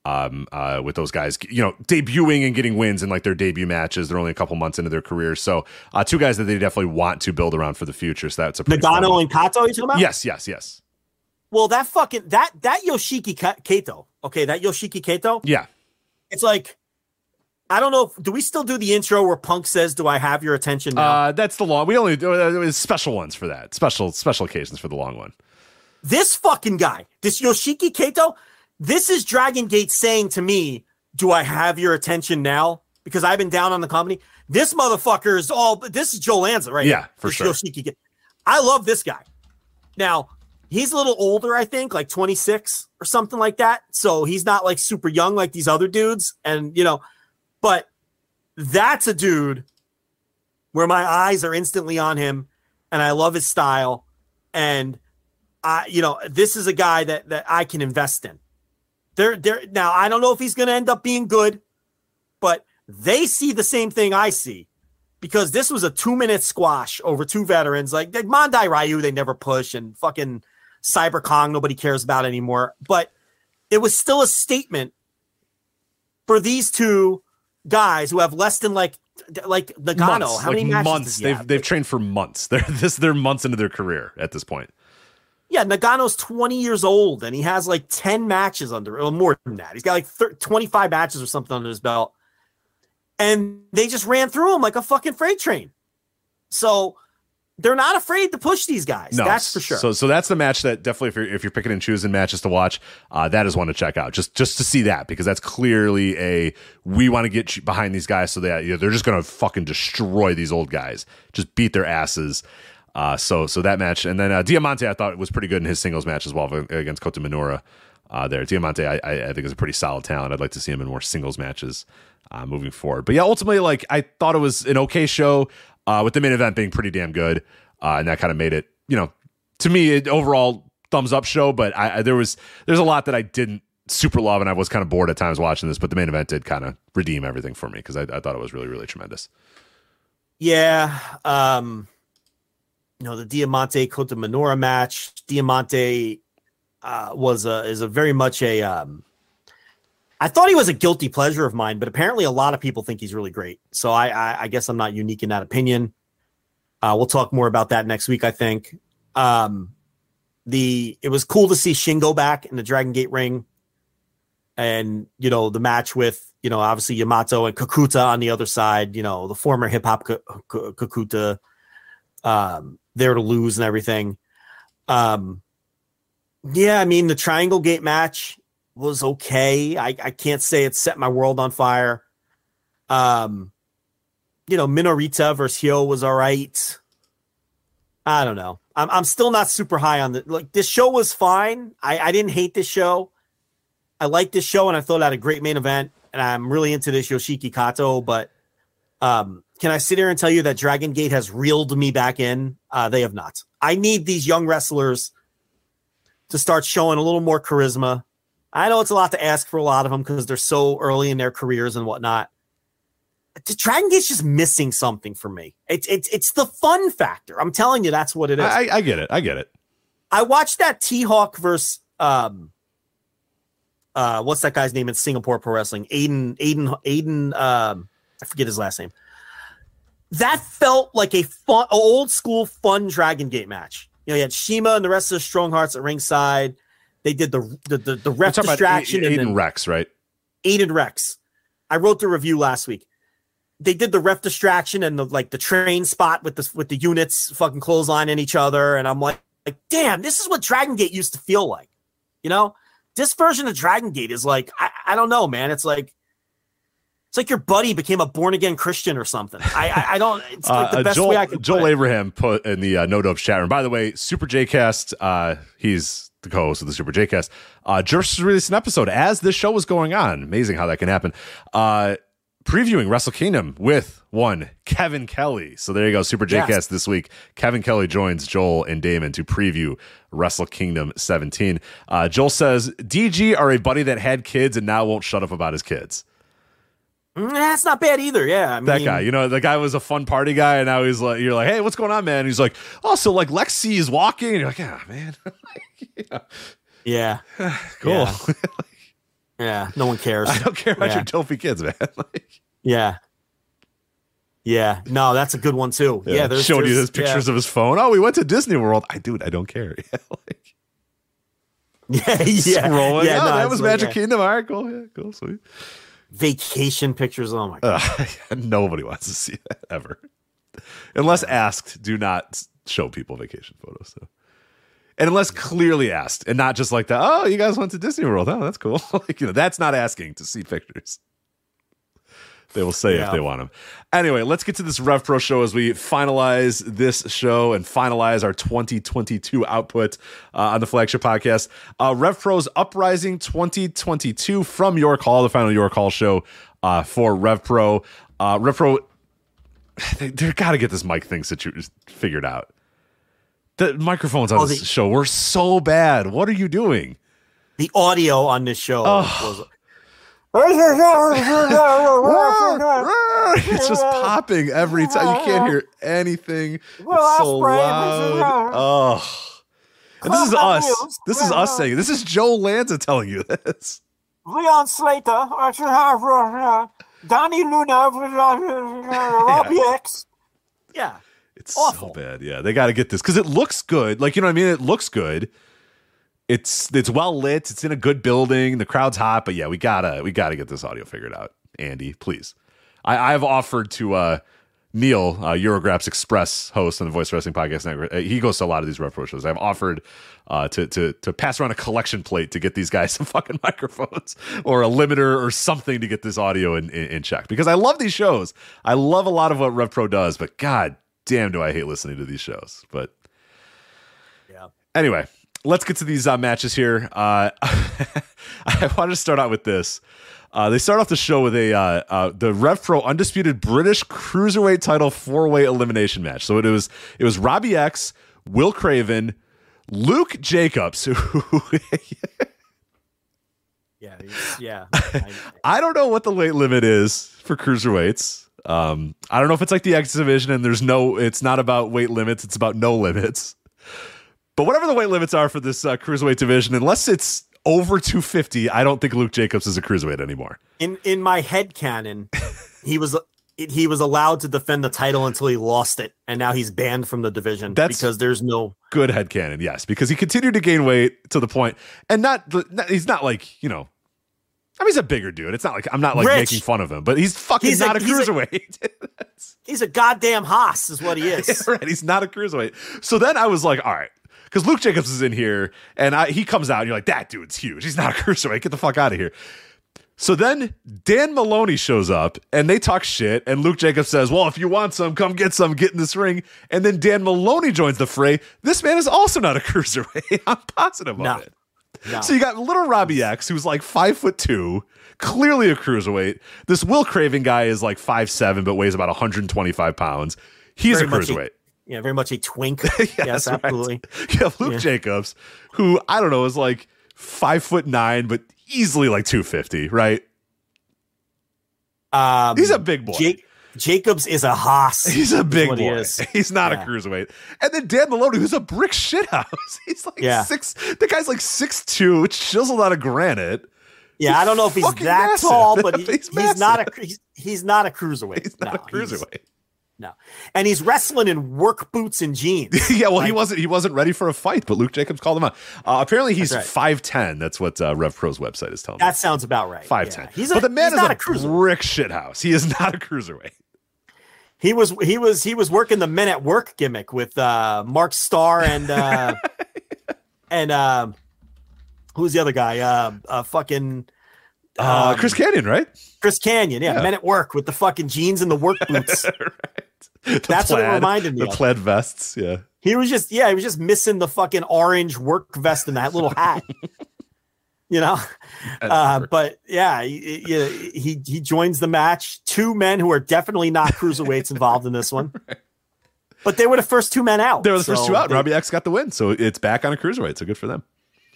um, uh, with those guys. You know, debuting and getting wins in like their debut matches. They're only a couple months into their careers, so uh, two guys that they definitely want to build around for the future. So that's a pretty Nagano and Kato, you talking about? Yes, yes, yes. Well, that fucking that that Yoshiki Kato. Okay, that Yoshiki Kato. Yeah. It's like I don't know. If, do we still do the intro where Punk says, "Do I have your attention now"? Uh, that's the long. We only do uh, special ones for that. Special special occasions for the long one. this fucking guy, this Yoshiki Kato, this is Dragon Gate saying to me, "Do I have your attention now?" Because I've been down on the company. This motherfucker is all. This is Joe Lanza, right? Yeah, here. for This sure. Yoshiki. I love this guy. Now he's a little older, I think, like 26 or something like that. So he's not like super young like these other dudes, and you know, but that's a dude where my eyes are instantly on him, and I love his style, and I, you know, this is a guy that that I can invest in. They're there now. I don't know if he's going to end up being good, but they see the same thing I see because this was a two minute squash over two veterans like, like Mondai Ryu. They never push and fucking Cyber Kong. Nobody cares about anymore. But it was still a statement for these two guys who have less than like like Nagano. months, How like many matches months. They've have? they've trained for months. <laughs> They're this they're months into their career at this point. Yeah, Nagano's 20 years old and he has like 10 matches under, or more than that. He's got like thir- 25 matches or something under his belt. And they just ran through him like a fucking freight train. So they're not afraid to push these guys. No, that's for sure. So so that's the match that definitely if you're if you're picking and choosing matches to watch, uh, that is one to check out. Just just to see that because that's clearly a we want to get behind these guys so that you know, they're just gonna fucking destroy these old guys, just beat their asses. Uh, so so that match and then uh, Diamante I thought was pretty good in his singles match as well against Kota Minoura. Uh, there, Diamante I, I I think is a pretty solid talent. I'd like to see him in more singles matches uh, moving forward. But yeah, ultimately, like I thought it was an okay show uh, with the main event being pretty damn good, uh, and that kind of made it, you know, to me, it, overall thumbs up show. But I, I there was there's a lot that I didn't super love, and I was kind of bored at times watching this. But the main event did kind of redeem everything for me because I, I thought it was really really tremendous. yeah. Um, you know, the Diamante Kota Minoura match. Diamante uh, was a is a very much a um, I thought he was a guilty pleasure of mine, but apparently a lot of people think he's really great. So I, I, I guess I'm not unique in that opinion. Uh, we'll talk more about that next week, I think. Um, the it was cool to see Shingo back in the Dragon Gate ring, and you know the match with you know obviously Yamato and Kikuta on the other side. You know the former hip hop Kikuta, um, there to lose and everything. Um, yeah, I mean the Triangle Gate match was okay. I, I can't say it set my world on fire. Um, you know, Minorita versus Hyo was all right. I don't know. I'm I'm still not super high on the like this show was fine. I, I didn't hate this show. I liked this show and I thought it had a great main event. And I'm really into this Yoshiki Kato, but um, can I sit here and tell you that Dragon Gate has reeled me back in? Uh, they have not. I need these young wrestlers to start showing a little more charisma. I know it's a lot to ask for a lot of them because they're so early in their careers and whatnot. The Dragon Gate's just missing something for me. It's it's it's the fun factor. I'm telling you, that's what it is. I, I get it. I get it. I watched that T Hawk versus um uh what's that guy's name in Singapore Pro Wrestling? Aiden Aiden Aiden um I forget his last name. that felt like a fun, old school fun Dragon Gate match. You know, you had Shima and the rest of the Strong Hearts at ringside. They did the the the, the ref about distraction and Aiden then Rex, right? Aiden Rex. I wrote the review last week. They did the ref distraction and the like the train spot with the with the units fucking clotheslining each other, and I'm like, like, damn, this is what Dragon Gate used to feel like. You know, this version of Dragon Gate is like, I, I don't know, man. It's like it's like your buddy became a born again Christian or something. I I, I don't. It's like the Uh, best Joel, way I could. Joel put. Abraham put in the uh, No Dopes chat room. By the way, Super J-Cast, uh, he's the co-host of the Super J-Cast, uh, just released an episode as this show was going on. Amazing how that can happen. Uh, previewing Wrestle Kingdom with one Kevin Kelly. So there you go, Super J-Cast this week. Kevin Kelly joins Joel and Damon to preview Wrestle Kingdom 17. Uh, Joel says DG are a buddy that had kids and now won't shut up about his kids. Mm, That's not bad either. Yeah, I that mean, guy. You know, the guy was a fun party guy, and now he's like, you're like, hey, what's going on, man? And he's like, oh, so like Lexi is walking, and you're like, yeah, man, <laughs> Yeah, <sighs> cool. Yeah. <laughs> yeah. No one cares. I don't care about Yeah. your dopey kids, man. <laughs> like, Yeah. Yeah. No, that's a good one too. Yeah. there's showing you his pictures yeah. of his phone. Oh, we went to Disney World. I dude, I don't care. Yeah, like Yeah. Yeah. scrolling. Yeah. oh, no, that was like, Magic yeah. Kingdom. All right, cool. Yeah, cool, sweet. Vacation pictures. Oh my god. Uh, <laughs> nobody wants to see that <laughs> ever, unless asked. Do not show people vacation photos. So. And unless clearly asked, and not just like that. Oh, you guys went to Disney World. Oh, that's cool. <laughs> like you know, that's not asking to see pictures. They will say if they want them. Anyway, let's get to this Rev Pro show as we finalize this show and finalize our 2022 output uh, on the flagship podcast. Uh, Rev Pro's Uprising 2022 from York Hall, the final York Hall show uh, for Rev Pro. Uh, Rev Pro, <sighs> they, they've got to get this mic thing situ- figured out. The microphones on Oh, this the- show were so bad. What are you doing? The audio on this show was <laughs> it's just popping every time. You can't hear anything. It's so loud. Oh. And this is us. This is us saying it. This is Joe Lanza telling you this. Leon Slater, uh, uh, Donnie Luna, uh, <laughs> Robbie X. yeah. It's Awful. so bad. Yeah, they got to get this because it looks good. Like you know what I mean? It looks good. It's it's well lit. It's in a good building. The crowd's hot. But yeah, we gotta we gotta get this audio figured out. Andy, please. I I've offered to uh Neil, uh, Eurographs Express host on the Voice Wrestling Podcast Network. Uh, he goes to a lot of these retro shows. I've offered uh, to to to pass around a collection plate to get these guys <laughs> some fucking microphones or a limiter or something to get this audio in, in, in check because I love these shows. I love a lot of what RevPro does, but god damn, do I hate listening to these shows. But Yeah. anyway, let's get to these uh, matches here. Uh, <laughs> I wanted to start out with this. Uh, they start off the show with a uh, uh, the Rev Pro undisputed British cruiserweight title four way elimination match. So it was it was Robbie X, Will Craven, Luke Jacobs, <laughs> Yeah. Yeah. I- <laughs> I don't know what the weight limit is for cruiserweights. Um, I don't know if it's like the X division and there's no, it's not about weight limits, it's about no limits. But whatever the weight limits are for this uh, cruiserweight division, unless it's over 250, I don't think Luke Jacobs is a cruiserweight anymore. in in my head canon, he was he was allowed to defend the title until he lost it, and now he's banned from the division That's- because there's no. Good headcanon, yes, because he continued to gain weight to the point, and not, not he's not like, you know, I mean, he's a bigger dude. It's not like I'm not like Rich. making fun of him, but he's fucking He's not a, a- cruiserweight. <laughs> He's a goddamn Haas, is what he is. <laughs> right. He's not a cruiserweight. So then I was like, all right. Because Luke Jacobs is in here and I, he comes out and you're like, that dude's huge. He's not a <laughs> cruiserweight. Get the fuck out of here. So then Dan Maloney shows up and they talk shit. And Luke Jacobs says, Well, if you want some, come get some, get in this ring. And then Dan Maloney joins the fray. This man is also not a <laughs> cruiserweight. <laughs> I'm positive No. on it. No. So you got little Robbie X, who's like five foot two, clearly a cruiserweight. This Will Craven guy is like five seven, but weighs about 125 pounds. He's Very a cruiserweight. Yeah, very much a twink. <laughs> yes, yes, absolutely. <laughs> You have Luke Yeah. Jacobs, who I don't know is like five foot nine, but easily like 250, right? Um, He's a big boy. Ja- Jacobs is a Haas. <laughs> He's a big he boy. is. He's not Yeah. a cruiserweight. And then Dan Maloney, who's a brick shithouse. He's like Yeah. six. The guy's like six two, chiseled out of granite. Yeah, I don't know if he's that massive. tall, but he- He's he's, not a he's, he's not a cruiserweight. He's not No, a cruiserweight. No. And he's wrestling in work boots and jeans. <laughs> yeah, well, Like- he wasn't he wasn't ready for a fight, but Luke Jacobs called him out. Uh, apparently, he's five ten. That's what uh, Rev Pro's website is telling me. That sounds about right. Five ten. Yeah. He's a, but the man is a, a brick shit house. He is <laughs> not a cruiserweight. He was he was he was working the men at work gimmick with uh Mark Starr and uh <laughs> and um who's the other guy? Uh, uh fucking Uh, um, Chris Kanyon, right? Chris Kanyon, yeah, Yeah. men at work with the fucking jeans and the work boots. <laughs> The That's what it reminded me The of. plaid vests. Yeah. he was just yeah, he was just missing the fucking orange work vest and that little hat. <laughs> you know? Uh, but yeah, he, he he joins the match. Two men who are definitely not cruiserweights involved in this one. <laughs> But they were the first two men out. They were the first two out. They, Robbie X got the win, so it's back on a cruiserweight. So good for them.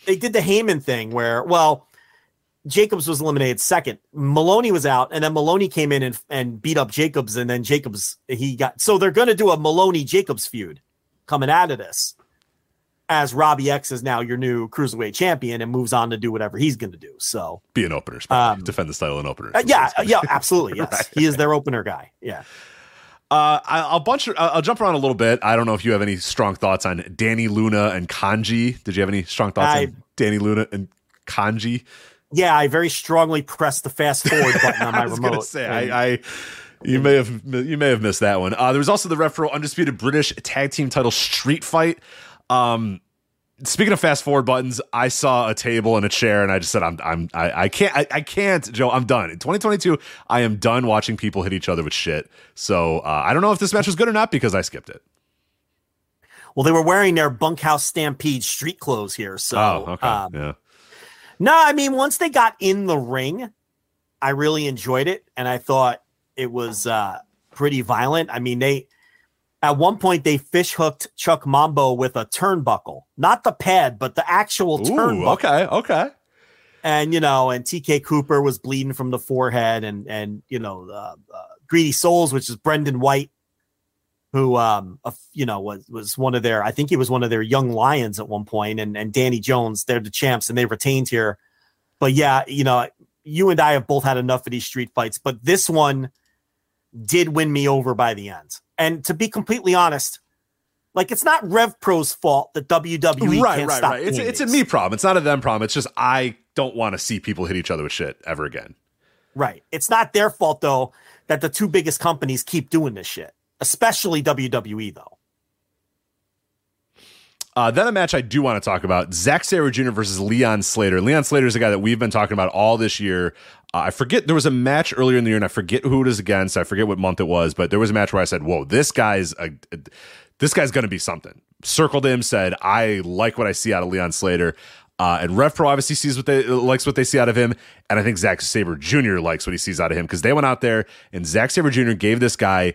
they did the Heyman thing where, well, Jacobs was eliminated second. Maloney was out, and then Maloney came in and, and beat up Jacobs, and then Jacobs he got. So they're going to do a Maloney Jacobs feud coming out of this, as Robbie X is now your new cruiserweight champion and moves on to do whatever he's going to do. So Be an opener. Um, Defend the title in opener. uh, yeah, uh, yeah, absolutely, yes, <laughs> he is their opener guy. Yeah. Uh, I, I'll bunch. I'll I'll jump around a little bit. I don't know if you have any strong thoughts on Danny Luna and Kanji. Did you have any strong thoughts I- on Danny Luna and Kanji? Yeah, I very strongly pressed the fast forward button on <laughs> my I was remote. say and- I, I you may have you may have missed that one. Uh, there was also the Rev Pro Undisputed British Tag Team Title Street Fight. Um, speaking of fast forward buttons, I saw a table and a chair, and I just said, "I'm I'm I, I can't I, I can't Joe. I'm done. In 2022, I am done watching people hit each other with shit. So uh, I don't know if this match was good or not because I skipped it. well, they were wearing their bunkhouse stampede street clothes here. So, oh, okay, um, yeah. No, I mean, once they got in the ring, I really enjoyed it. And I thought it was uh, pretty violent. I mean, they, at one point, they fish hooked Chuck Mambo with a turnbuckle, not the pad, but the actual Ooh, turnbuckle. okay, okay. And, you know, and TK Cooper was bleeding from the forehead. And, and you know, uh, uh, Greedy Souls, which is Brendan White, who, um, uh, you know, was, was one of their, I think he was one of their young lions at one point, and, and Danny Jones, they're the champs and they retained here. But yeah, you know, you and I have both had enough of these street fights, but this one did win me over by the end. And to be completely honest, like it's not Rev Pro's fault that WWE right, can't right, stop. right. It's it's a me problem. It's not a them problem. It's just I don't want to see people hit each other with shit ever again. Right. It's not their fault though that the two biggest companies keep doing this shit, especially WWE though. Uh, then a match I do want to talk about: Zack Sabre Jr. versus Leon Slater. Leon Slater is a guy that we've been talking about all this year. Uh, I forget there was a match earlier in the year, and I forget who it was against. I forget what month it was, but there was a match where I said, "Whoa, this guy's a, this guy's going to be something." Circled him, said, "I like what I see out of Leon Slater." Uh, and Rev Pro obviously sees what they likes what they see out of him, and I think Zack Sabre Jr. likes what he sees out of him because they went out there and Zack Sabre Jr. gave this guy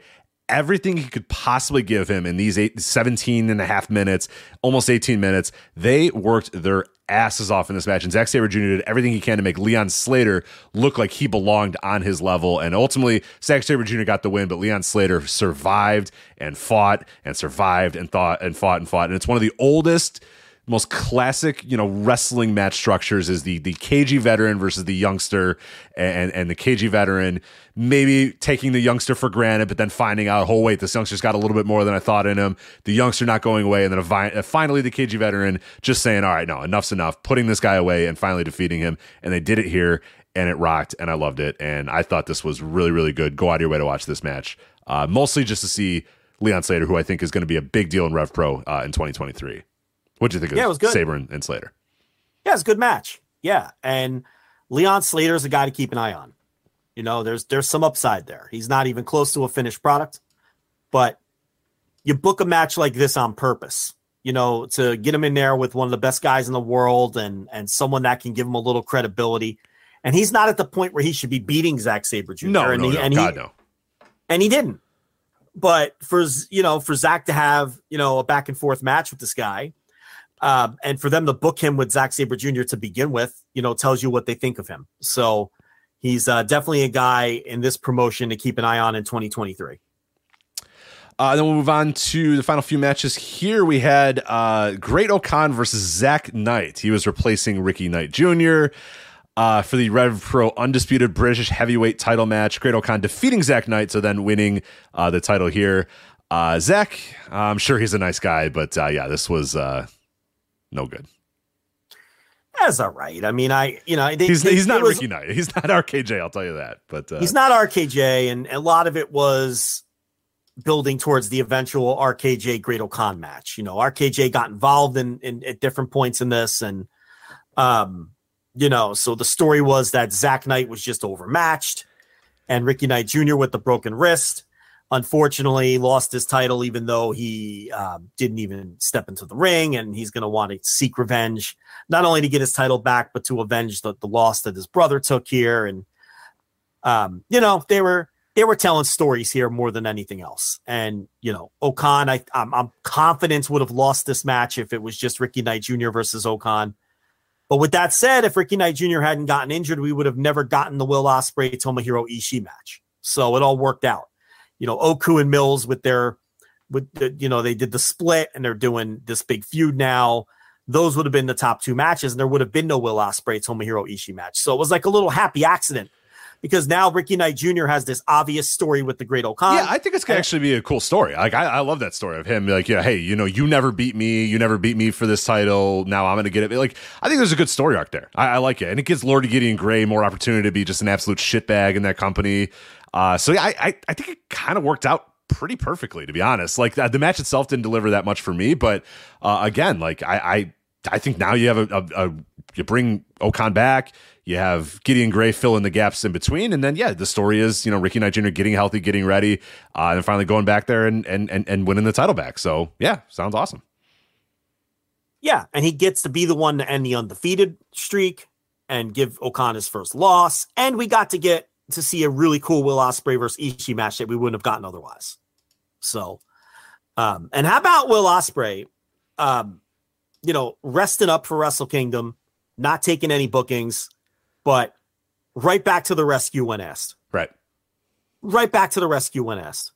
everything he could possibly give him in these eight, 17 and a half minutes, almost 18 minutes. They worked their asses off in this match, and Zack Sabre Jr. did everything he can to make Leon Slater look like he belonged on his level. And ultimately, Zack Sabre Jr. got the win, but Leon Slater survived and fought and survived and thought and fought and fought. And it's one of the oldest most classic, you know, wrestling match structures is the the KG veteran versus the youngster, and and the KG veteran maybe taking the youngster for granted, but then finding out, oh wait, this youngster's got a little bit more than I thought in him. The youngster not going away, and then vi- uh, finally the KG veteran just saying, all right, no, enough's enough, putting this guy away, and finally defeating him, and they did it here, and it rocked, and I loved it, and I thought this was really really good. Go out of your way to watch this match, uh, mostly just to see Leon Slater, who I think is going to be a big deal in Rev Pro uh, in 2023. What'd you think of Yeah, it was good. Sabre and, and Slater? Yeah, it's a good match. Yeah, and Leon Slater is a guy to keep an eye on. You know, there's there's some upside there. He's not even close to a finished product, but you book a match like this on purpose. You know, to get him in there with one of the best guys in the world and and someone that can give him a little credibility. And he's not at the point where he should be beating Zack Sabre Jr. No, and no, he, no, and God he, no. and he didn't. But for you know, for Zack to have you know a back and forth match with this guy, um, and for them to book him with Zack Sabre Jr. to begin with, you know, tells you what they think of him. So he's uh, definitely a guy in this promotion to keep an eye on in 2023. Uh, then we'll move on to the final few matches. Here we had uh, Great-O-Khan versus Zach Knight. He was replacing Ricky Knight Jr. uh, for the Rev Pro undisputed British heavyweight title match. Great Khan defeating Zach Knight, so then winning uh, the title here. Uh, Zach, I'm sure he's a nice guy, but uh, yeah, this was no good. That's all right. I mean, I you know they, He's they- he's not was- Ricky Knight. He's not <laughs> RKJ. I'll tell you that. But uh, He's not RKJ, and a lot of it was building towards the eventual RKJ Great Khan match. You know, RKJ got involved in, in at different points in this, and um, you know, so the story was that Zach Knight was just overmatched, and Ricky Knight Jr. with the broken wrist, unfortunately, lost his title, even though he um, didn't even step into the ring, and he's going to want to seek revenge, not only to get his title back, but to avenge the, the loss that his brother took here, and um, you know, they were they were telling stories here more than anything else. And you know, O-Khan, I I'm, I'm confident would have lost this match if it was just Ricky Knight Jr. versus O-Khan. But with that said, if Ricky Knight Jr. hadn't gotten injured, we would have never gotten the Will Ospreay Tomohiro Ishii match. So it all worked out. You know, Oku and Mills with their with the, you know they did the split and they're doing this big feud now. Those would have been the top two matches, and there would have been no Will Ospreay Tomohiro Ishii match. So it was like a little happy accident because now Ricky Knight Jr. has this obvious story with the Great-O-Khan. Yeah, I think it's gonna actually be a cool story. Like I, I love that story of him. Like, yeah, hey, you know, you never beat me. You never beat me for this title. Now I'm gonna get it. Like, I think there's a good story arc there. I, I like it, and it gives Lordy Gideon Grey more opportunity to be just an absolute shitbag in that company. Uh, so yeah, I, I, I think it kind of worked out pretty perfectly, to be honest. Like the, the match itself didn't deliver that much for me, but uh, again, like I, I, I think now you have a, a, a you bring O-Khan back. You have Gideon Grey fill in the gaps in between, and then yeah, the story is you know Ricky Knight Jr. getting healthy, getting ready, uh, and finally going back there and, and and and winning the title back. So yeah, sounds awesome. Yeah, and he gets to be the one to end the undefeated streak and give O-Khan his first loss. And we got to get to see a really cool Will Ospreay versus Ishii match that we wouldn't have gotten otherwise. So, um, and how about Will Ospreay? um, you know, resting up for Wrestle Kingdom, not taking any bookings, but right back to the rescue when asked. Right. Right back to the rescue when asked.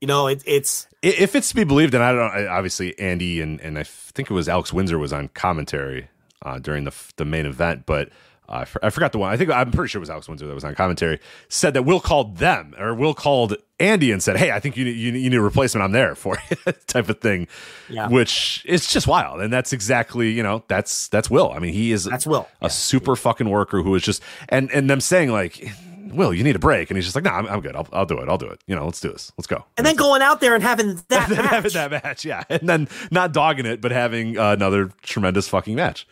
You know, it, it's If it's to be believed, and I don't know, obviously Andy and and I think it was Alex Windsor was on commentary uh, during the the main event, but. I for- I forgot the one. I think I'm pretty sure it was Alex Windsor that was on commentary. Said that Will called them or Will called Andy and said, "Hey, I think you need, you, need- you need a replacement. I'm there for <laughs> you," type of thing. Yeah. Which is just wild, and that's exactly you know that's that's Will. I mean, he is That's Will. a super fucking worker who is just and and them saying like, "Will, you need a break," and he's just like, "No, I'm, I'm good. I'll, I'll do it. I'll do it. You know, let's do this. Let's go." and then going out there and having <laughs> that and then having match. that match, yeah, and then not dogging it, but having uh, another tremendous fucking match.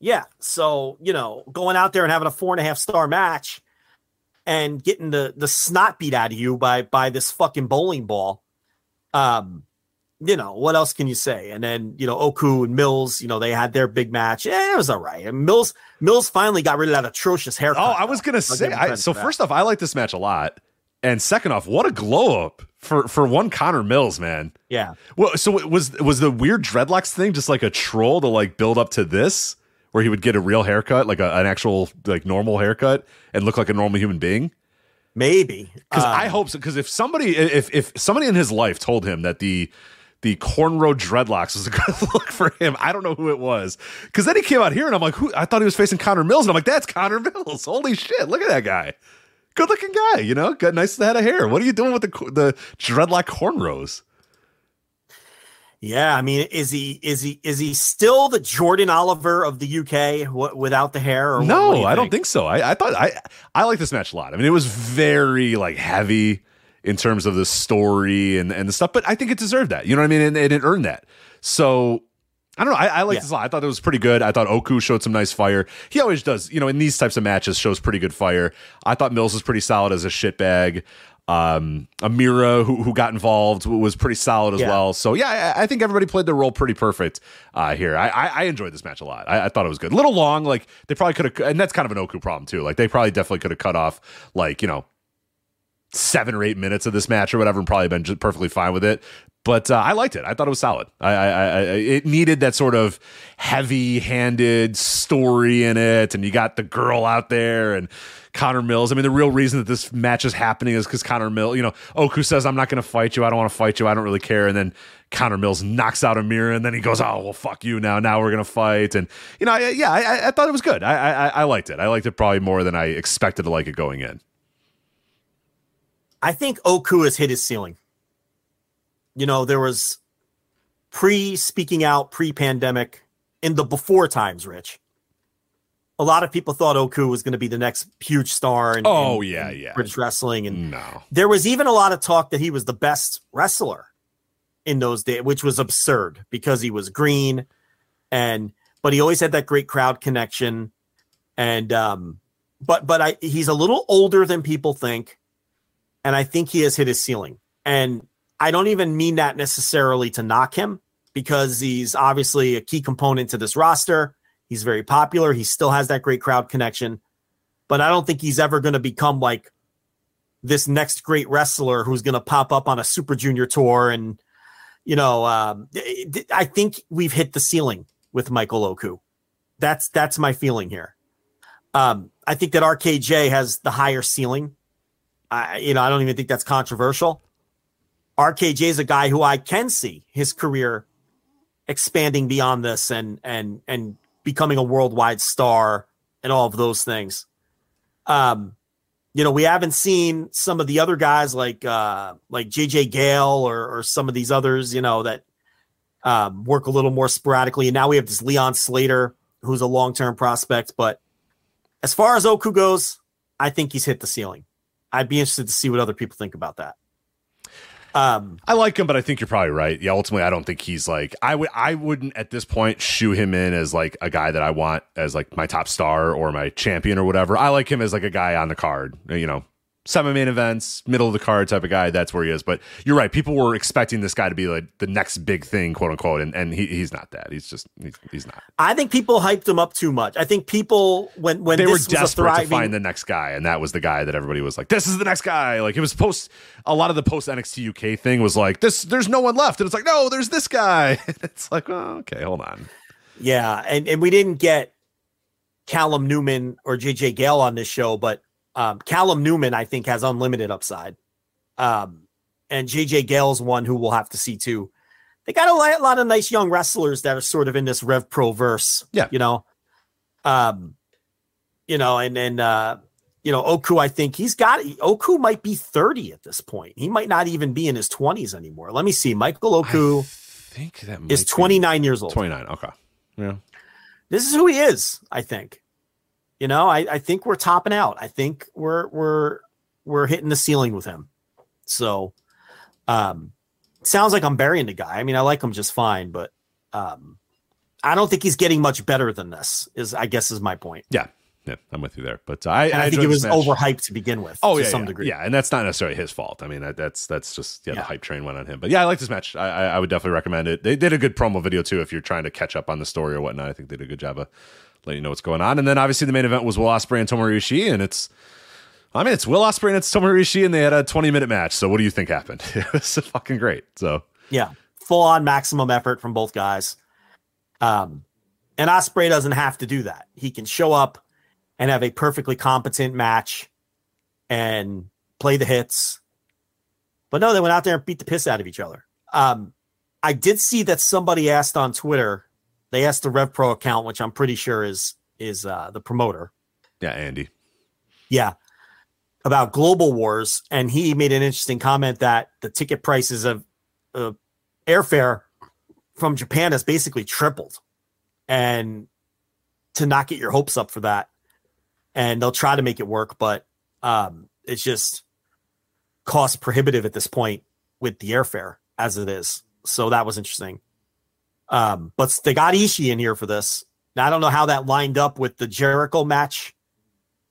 Yeah. So, you know, going out there and having a four and a half star match and getting the the snot beat out of you by by this fucking bowling ball. Um, you know, what else can you say? And then, you know, Oku and Mills, you know, they had their big match. Yeah, it was all right. And Mills Mills finally got rid of that atrocious haircut. Oh, I was gonna say. I, so first off, I like this match a lot, and second off, what a glow up for for one Connor Mills, man. Yeah. Well, so was was the weird dreadlocks thing just like a troll to like build up to this, where he would get a real haircut, like a, an actual like normal haircut, and look like a normal human being. Maybe. Because Um, I hope so. Because if somebody, if if somebody in his life told him that the the cornrow dreadlocks was a good <laughs> look for him, I don't know who it was. Because then he came out here, and I'm like, who? I thought he was facing Connor Mills, and I'm like, that's Connor Mills. <laughs> Holy shit! Look at that guy. Good looking guy, you know, got nice head of hair. What are you doing with the the dreadlock cornrows? Yeah, I mean, is he is he is he still the Jordan Oliver of the UK w- without the hair? Or no, do I don't think? so. I, I thought I I like this match a lot. I mean, it was very like heavy in terms of the story and and the stuff, but I think it deserved that. You know what I mean? And, and it earned that. So I don't know. I, I like Yeah. this a lot. I thought it was pretty good. I thought Oku showed some nice fire. He always does. You know, in these types of matches, shows pretty good fire. I thought Mills was pretty solid as a shitbag. Um, Amira, who who got involved, was pretty solid as Yeah. well. So yeah, I, I think everybody played their role pretty perfect uh, here. I, I I enjoyed this match a lot. I, I thought it was good. A little long, like they probably could have, and that's kind of an Oku problem too. Like they probably definitely could have cut off like you know seven or eight minutes of this match or whatever, and probably been just perfectly fine with it. but uh, I liked it. I thought it was solid. I, I, I, it needed that sort of heavy-handed story in it, and you got the girl out there and Connor Mills. I mean, the real reason that this match is happening is because Connor Mills, you know, Oku says, "I'm not going to fight you. I don't want to fight you. I don't really care," and then Connor Mills knocks out Amir, and then he goes, "Oh well, fuck you now. Now we're gonna fight." And you know, yeah, I, I thought it was good. I, I I liked it. I liked it probably more than I expected to like it going in. I think Oku has hit his ceiling. You know, there was pre speaking out, pre pandemic, in the before times, Rich. A lot of people thought Oku was going to be the next huge star in, oh, in, yeah, in yeah. British wrestling. And no. there was even a lot of talk that he was the best wrestler in those days, which was absurd because he was green and but he always had that great crowd connection. And um, but but I he's a little older than people think, and I think he has hit his ceiling. And I don't even mean that necessarily to knock him because he's obviously a key component to this roster. He's very popular. He still has that great crowd connection, but I don't think he's ever going to become like this next great wrestler who's going to pop up on a Super Junior tour. And you know, um, I think we've hit the ceiling with Michael Oku. That's that's my feeling here. Um, I think that RKJ has the higher ceiling. I, you know, I don't even think that's controversial. RKJ is a guy who I can see his career expanding beyond this and and and becoming a worldwide star and all of those things. Um, you know, we haven't seen some of the other guys like uh like JJ Gale or or some of these others, you know, that um work a little more sporadically. And now we have this Leon Slater, who's a long-term prospect. But as far as Oku goes, I think he's hit the ceiling. I'd be interested to see what other people think about that. Um, I like him, but I think you're probably right. Yeah, ultimately, I don't think he's like I would. I wouldn't at this point shoe him in as like a guy that I want as like my top star or my champion or whatever. I like him as like a guy on the card. You know, semi main events, middle of the card type of guy. That's where he is. But you're right. People were expecting this guy to be like the next big thing, quote unquote, and, and he, he's not that. He's just he's, he's not. I think people hyped him up too much. I think people when when they were this was a desperate thriving, to find the next guy, and that was the guy that everybody was like, "This is the next guy." Like it was post a lot of the post NXT UK thing was like, "This there's no one left," and it's like, "No, there's this guy." <laughs> it's like, oh, okay, hold on. Yeah, and and we didn't get Callum Newman or JJ Gale on this show, but um, Callum Newman I think has unlimited upside, um, and JJ Gale's one who we'll have to see too. They got a lot, of nice young wrestlers that are sort of in this Rev Pro verse. Yeah, you know, um, you know, and then uh, you know Oku. I think he's got Oku might be thirty at this point. He might not even be in his twenties anymore. Let me see. Michael Oku. I think that is 29 years old. 29. Okay. Yeah. This is who he is, I think. You know, I, I think we're topping out. I think we're we're we're hitting the ceiling with him. So um sounds like I'm burying the guy. I mean, I like him just fine, but um I don't think he's getting much better than this, is I guess is my point. Yeah. Yeah, I'm with you there. But I, And I, think it was match. overhyped to begin with. Oh to yeah, some yeah, degree. yeah, and that's not necessarily his fault. I mean, that, that's that's just yeah, Yeah. the hype train went on him. But yeah, I like this match. I, I I would definitely recommend it. They did a good promo video too. If you're trying to catch up on the story or whatnot, I think they did a good job of letting you know what's going on. And then obviously the main event was Will Ospreay and Tomohiro Ishii, and it's. I mean, it's Will Ospreay and it's Tomohiro Ishii, and they had a 20 minute match. So, what do you think happened? <laughs> It was fucking great. So, Yeah, full on maximum effort from both guys. Um, and Ospreay doesn't have to do that. He can show up and have a perfectly competent match and play the hits. But no, they went out there and beat the piss out of each other. Um, I did see that somebody asked on Twitter. They asked the Rev Pro account, which I'm pretty sure is is uh, the promoter. yeah, Andy. Yeah. About global wars. And he made an interesting comment that the ticket prices of uh, airfare from Japan has basically tripled. And to not get your hopes up for that. And they'll try to make it work, but um, it's just cost prohibitive at this point with the airfare as it is. So that was interesting. Um, but they got Ishii in here for this. Now, I don't know how that lined up with the Jericho match.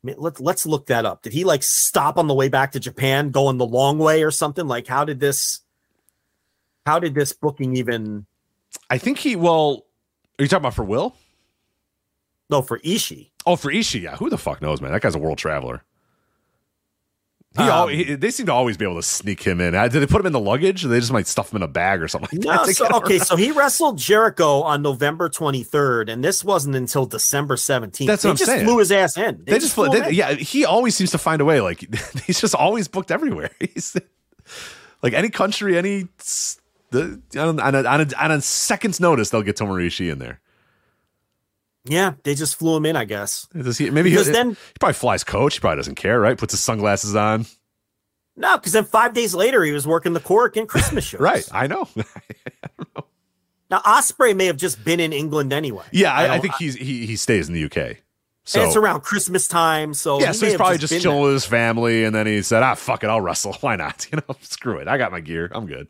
I mean, let's let's look that up. Did he like stop on the way back to Japan, going the long way or something? Like, how did this? How did this booking even? I think he, well, are you talking about for Will? No, for Ishii. Oh, for Ishii, yeah. Who the fuck knows, man? That guy's a world traveler. He, Um, he- they seem to always be able to sneak him in. Uh, Did they put him in the luggage? They just might stuff him in a bag or something like No, that. so, okay, around? so he wrestled Jericho on November 23rd, and this wasn't until December 17th. That's they what I'm just saying. flew his ass in. they just, flew they- yeah. He always seems to find a way. Like <laughs> he's just always booked everywhere. <laughs> He's like any country, any the on a, on a, on a, on a second's notice, they'll get Tomohiro Ishii in there. Yeah, they just flew him in, I guess. Does he, maybe he, Because he then- probably flies coach. He probably doesn't care, right? Puts his sunglasses on. No, because then five days later, he was working the Cork and Christmas <laughs> shows. Right. I <laughs> know. Now, Ospreay may have just been in England anyway. yeah, I, I don't- think he's he he stays in the UK. So and it's around Christmas time, so yeah, he so he's probably just, been chilling there. with his family, and then he said, "Ah, fuck it, I'll wrestle. <laughs> Why not? You know, screw it. I got my gear. I'm good."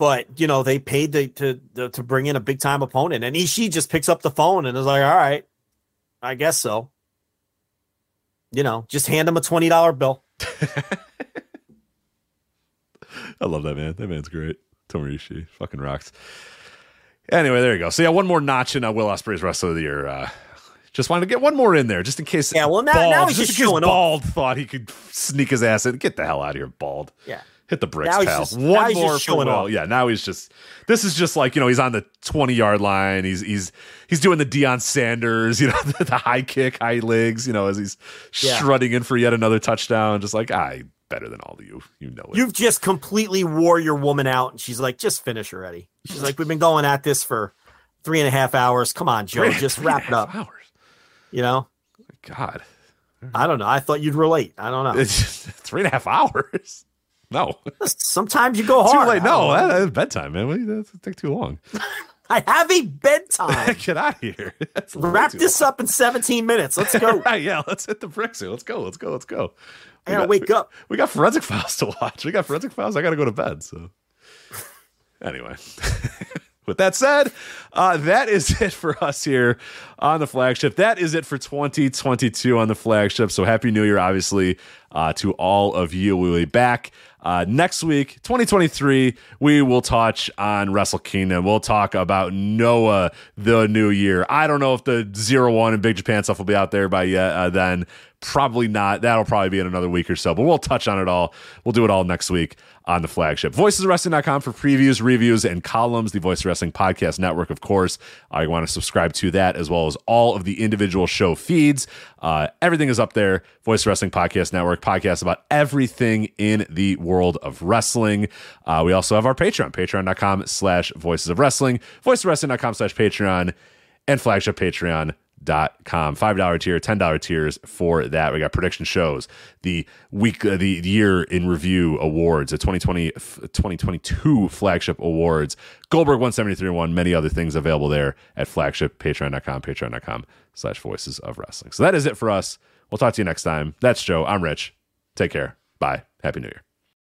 But you know, they paid to to to, to bring in a big time opponent, and Ishii just picks up the phone and is like, "All right, I guess so." You know, just hand him a twenty dollar bill. <laughs> I love that man. That man's great. Tomohiro Ishii fucking rocks. Anyway, there you go. So yeah, one more notch in uh, Will Ospreay's Wrestler of the Year. Uh, just wanted to get one more in there, just in case. Yeah, well, now- Bald, now he's just just showing off. Bald thought he could sneak his ass in. Get the hell out of here, Bald. Yeah. Hit the bricks, Now pal. just- one more for Will. Yeah, now he's just. This is just like you know he's on the twenty yard line. He's he's he's doing the Deion Sanders, you know, <laughs> the, the high kick, high legs, you know, as he's Yeah. strutting in for yet another touchdown. Just like I better than all of you. You know it. You've just completely wore your woman out, and she's like, "Just finish already." She's like, "We've been going at this for three and a half hours. Come on, Joe, just wrap it up." Hours. You know, God. I don't know. I thought you'd relate. I don't know. It's <laughs> just three and a half hours. No, Sometimes you go hard. too late. No, that, that's bedtime, man. What, that's take too long. <laughs> I have a bedtime. <laughs> Get out of here. <laughs> That's Wrap this up in 17 minutes. Let's go. Right, yeah, let's hit the bricks here. Let's go. Let's go. Let's go. I gotta wake up. We got forensic files to watch. We got forensic files. I got to go to bed. So, anyway, with that said, uh, that is it for us here on the flagship. That is it for 2022 on the flagship. So, happy New Year, obviously, uh, to all of you. We will be back. Uh, next week, 2023, we will touch on Wrestle Kingdom. We'll talk about Noah the new year. I don't know if the zero one and Big Japan stuff will be out there by. Uh, then probably not. That'll probably be in another week or so. But we'll touch on it all. We'll do it all next week on the flagship. VoicesWrestling.com for previews, reviews, and columns. The Voice of Wrestling Podcast Network, of course. I want to subscribe to that as well as all of the individual show feeds. Uh, everything is up there. Voice Wrestling Podcast Network, podcast about everything in the world of wrestling. Uh, we also have our Patreon, patreon.com slash voices of wrestling, voicesofwrestling.com slash Patreon, and flagship Patreon com. Five dollar tier ten dollar tiers for that. We got prediction shows the week uh, the year in review awards the 2020 f- 2022 flagship awards goldberg 173 one many other things available there at flagship patreon.com patreon.com slash voices of wrestling. So that is it for us. We'll talk to you next time. That's joe. I'm rich. Take care. Bye. Happy new year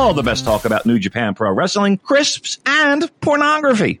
the best talk about New Japan Pro Wrestling, crisps, and pornography.